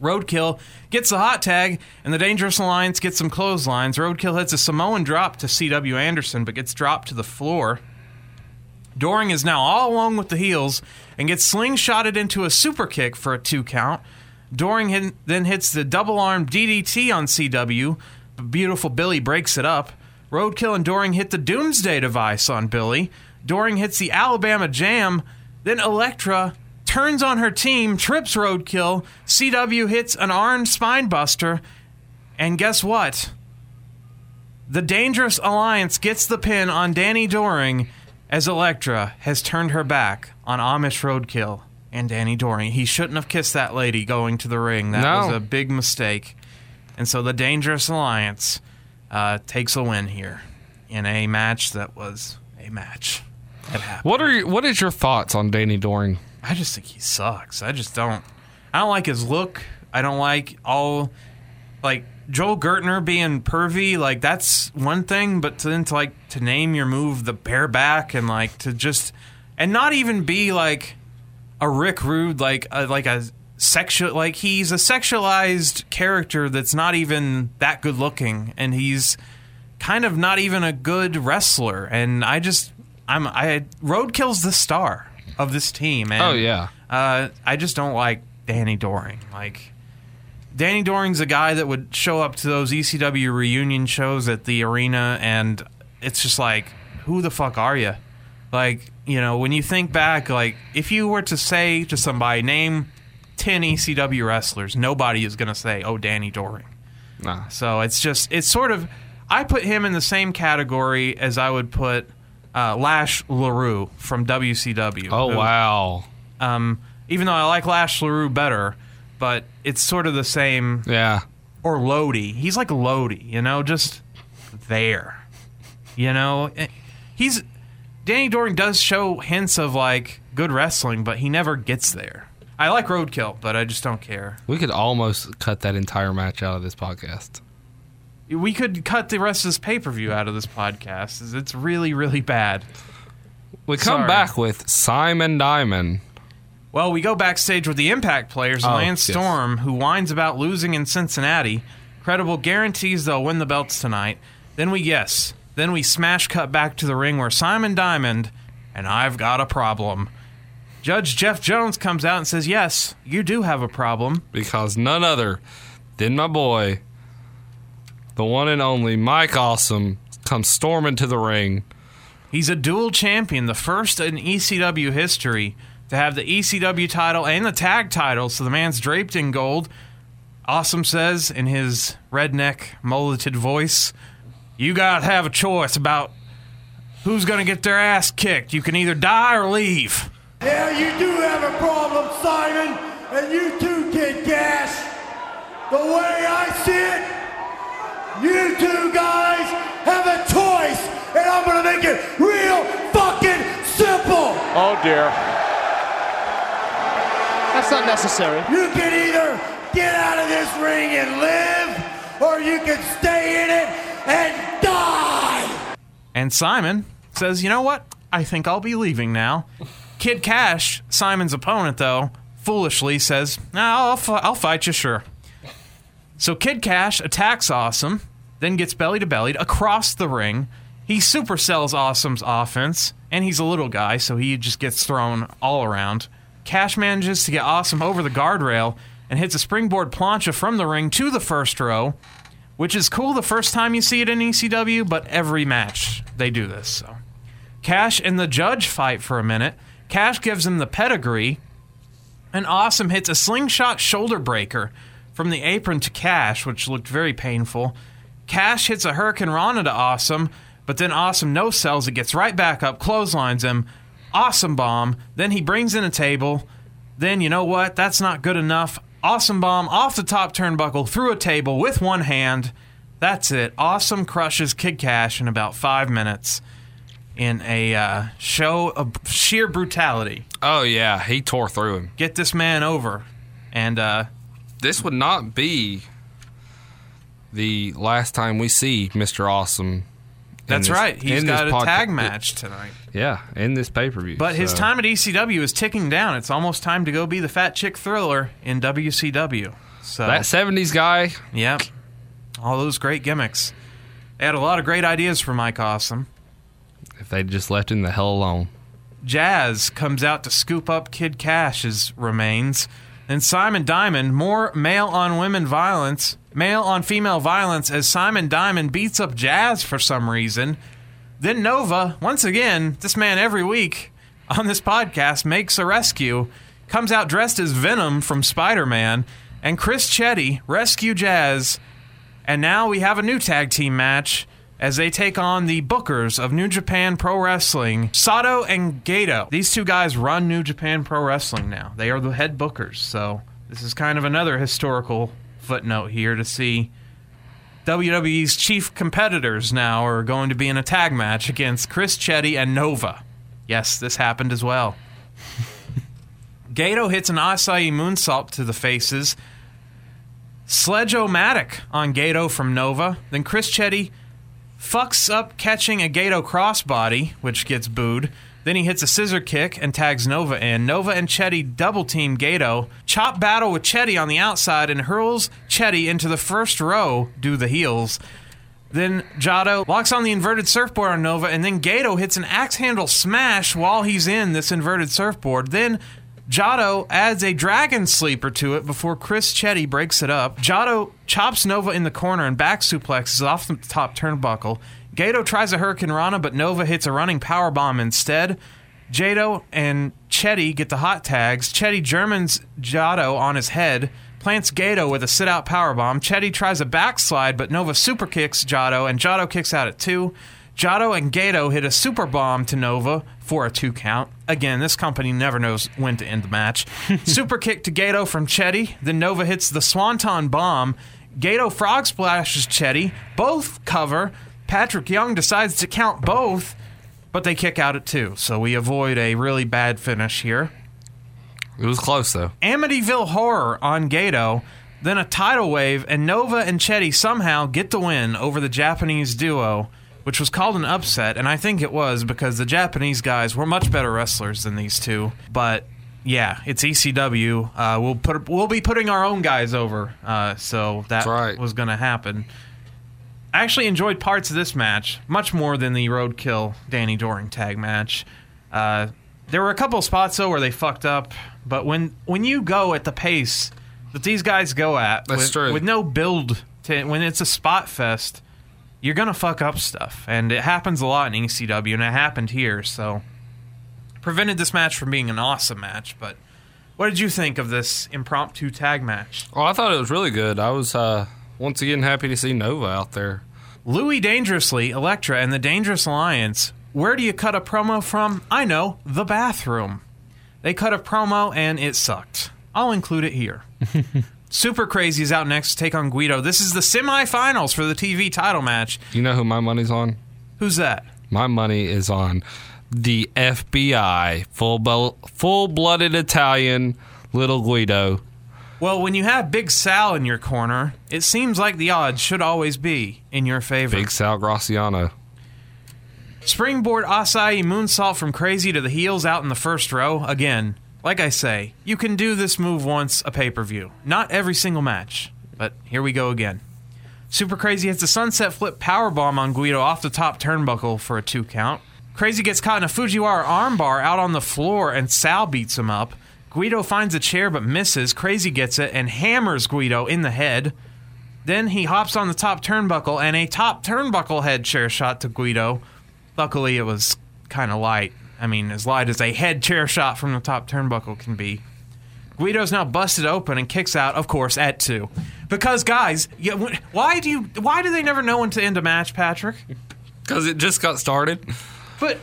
Roadkill gets the hot tag, and the Dangerous Alliance gets some clotheslines. Roadkill hits a Samoan drop to CW Anderson, but gets dropped to the floor. Doring is now all alone with the heels and gets slingshotted into a super kick for a two count. Doring then hits the double arm DDT on CW, beautiful Billy breaks it up. Roadkill and Doring hit the Doomsday device on Billy. Doring hits the Alabama Jam. Then Elektra turns on her team, trips Roadkill. CW hits an Arn spine buster. And guess what? The Dangerous Alliance gets the pin on Danny Doring as Elektra has turned her back on Amish Roadkill and Danny Doring. He shouldn't have kissed that lady going to the ring. That No. was a big mistake. And so the Dangerous Alliance uh, takes a win here in a match that was a match. That happened. What are your, what is your thoughts on Danny Doring? I just think he sucks. I just don't. I don't like his look. I don't like all like Joel Gertner being pervy. Like that's one thing, but to then to like to name your move the bareback and like to just and not even be like a Rick Rude like a, like a sexual like he's a sexualized character that's not even that good looking and he's kind of not even a good wrestler and I just I'm I Roadkill's the star of this team and Oh, yeah. uh, I just don't like Danny Doring like Danny Doring's a guy that would show up to those ECW reunion shows at the arena, and it's just like, who the fuck are you? Like, you know, when you think back, like, if you were to say to somebody, name 10 ECW wrestlers, nobody is going to say, oh, Danny Doring. Nah. So it's just, it's sort of, I put him in the same category as I would put uh, Lash LaRue from WCW. Oh who- wow. Um, even though I like Lash LaRue better, but it's sort of the same Yeah. or Lodi. He's like Lodi, you know, just there. You know, Eh, he's Danny Doring does show hints of like good wrestling, but he never gets there. I like Roadkill, but I just don't care. We could almost cut that entire match out of this podcast. We could cut the rest of this pay per view out of this podcast. It's really, really bad. We come Sorry. back with Simon Diamond. Well, we go backstage with the Impact players, Oh, Lance yes. Storm, who whines about losing in Cincinnati. Credible guarantees they'll win the belts tonight. Then we yes. Then we smash cut back to the ring where Simon Diamond and I've got a problem. Judge Jeff Jones comes out and says, "Yes, you do have a problem." because none other than my boy, the one and only Mike Awesome, comes storming to the ring. He's a dual champion, the first in ECW history to have the ECW title and the tag title. So the man's draped in gold. Awesome says in his redneck, mulleted voice, "You gotta have a choice about who's gonna get their ass kicked. You can either die or leave." Yeah, you do have a problem, Simon, and you too, Kid Cash. The way I see it, you two guys have a choice, and I'm gonna make it real fucking simple. Oh dear. That's not necessary. You can either get out of this ring and live, or you can stay in it and die. And Simon says, You know what? I think I'll be leaving now. Kid Cash, Simon's opponent, though, foolishly says, No, I'll, fi- I'll fight you, sure. So Kid Cash attacks Awesome, then gets belly to belly across the ring. He supersells Awesome's offense, and he's a little guy, so he just gets thrown all around. Cash manages to get Awesome over the guardrail, and hits a springboard plancha from the ring to the first row, which is cool the first time you see it in ECW, but every match they do this. So, Cash and the Judge fight for a minute. Cash gives him the pedigree, and Awesome hits a slingshot shoulder breaker from the apron to Cash, which looked very painful. Cash hits a Hurricane Rana to Awesome, but then Awesome no sells it, gets right back up, clotheslines him. Awesome bomb. Then he brings in a table. Then you know what? That's not good enough. Awesome bomb off the top turnbuckle through a table with one hand. That's it. Awesome crushes Kid Cash in about five minutes in a uh, show of sheer brutality. Oh yeah, he tore through him. Get this man over. And uh, This would not be the last time we see Mr. Awesome. That's this- right. He's got a tag match tonight. Yeah, in this pay per view. But his time at ECW is ticking down. It's almost time to go be the fat chick thriller in WCW. So that '70s guy. Yep. All those great gimmicks. They had a lot of great ideas for Mike Awesome. If they'd just left him the hell alone. Jazz comes out to scoop up Kid Cash's remains. And Simon Diamond, more male on women violence, male on female violence, as Simon Diamond beats up Jazz for some reason. Then Nova, once again, this man every week on this podcast makes a rescue, comes out dressed as Venom from Spider Man, and Chris Chetti rescue Jazz. And now we have a new tag team match as they take on the bookers of New Japan Pro Wrestling, Jado and Gedo. These two guys run New Japan Pro Wrestling now. They are the head bookers. So this is kind of another historical footnote here to see WWE's chief competitors now are going to be in a tag match against Chris Chetti and Nova. Yes, this happened as well. <laughs> Gedo hits an Asai moonsault to the faces. Sledge-o-matic on Gedo from Nova. Then Chris Chetti fucks up catching a Gedo crossbody, which gets booed. Then he hits a scissor kick and tags Nova in. Nova and Chetti double team Gedo. Chop battle with Chetti on the outside and hurls Chetti into the first row, do the heels. Then Jado locks on the inverted surfboard on Nova, and then Gedo hits an axe handle smash while he's in this inverted surfboard. Then Jado adds a dragon sleeper to it before Chris Chetti breaks it up. Jado chops Nova in the corner and back suplexes off the top turnbuckle. Gedo tries a Hurricane Rana, but Nova hits a running power bomb instead. Jado and Chetti get the hot tags. Chetti Germans Jado on his head, plants Gedo with a sit out power bomb. Chetti tries a backslide, but Nova super kicks Jado, and Jado kicks out at two. Jado and Gedo hit a super bomb to Nova for a two count. Again, this company never knows when to end the match. <laughs> super kick to Gedo from Chetti. Then Nova hits the Swanton bomb. Gedo frog splashes Chetti. Both cover. Patrick Young decides to count both, but they kick out at two. So we avoid a really bad finish here. It was close though. Amityville Horror on Gedo, then a tidal wave, and Nova and Chetti somehow get the win over the Japanese duo, which was called an upset, and I think it was because the Japanese guys were much better wrestlers than these two. But yeah, it's ECW. Uh, we'll put we'll be putting our own guys over, uh, so that right. was going to happen. I actually enjoyed parts of this match much more than the Roadkill Danny Doring tag match. Uh, there were a couple spots though where they fucked up, but when when you go at the pace that these guys go at, That's with, true. with no build to when it's a spot fest, you're gonna fuck up stuff, and it happens a lot in ECW, and it happened here. So prevented this match from being an awesome match. But what did you think of this impromptu tag match? Oh, I thought it was really good. I was uh, once again happy to see Nova out there. Louis Dangerously, Elektra, and the Dangerous Alliance. Where do you cut a promo from? I know, the bathroom. They cut a promo and it sucked. I'll include it here. <laughs> Super Crazy is out next to take on Guido. This is the semifinals for the TV title match. You know who my money's on? Who's that? My money is on the FBI, full full blooded Italian little Guido. Well, when you have Big Sal in your corner, it seems like the odds should always be in your favor. Big Sal Graziano. Springboard Asai moonsault from crazy to the heels out in the first row. Again, like I say, you can do this move once a pay per view. Not every single match, but here we go again. Super Crazy hits a sunset flip power bomb on Guido off the top turnbuckle for a two count. Crazy gets caught in a Fujiwara armbar out on the floor, and Sal beats him up. Guido finds a chair but misses. Crazy gets it and hammers Guido in the head. Then he hops on the top turnbuckle and a top turnbuckle head chair shot to Guido. Luckily, it was kind of light. I mean, as light as a head chair shot from the top turnbuckle can be. Guido's now busted open and kicks out, of course, at two. Because guys, yeah, why do you? Why do they never know when to end a match, Patrick? <laughs> Because it just got started. But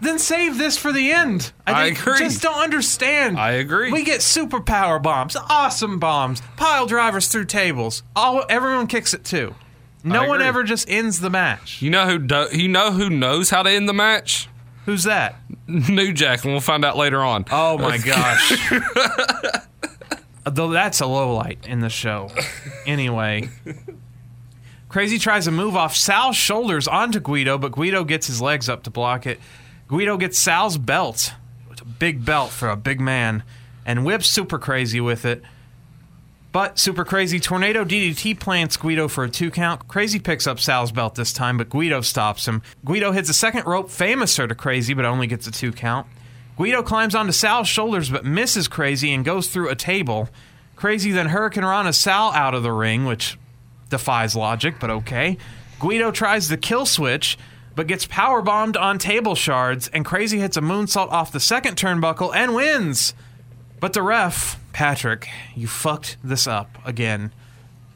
then save this for the end. I think- agree. Just don't understand. I agree. We get super power bombs, awesome bombs, pile drivers through tables. All everyone kicks it too. No one ever just ends the match. You know who do, you know who knows how to end the match? Who's that? <laughs> New Jack, and we'll find out later on. Oh my <laughs> gosh. <laughs> Though that's a low light in the show. Anyway. Crazy tries to move off Sal's shoulders onto Guido, but Guido gets his legs up to block it. Guido gets Sal's belt. It's a big belt for a big man. And whips Super Crazy with it. But Super Crazy Tornado DDT plants Guido for a two count. Crazy picks up Sal's belt this time, but Guido stops him. Guido hits a second rope famouser to Crazy, but only gets a two count. Guido climbs onto Sal's shoulders, but misses Crazy and goes through a table. Crazy then Hurricane Rana Sal out of the ring, which defies logic, but okay. Guido tries the kill switch, but gets power bombed on table shards, and Crazy hits a moonsault off the second turnbuckle and wins. But the ref, Patrick, you fucked this up again.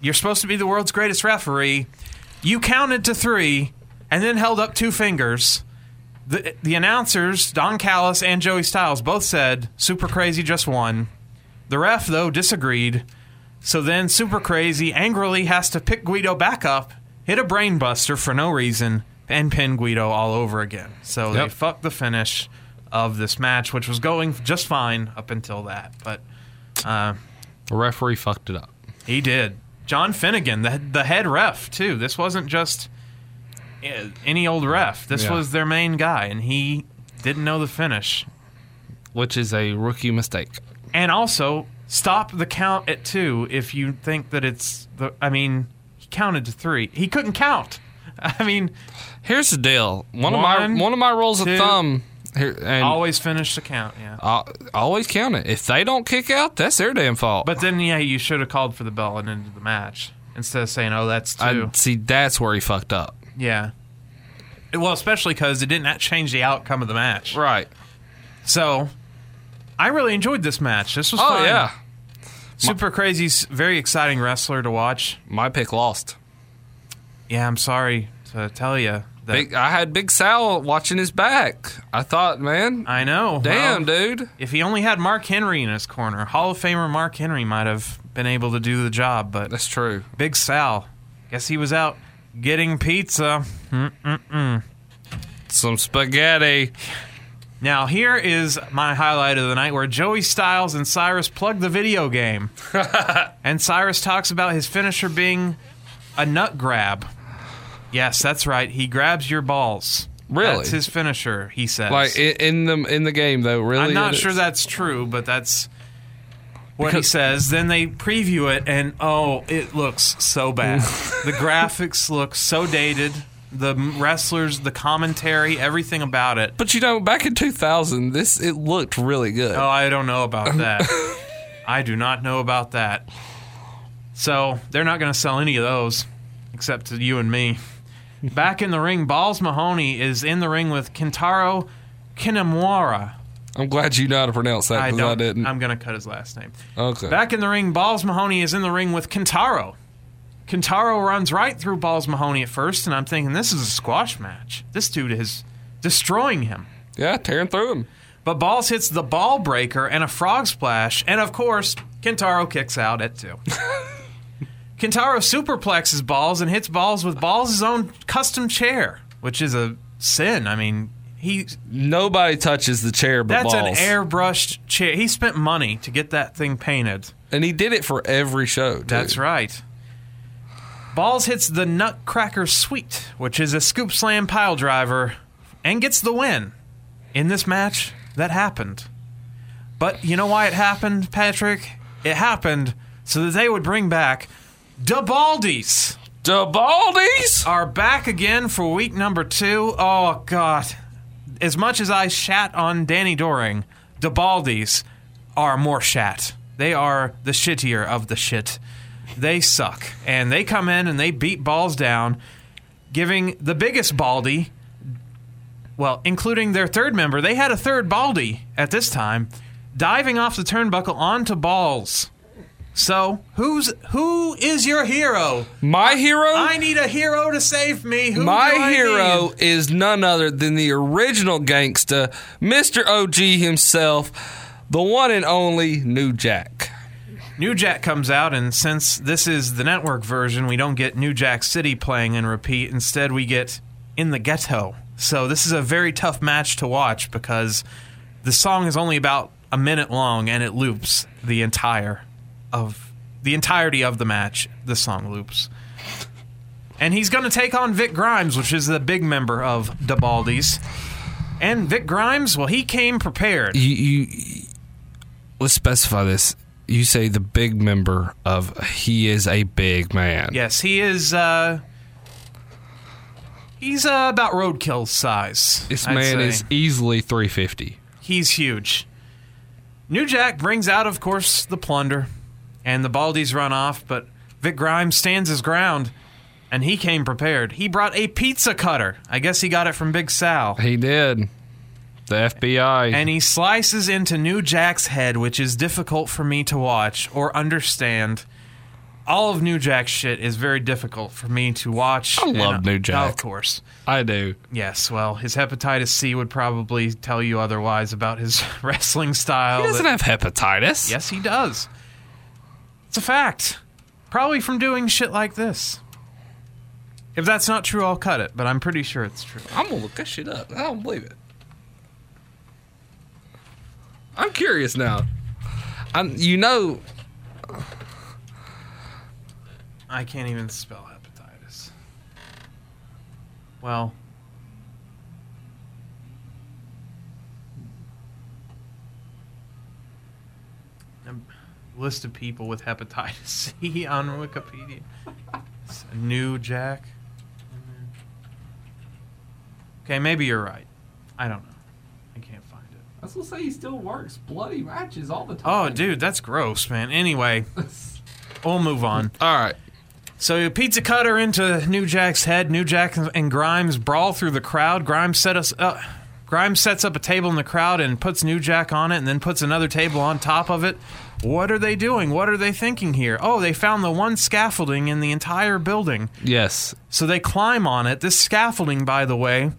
You're supposed to be the world's greatest referee. You counted to three and then held up two fingers. The, the announcers, Don Callis and Joey Styles, both said Super Crazy just won. The ref, though, disagreed. So then Super Crazy angrily has to pick Guido back up, hit a brainbuster for no reason, and pin Guido all over again. So they Yep. fucked the finish of this match, which was going just fine up until that. But uh, The referee fucked it up. he did. John Finnegan, the, the head ref, too. This wasn't just eh, any old ref. This Yeah. was their main guy, and he didn't know the finish. which is a rookie mistake. And also, stop the count at two if you think that it's the. I mean, he counted to three. He couldn't count. <laughs> I mean, Here's the deal. One, of my one of my rules two, of thumb here, and always finish the count. Yeah. Always count it. If they don't kick out, that's their damn fault. But then, yeah, you should have called for the bell and ended the match instead of saying, "Oh, that's two. I see that's where he fucked up. yeah. Well, especially because it didn't change the outcome of the match. Right. So, I really enjoyed this match. This was Oh fun. yeah. Super crazy, very exciting wrestler to watch. My pick lost. Yeah, I'm sorry to tell you that. Big, I had Big Sal watching his back. I thought, man, I know. damn, well, dude. If he only had Mark Henry in his corner, Hall of Famer Mark Henry might have been able to do the job. But That's true. Big Sal, guess he was out getting pizza. Some spaghetti. Now, here is my highlight of the night where Joey Styles and Cyrus plug the video game. <laughs> and Cyrus talks about his finisher being a nut grab. Yes, that's right. He grabs your balls. Really? That's his finisher, he says. Like in, in the in the game though, really. I'm not sure is? that's true, but that's what he says. Then they preview it, and oh, it looks so bad. <laughs> the graphics look so dated. The wrestlers, the commentary, everything about it. But you know, back in 2000, this it looked really good. Oh, I don't know about that. <laughs> I do not know about that. So they're not going to sell any of those, except to you and me. Back in the ring, Balls Mahoney is in the ring with Kintaro Kanemura. I'm glad you know how to pronounce that I because I, don't. didn't. I'm going to cut his last name. okay. Back in the ring, Balls Mahoney is in the ring with Kintaro. Kintaro runs right through Balls Mahoney at first, and I'm thinking this is a squash match. This dude is destroying him. yeah, tearing through him. But Balls hits the ball breaker and a frog splash, and of course, Kintaro kicks out at two. <laughs> Kintaro superplexes Balls and hits Balls with Balls' his own custom chair, which is a sin. I mean, he Nobody touches the chair but that's balls. an airbrushed chair. He spent money to get that thing painted. and he did it for every show. Too. That's right. Balls hits the Nutcracker Sweet, which is a scoop slam pile driver, and gets the win. In this match, that happened. But you know why it happened, Patrick? It happened so that they would bring back the Baldies. The Baldies. Are back again for week number two. Oh God! As much as I shat on Danny Doring, the Baldies are more shat. They are the shittier of the shit. They suck. And they come in and they beat balls down, giving the biggest baldy, well, including their third member, they had a third baldy at this time, diving off the turnbuckle onto balls. So, who's who is your hero? My hero? I need a hero to save me. Who My hero need? is none other than the original gangsta, Mr. OG himself, the one and only New Jack. New Jack comes out, and since this is the network version, we don't get New Jack City playing and repeat. Instead, we get In the Ghetto. So this is a very tough match to watch because the song is only about a minute long and it loops the entire of the entirety of the match. The song loops. And he's going to take on Vic Grimes, which is the big member of the Baldies. And Vic Grimes, well, he came prepared. You, you let's specify this. You say the big member of he is a big man. Yes, he is. Uh, he's uh, about roadkill size. This I'd man say. is easily 350. He's huge. New Jack brings out, of course, the plunder, and the Baldies run off. But Vic Grimes stands his ground, and he came prepared. He brought a pizza cutter. I guess he got it from Big Sal. He did. The FBI. And he slices into New Jack's head, which is difficult for me to watch or understand. All of New Jack's shit is very difficult for me to watch. I love and, New Jack. Of course. I do. Yes, well, his hepatitis C would probably tell you otherwise about his <laughs> wrestling style. He doesn't that- have hepatitis. Yes, he does. It's a fact. Probably from doing shit like this. If that's not true, I'll cut it, but I'm pretty sure it's true. I'm gonna look that shit up. I don't believe it. I'm curious now. I'm, you know, I can't even spell hepatitis. Well, a list of people with hepatitis C <laughs> on Wikipedia. It's a New Jack. Okay, maybe you're right. I don't know. I can't find it. I was gonna say he still works bloody matches all the oh, time. Oh, dude, that's gross, man. Anyway, <laughs> we'll move on. All right. So pizza cutter into New Jack's head. New Jack and Grimes brawl through the crowd. Grimes set us up. Grimes sets up a table in the crowd and puts New Jack on it, and then puts another table on top of it. What are they doing? What are they thinking here? Oh, they found the one scaffolding in the entire building. Yes. So they climb on it. This scaffolding, by the way,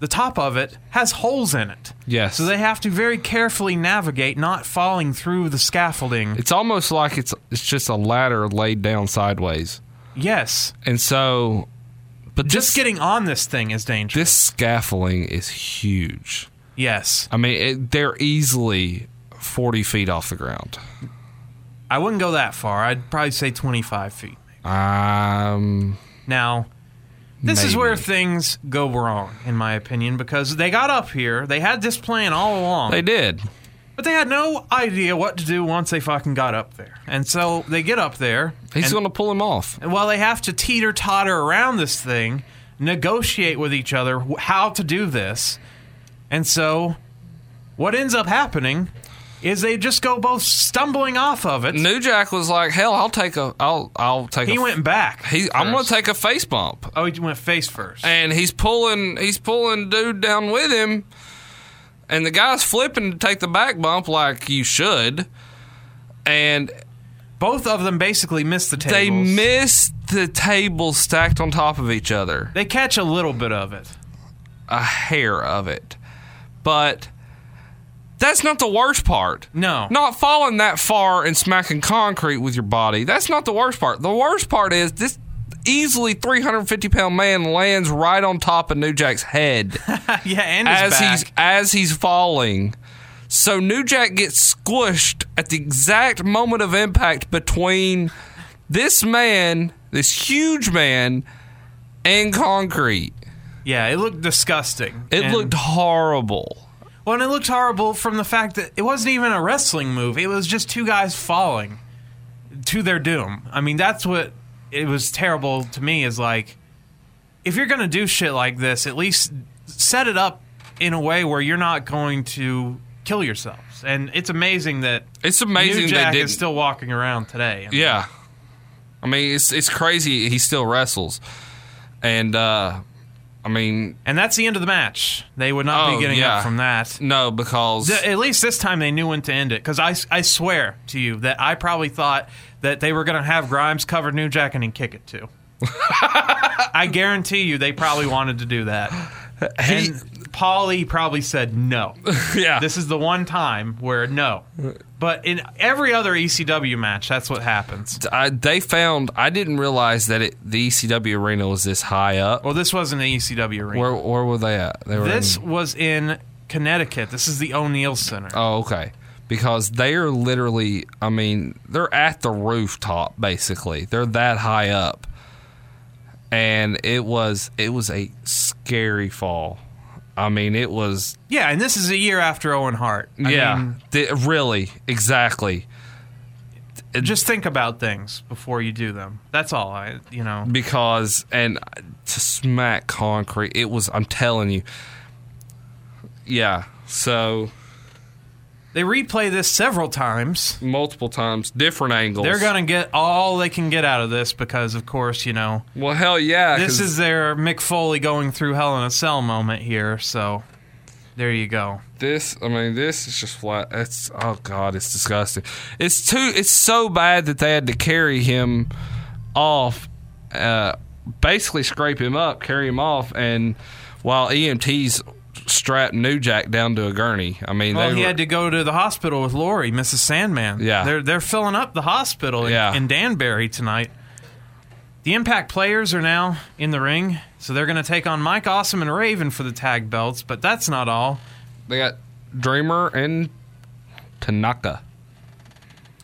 the top of it has holes in it. Yes. So they have to very carefully navigate, not falling through the scaffolding. It's almost like it's it's just a ladder laid down sideways, Yes. and so, but Just this, getting on this thing is dangerous. this scaffolding is huge. yes. I mean, it, they're easily forty feet off the ground. I wouldn't go that far. I'd probably say 25 feet. Um, Now, this is where things go wrong, in my opinion, because they got up here, they had this plan all along, they did. but they had no idea what to do once they fucking got up there. And so they get up there. He's going to pull him off. and while they have to teeter totter around this thing, negotiate with each other how to do this. And so, what ends up happening is they just go both stumbling off of it. New Jack was like, "Hell, I'll take a, I'll, I'll take." A He a, went back. He, I'm gonna take a face bump, Oh, he went face first. and he's pulling, he's pulling dude down with him, and the guy's flipping to take the back bump like you should, and Both of them basically miss the tables. they miss the table stacked on top of each other, They catch a little bit of it. a hair of it, but. That's not the worst part. No. Not falling that far and smacking concrete with your body. That's not the worst part. The worst part is this easily 350 pound man lands right on top of New Jack's head <laughs> yeah, and his as back. he's as he's falling. So New Jack gets squished at the exact moment of impact between this man, this huge man, and concrete. yeah, it looked disgusting. It And- looked horrible. Well, and it looked horrible from the fact that it wasn't even a wrestling move. It was just two guys falling to their doom. I mean, that's what it was terrible to me. Is like, if you're gonna do shit like this, at least set it up in a way where you're not going to kill yourselves. And it's amazing that It's amazing New Jack is still walking around today. I mean, yeah, I mean it's it's crazy. He still wrestles, and uh, I mean And that's the end of the match. They would not Oh, be getting yeah. up from that. no because Th- At least this time they knew when to end it. Because I, I swear to you that I probably thought that they were going to have Grimes cover New Jack and kick it too. <laughs> I guarantee you they probably wanted to do that. he, And Paulie probably said no. <laughs> yeah This is the one time where no. But in every other ECW match, that's what happens. I, they found I didn't realize that it, the ECW arena was this high up. Well, this wasn't an ECW arena. Where where were they at? They were this in, was in Connecticut. This is the O'Neill Center. oh okay because they are literally I mean they're at the rooftop basically they're that high up and it was it was a scary fall. I mean it was Yeah, and this is a year after Owen Hart. I yeah mean, th- really exactly just think about things before you do them. That's all I, you know. because and to smack concrete it was i'm telling you yeah so They replay this several times. multiple times different angles They're going to get all they can get out of this because, of course, you know, well hell yeah this 'cause is their Mick Foley going through Hell in a Cell moment here. So there you go. this i mean this is just flat it's oh god it's disgusting it's too it's so bad that they had to carry him off uh basically scrape him up carry him off and while emts strapped new jack down to a gurney i mean Well, they he were- had to go to the hospital with Lori, Mrs. Sandman. Yeah. they're they're filling up the hospital in, Yeah. in Danbury tonight. The Impact players are now in the ring, so they're going to take on Mike Awesome and Raven for the tag belts. But that's not all. they got dreamer and tanaka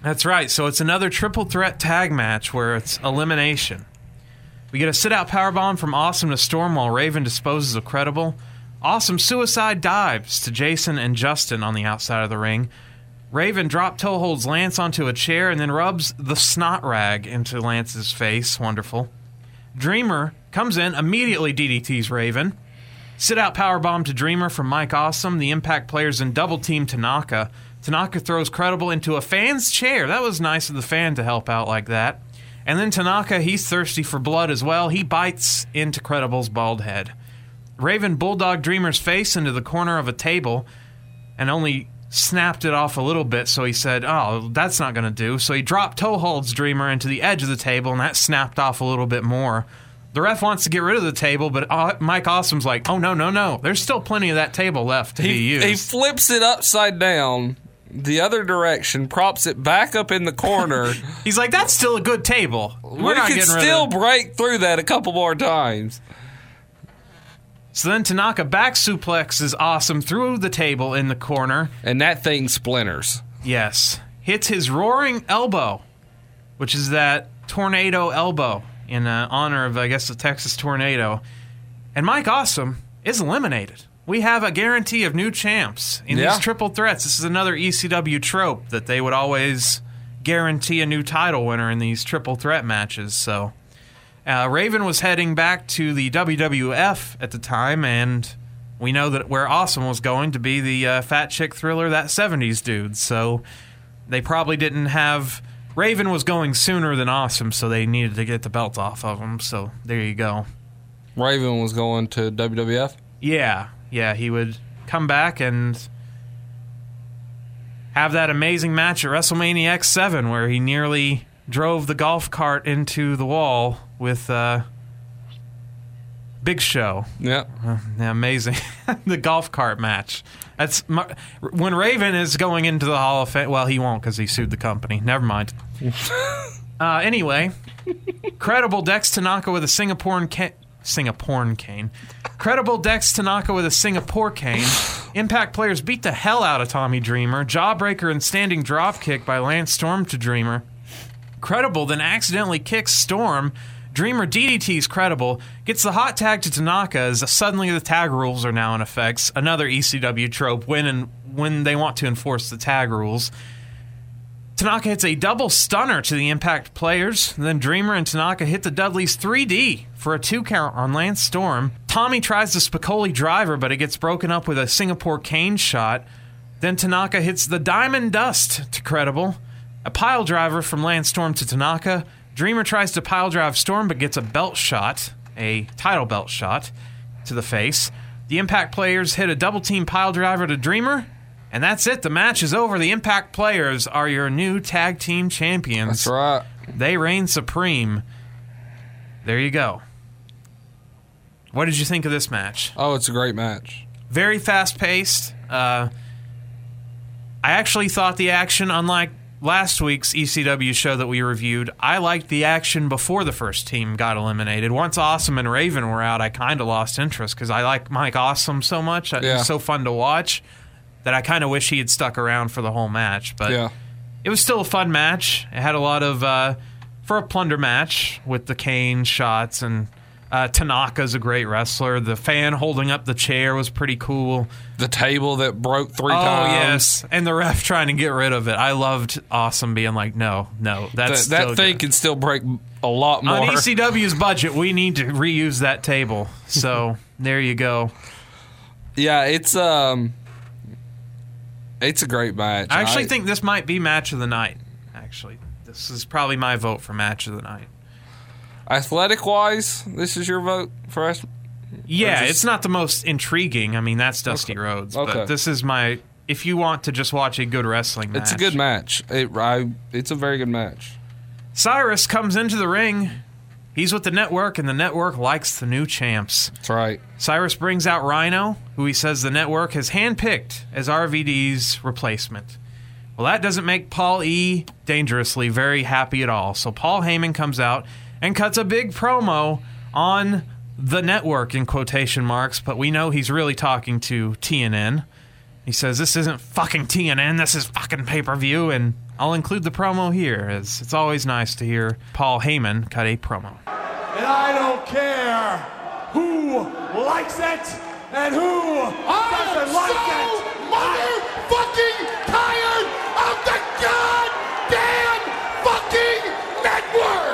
That's right. So it's another triple threat tag match where it's elimination. We get a sit out powerbomb from Awesome to Storm while Raven disposes of Credible. Awesome suicide dives to Jason and Justin on the outside of the ring. Raven drop toe holds Lance onto a chair and then rubs the snot rag into Lance's face. Wonderful. Dreamer comes in, immediately DDTs Raven. Sit out powerbomb to Dreamer from Mike Awesome. The Impact players in double team Tanaka. Tanaka throws Credible into a fan's chair. That was nice of the fan to help out like that. And then Tanaka, he's thirsty for blood as well. He bites into Credible's bald head. Raven bulldog Dreamer's face into the corner of a table and only snapped it off a little bit. So he said, Oh, that's not going to do. So he dropped toe holds Dreamer into the edge of the table and that snapped off a little bit more. The ref wants to get rid of the table, but Mike Awesome's like, Oh, no, no, no. There's still plenty of that table left to be he, used. he flips it upside down the other direction props it back up in the corner <laughs> He's like, That's still a good table. We're we not could still break through that a couple more times So then Tanaka back suplexes Awesome through the table in the corner. and that thing splinters Yes. Hits his roaring elbow, which is that tornado elbow in uh, honor of, I guess, the Texas tornado. And Mike Awesome is eliminated. We have a guarantee of new champs in Yeah. these triple threats. This is another ECW trope that they would always guarantee a new title winner in these triple threat matches. So uh, Raven was heading back to the WWF at the time, and we know that where Awesome was going to be the uh, Fat Chick Thrilla, that 70s dude. So they probably didn't have. Raven was going sooner than Awesome, so they needed to get the belt off of him. So there you go. raven was going to wwf Yeah, yeah, he would come back and have that amazing match at WrestleMania X7 where he nearly drove the golf cart into the wall with uh, Big Show. yeah Yeah, amazing. <laughs> the golf cart match. That's my, when Raven is going into the Hall of Fame. Well, he won't because he sued the company. Never mind. <laughs> uh, anyway, credible Dex Tanaka with a Singapore ca- Singapore cane. Credible Dex Tanaka with a Singapore cane. Impact players beat the hell out of Tommy Dreamer. Jawbreaker and standing dropkick by Lance Storm to Dreamer. Credible then accidentally kicks Storm. Dreamer DDT's Credible, gets the hot tag to Tanaka as suddenly the tag rules are now in effect. Another ECW trope when and when they want to enforce the tag rules. Tanaka hits a double stunner to the Impact players. Then Dreamer and Tanaka hit the Dudleys 3D for a two count on Lance Storm. Tommy tries the Spicolli driver, but it gets broken up with a Singapore cane shot. Then Tanaka hits the Diamond Dust to Credible. A pile driver from Lance Storm to Tanaka. Dreamer tries to pile drive Storm but gets a belt shot, a title belt shot, to the face. The Impact players hit a double team pile driver to Dreamer. And that's it. The match is over. The Impact players are your new tag team champions. That's right. They reign supreme. There you go. What did you think of this match? Oh, it's a great match. Very fast paced. Uh, I actually thought the action, unlike last week's ECW show that we reviewed, I liked the action before the first team got eliminated. Once Awesome and Raven were out, I kind of lost interest because I like Mike Awesome so much. It Yeah. was so fun to watch that I kind of wish he had stuck around for the whole match. But Yeah. it was still a fun match. It had a lot of uh, for a plunder match with the cane shots and uh, Tanaka's a great wrestler. The fan holding up the chair was pretty cool. The table that broke three oh times. yes, and the ref trying to get rid of it. I loved Awesome being like, no, no, that's That, that thing good." can still break a lot more. on ECW's <laughs> budget. We need to reuse that table. So <laughs> there you go. yeah, it's um, it's a great match. I actually think this might be match of the night. Actually, this is probably my vote for match of the night. Athletic wise, this is your vote for us. Yeah, just- it's not the most intriguing. I mean, that's Dusty Rhodes, Okay. but this is my. If you want to just watch a good wrestling match, It's a good match. It, I, it's a very good match. Cyrus comes into the ring. He's with the network, and the network likes the new champs. That's right. Cyrus brings out Rhino, who he says the network has handpicked as RVD's replacement. Well, that doesn't make Paul E. dangerously very happy at all. So Paul Heyman comes out and cuts a big promo on the network in quotation marks, but we know he's really talking to TNN. He says this isn't fucking TNN, this is fucking pay-per-view and I'll include the promo here as it's always nice to hear Paul Heyman cut a promo. And I don't care who likes it and who doesn't like it. motherfucking tired of the goddamn fucking network!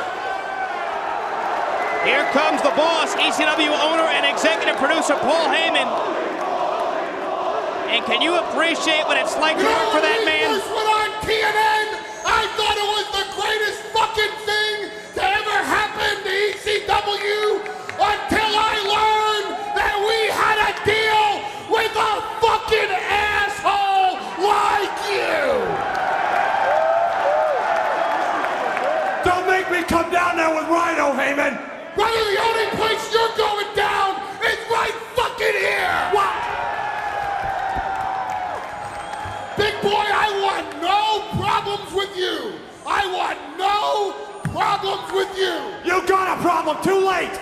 Here comes the boss, ECW owner and executive producer Paul Heyman. And can you appreciate what it's like to You know work for that man? first went on TNN, I thought it was the greatest fucking thing to ever happen to ECW until I learned that we had a deal with a fucking asshole like you! Don't make me come down you! I want no problems with you! You got a problem. Too late.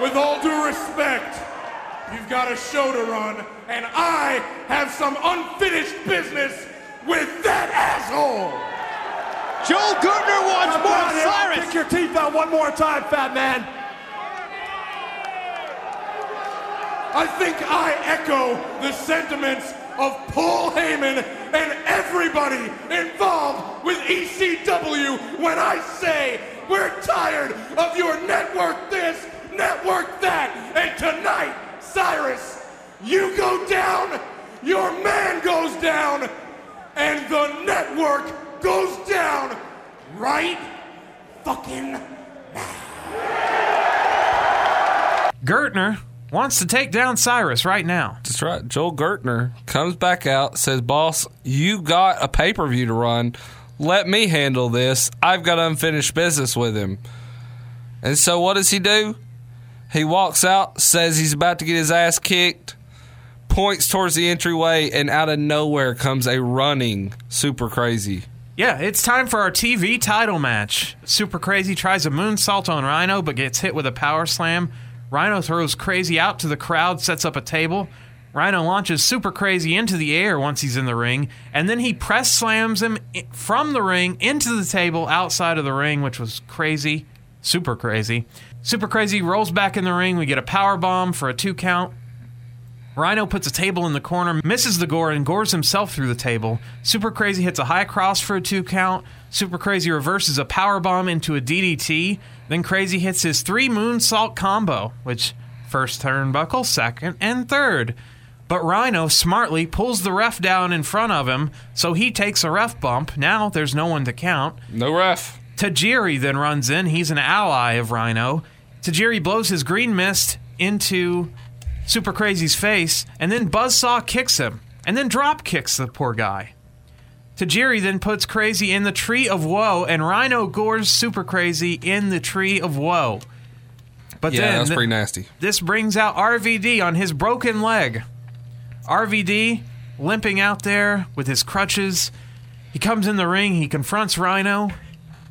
With all due respect, you've got a show to run, and I have some unfinished business with that asshole! Joel Gertner wants Come more down here. I'll Cyrus. Kick your teeth out one more time, fat man. I think I echo the sentiments of Paul Heyman and everybody involved with ECW when I say we're tired of your network this, network that, and tonight, Cyrus, you go down, your man goes down, and the network goes down right fucking now. Gertner wants to take down Cyrus right now. That's right. Joel Gertner comes back out, says, Boss, you got a pay per view to run. Let me handle this. I've got unfinished business with him. And so what does he do? He walks out, says he's about to get his ass kicked, points towards the entryway, and out of nowhere comes a running super crazy. Yeah, it's time for our TV title match. Super Crazy tries a moonsault on Rhino but gets hit with a power slam. Rhino throws Crazy out to the crowd, sets up a table. Rhino launches Super Crazy into the air once he's in the ring, and then he press slams him from the ring into the table outside of the ring, which was crazy. Super crazy. Super Crazy rolls back in the ring. We get a power bomb for a two count. Rhino puts a table in the corner, misses the gore, and gores himself through the table. Super Crazy hits a high cross for a two count. Super Crazy reverses a power bomb into a DDT. Then Crazy hits his three moonsault combo, which first turnbuckle, second, and third. But Rhino smartly pulls the ref down in front of him, so he takes a ref bump. Now there's no one to count. No ref. Tajiri then runs in. He's an ally of Rhino. Tajiri blows his green mist into Super Crazy's face, and then Buzzsaw kicks him, and then drop kicks the poor guy. Tajiri then puts Crazy in the Tree of Woe, and Rhino gores Super Crazy in the Tree of Woe. But Yeah, then that's th- pretty nasty. this brings out RVD on his broken leg. RVD limping out there with his crutches. He comes in the ring. He confronts Rhino.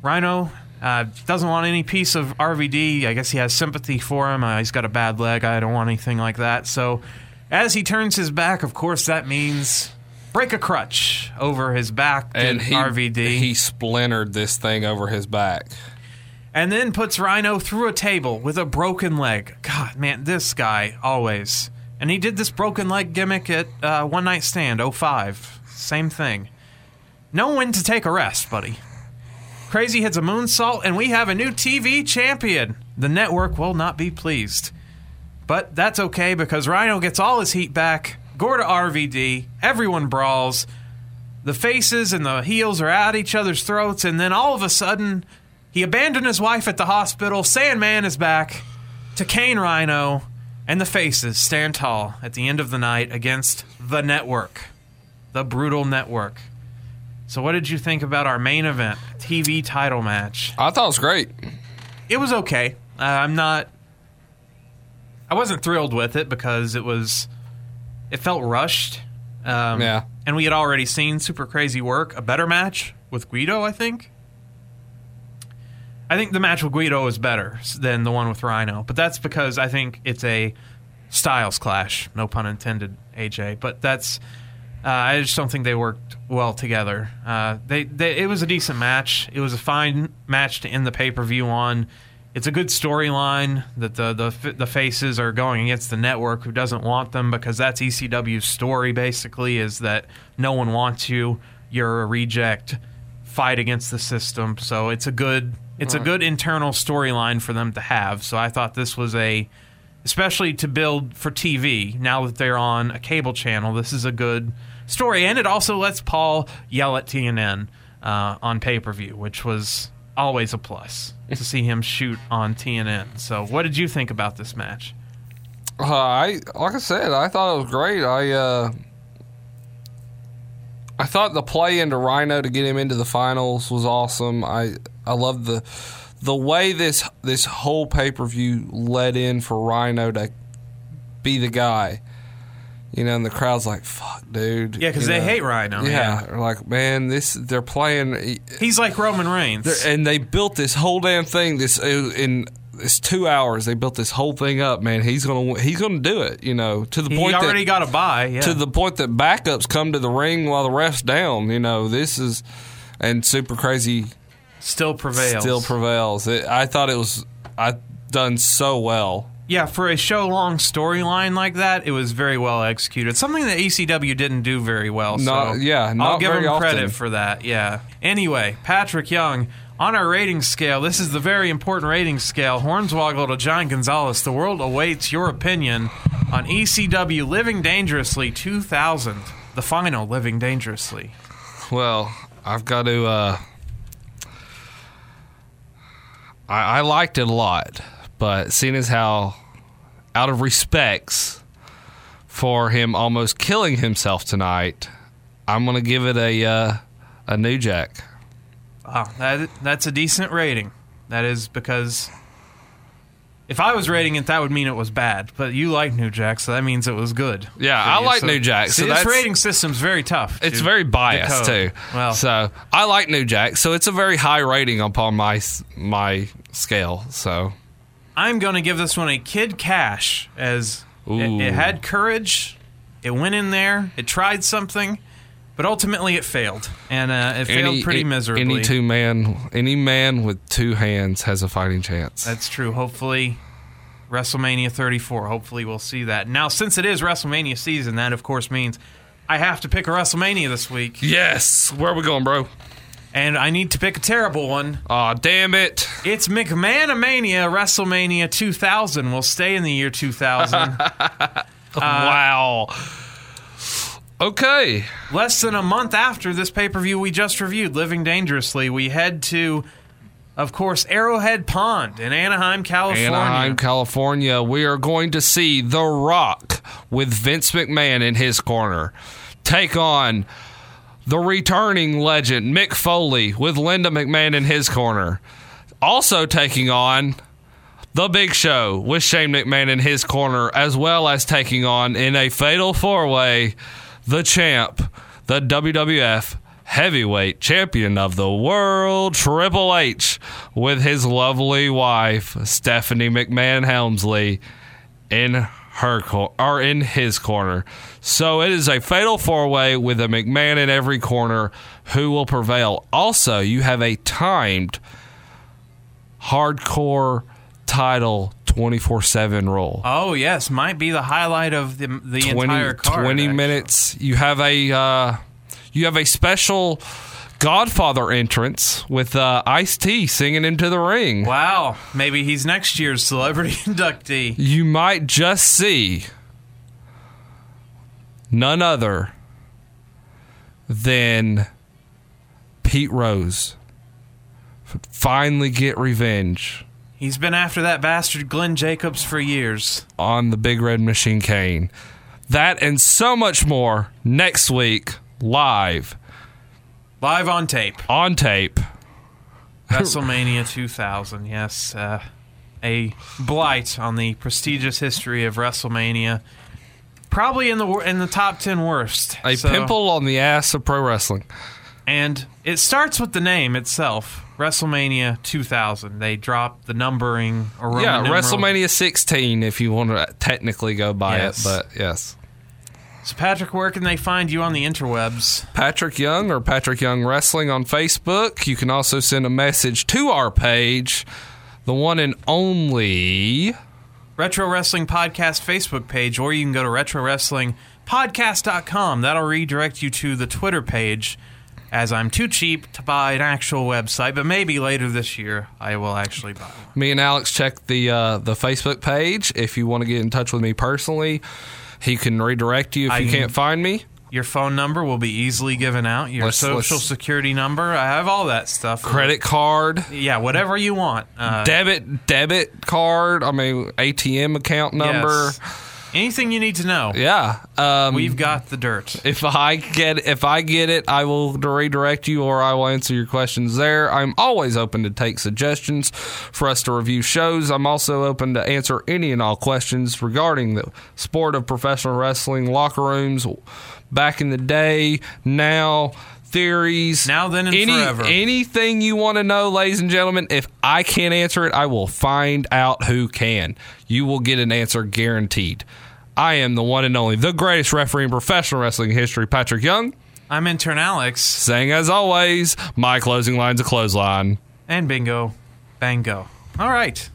Rhino uh, doesn't want any piece of RVD. I guess he has sympathy for him. Uh, he's got a bad leg. I don't want anything like that. So, as he turns his back, of course, that means break a crutch over his back. And he, RVD he splintered this thing over his back. and then puts Rhino through a table with a broken leg. God, man, this guy always. And he did this broken leg gimmick at uh, One Night Stand 05. Same thing. Know when to take a rest, buddy. Crazy hits a moonsault, and we have a new TV champion. The network will not be pleased. But that's okay because Rhino gets all his heat back. Gore to RVD. Everyone brawls. The faces and the heels are at each other's throats, and then all of a sudden, he abandoned his wife at the hospital. Sandman is back to cane Rhino, and the faces stand tall at the end of the night against the network, the brutal network. So, what did you think about our main event, TV title match? I thought it was great. It was okay. Uh, I'm not. I wasn't thrilled with it because it was. It felt rushed. Um, Yeah. And we had already seen Super Crazy work a better match with Guido, I think. I think the match with Guido is better than the one with Rhino, but that's because I think it's a styles clash. No pun intended, AJ. But that's. Uh, I just don't think they worked well together. Uh, they, they, it was a decent match. It was a fine match to end the pay per view on. It's a good storyline that the, the the faces are going against the network who doesn't want them because that's ECW's story basically is that no one wants you. You're a reject. Fight against the system. So it's a good it's a good internal storyline for them to have. So I thought this was a especially to build for TV. Now that they're on a cable channel, this is a good story, and it also lets Paul yell at TNN uh, on pay per view, which was always a plus to see him shoot on TNN. So, what did you think about this match? Uh, I like I said, I thought it was great. I uh, I thought the play into Rhino to get him into the finals was awesome. I I love the the way this this whole pay per view led in for Rhino to be the guy. You know, and the crowd's like, "Fuck, dude." Yeah, because they know? hate Rhino, Yeah, yeah. they're like, man, this they're playing. He's like Roman Reigns. And they built this whole damn thing. This uh, in this two hours, they built this whole thing up. Man, he's gonna he's gonna do it. You know, to the point. he point already that got a buy. Yeah. to the point that backups come to the ring while the refs down. You know, this is and super crazy still prevails. still prevails. It, I thought it was I done so well. Yeah, for a show long storyline like that, it was very well executed. Something that ECW didn't do very well. Not- so yeah, I'll give very them credit often. for that. Yeah. Anyway, Patrick Young. On our rating scale, this is the very important rating scale. Hornswoggle to John Gonzalez. The world awaits your opinion on ECW Living Dangerously 2000, the final Living Dangerously. Well, I've got to. Uh, I, I liked it a lot, but seeing as how, out of respects for him almost killing himself tonight, I'm gonna give it a uh, a new jack. Wow, that that's a decent rating. That is because if I was rating it, that would mean it was bad. But you like New Jack, so that means it was good. Yeah, I you. like New Jack, so see, this rating system's very tough. It's to very biased decode. too. Well, so I like New Jack, so it's a very high rating upon my my scale. So I'm going to give this one a Kid Kash as it, it had courage. It went in there. It tried something, but ultimately it failed, and uh, it failed pretty a- miserably. Any two man, any man with two hands has a fighting chance. That's true. Hopefully, WrestleMania 34. Hopefully, we'll see that. Now, since it is WrestleMania season, that of course means I have to pick a WrestleMania this week, yes. Where are we going, bro? And I need to pick a terrible one. Aw, damn it. It's McMahonmania WrestleMania 2000. We'll stay in the year 2000. <laughs> Uh, wow. Okay. Less than a month after this pay per view we just reviewed, Living Dangerously, we head to, of course, Arrowhead Pond in Anaheim, California. Anaheim, California. We are going to see The Rock with Vince McMahon in his corner take on the returning legend Mick Foley with Linda McMahon in his corner. Also taking on The Big Show with Shane McMahon in his corner, as well as taking on in a fatal four way the champ, the WWF heavyweight champion of the world, Triple H, with his lovely wife, Stephanie McMahon Helmsley, in her cor- or in his corner. So it is a fatal four way with a McMahon in every corner who will prevail. Also, you have a timed hardcore title 24-7 roll. Oh yes, might be the highlight of the the 20, entire card. 20 actually. minutes. You have a uh, you have a special Godfather entrance with uh, Ice T singing into the ring. Wow, maybe he's next year's celebrity <laughs> inductee. You might just see none other than Pete Rose finally get revenge He's been after that bastard Glenn Jacobs for years. on the Big Red Machine Kane. That and so much more next week live Live on tape. on tape. WrestleMania 2000. Yes, uh, a blight on the prestigious history of WrestleMania. Probably in the in the top 10 worst. A So- pimple on the ass of pro wrestling. And it starts with the name itself. WrestleMania 2000. They dropped the numbering. Or yeah, numeral. WrestleMania 16 if you want to technically go by Yes. it, but yes. So Patrick, where can they find you on the interwebs? Patrick Young or Patrick Young Wrestling on Facebook. You can also send a message to our page, the one and only. Retro Wrestling Podcast Facebook page, or you can go to RetroWrestlingPodcast.com. That'll redirect you to the Twitter page, as I'm too cheap to buy an actual website, but maybe later this year I will actually buy one. Me and Alex check the uh, the Facebook page. If you want to get in touch with me personally, he can redirect you if I you can- can't find me. Your phone number will be easily given out. Your Let's- social let's- security number, I have all that stuff. Credit card, Yeah, whatever you want. Uh, debit debit card. I mean ATM account number. yes. Anything you need to know. Yeah. Um, We've got the dirt. If I get if I get it, I will redirect you or I will answer your questions there. I'm always open to take suggestions for us to review shows. I'm also open to answer any and all questions regarding the sport of professional wrestling, locker rooms, back in the day, now, theories. Now, then, and any, forever. Anything you want to know, ladies and gentlemen, if I can't answer it, I will find out who can. You will get an answer guaranteed. I am the one and only, the greatest referee in professional wrestling history, Patrick Young, I'm intern Alex. saying as always, my closing line's a clothesline. And bingo. Bango. All right.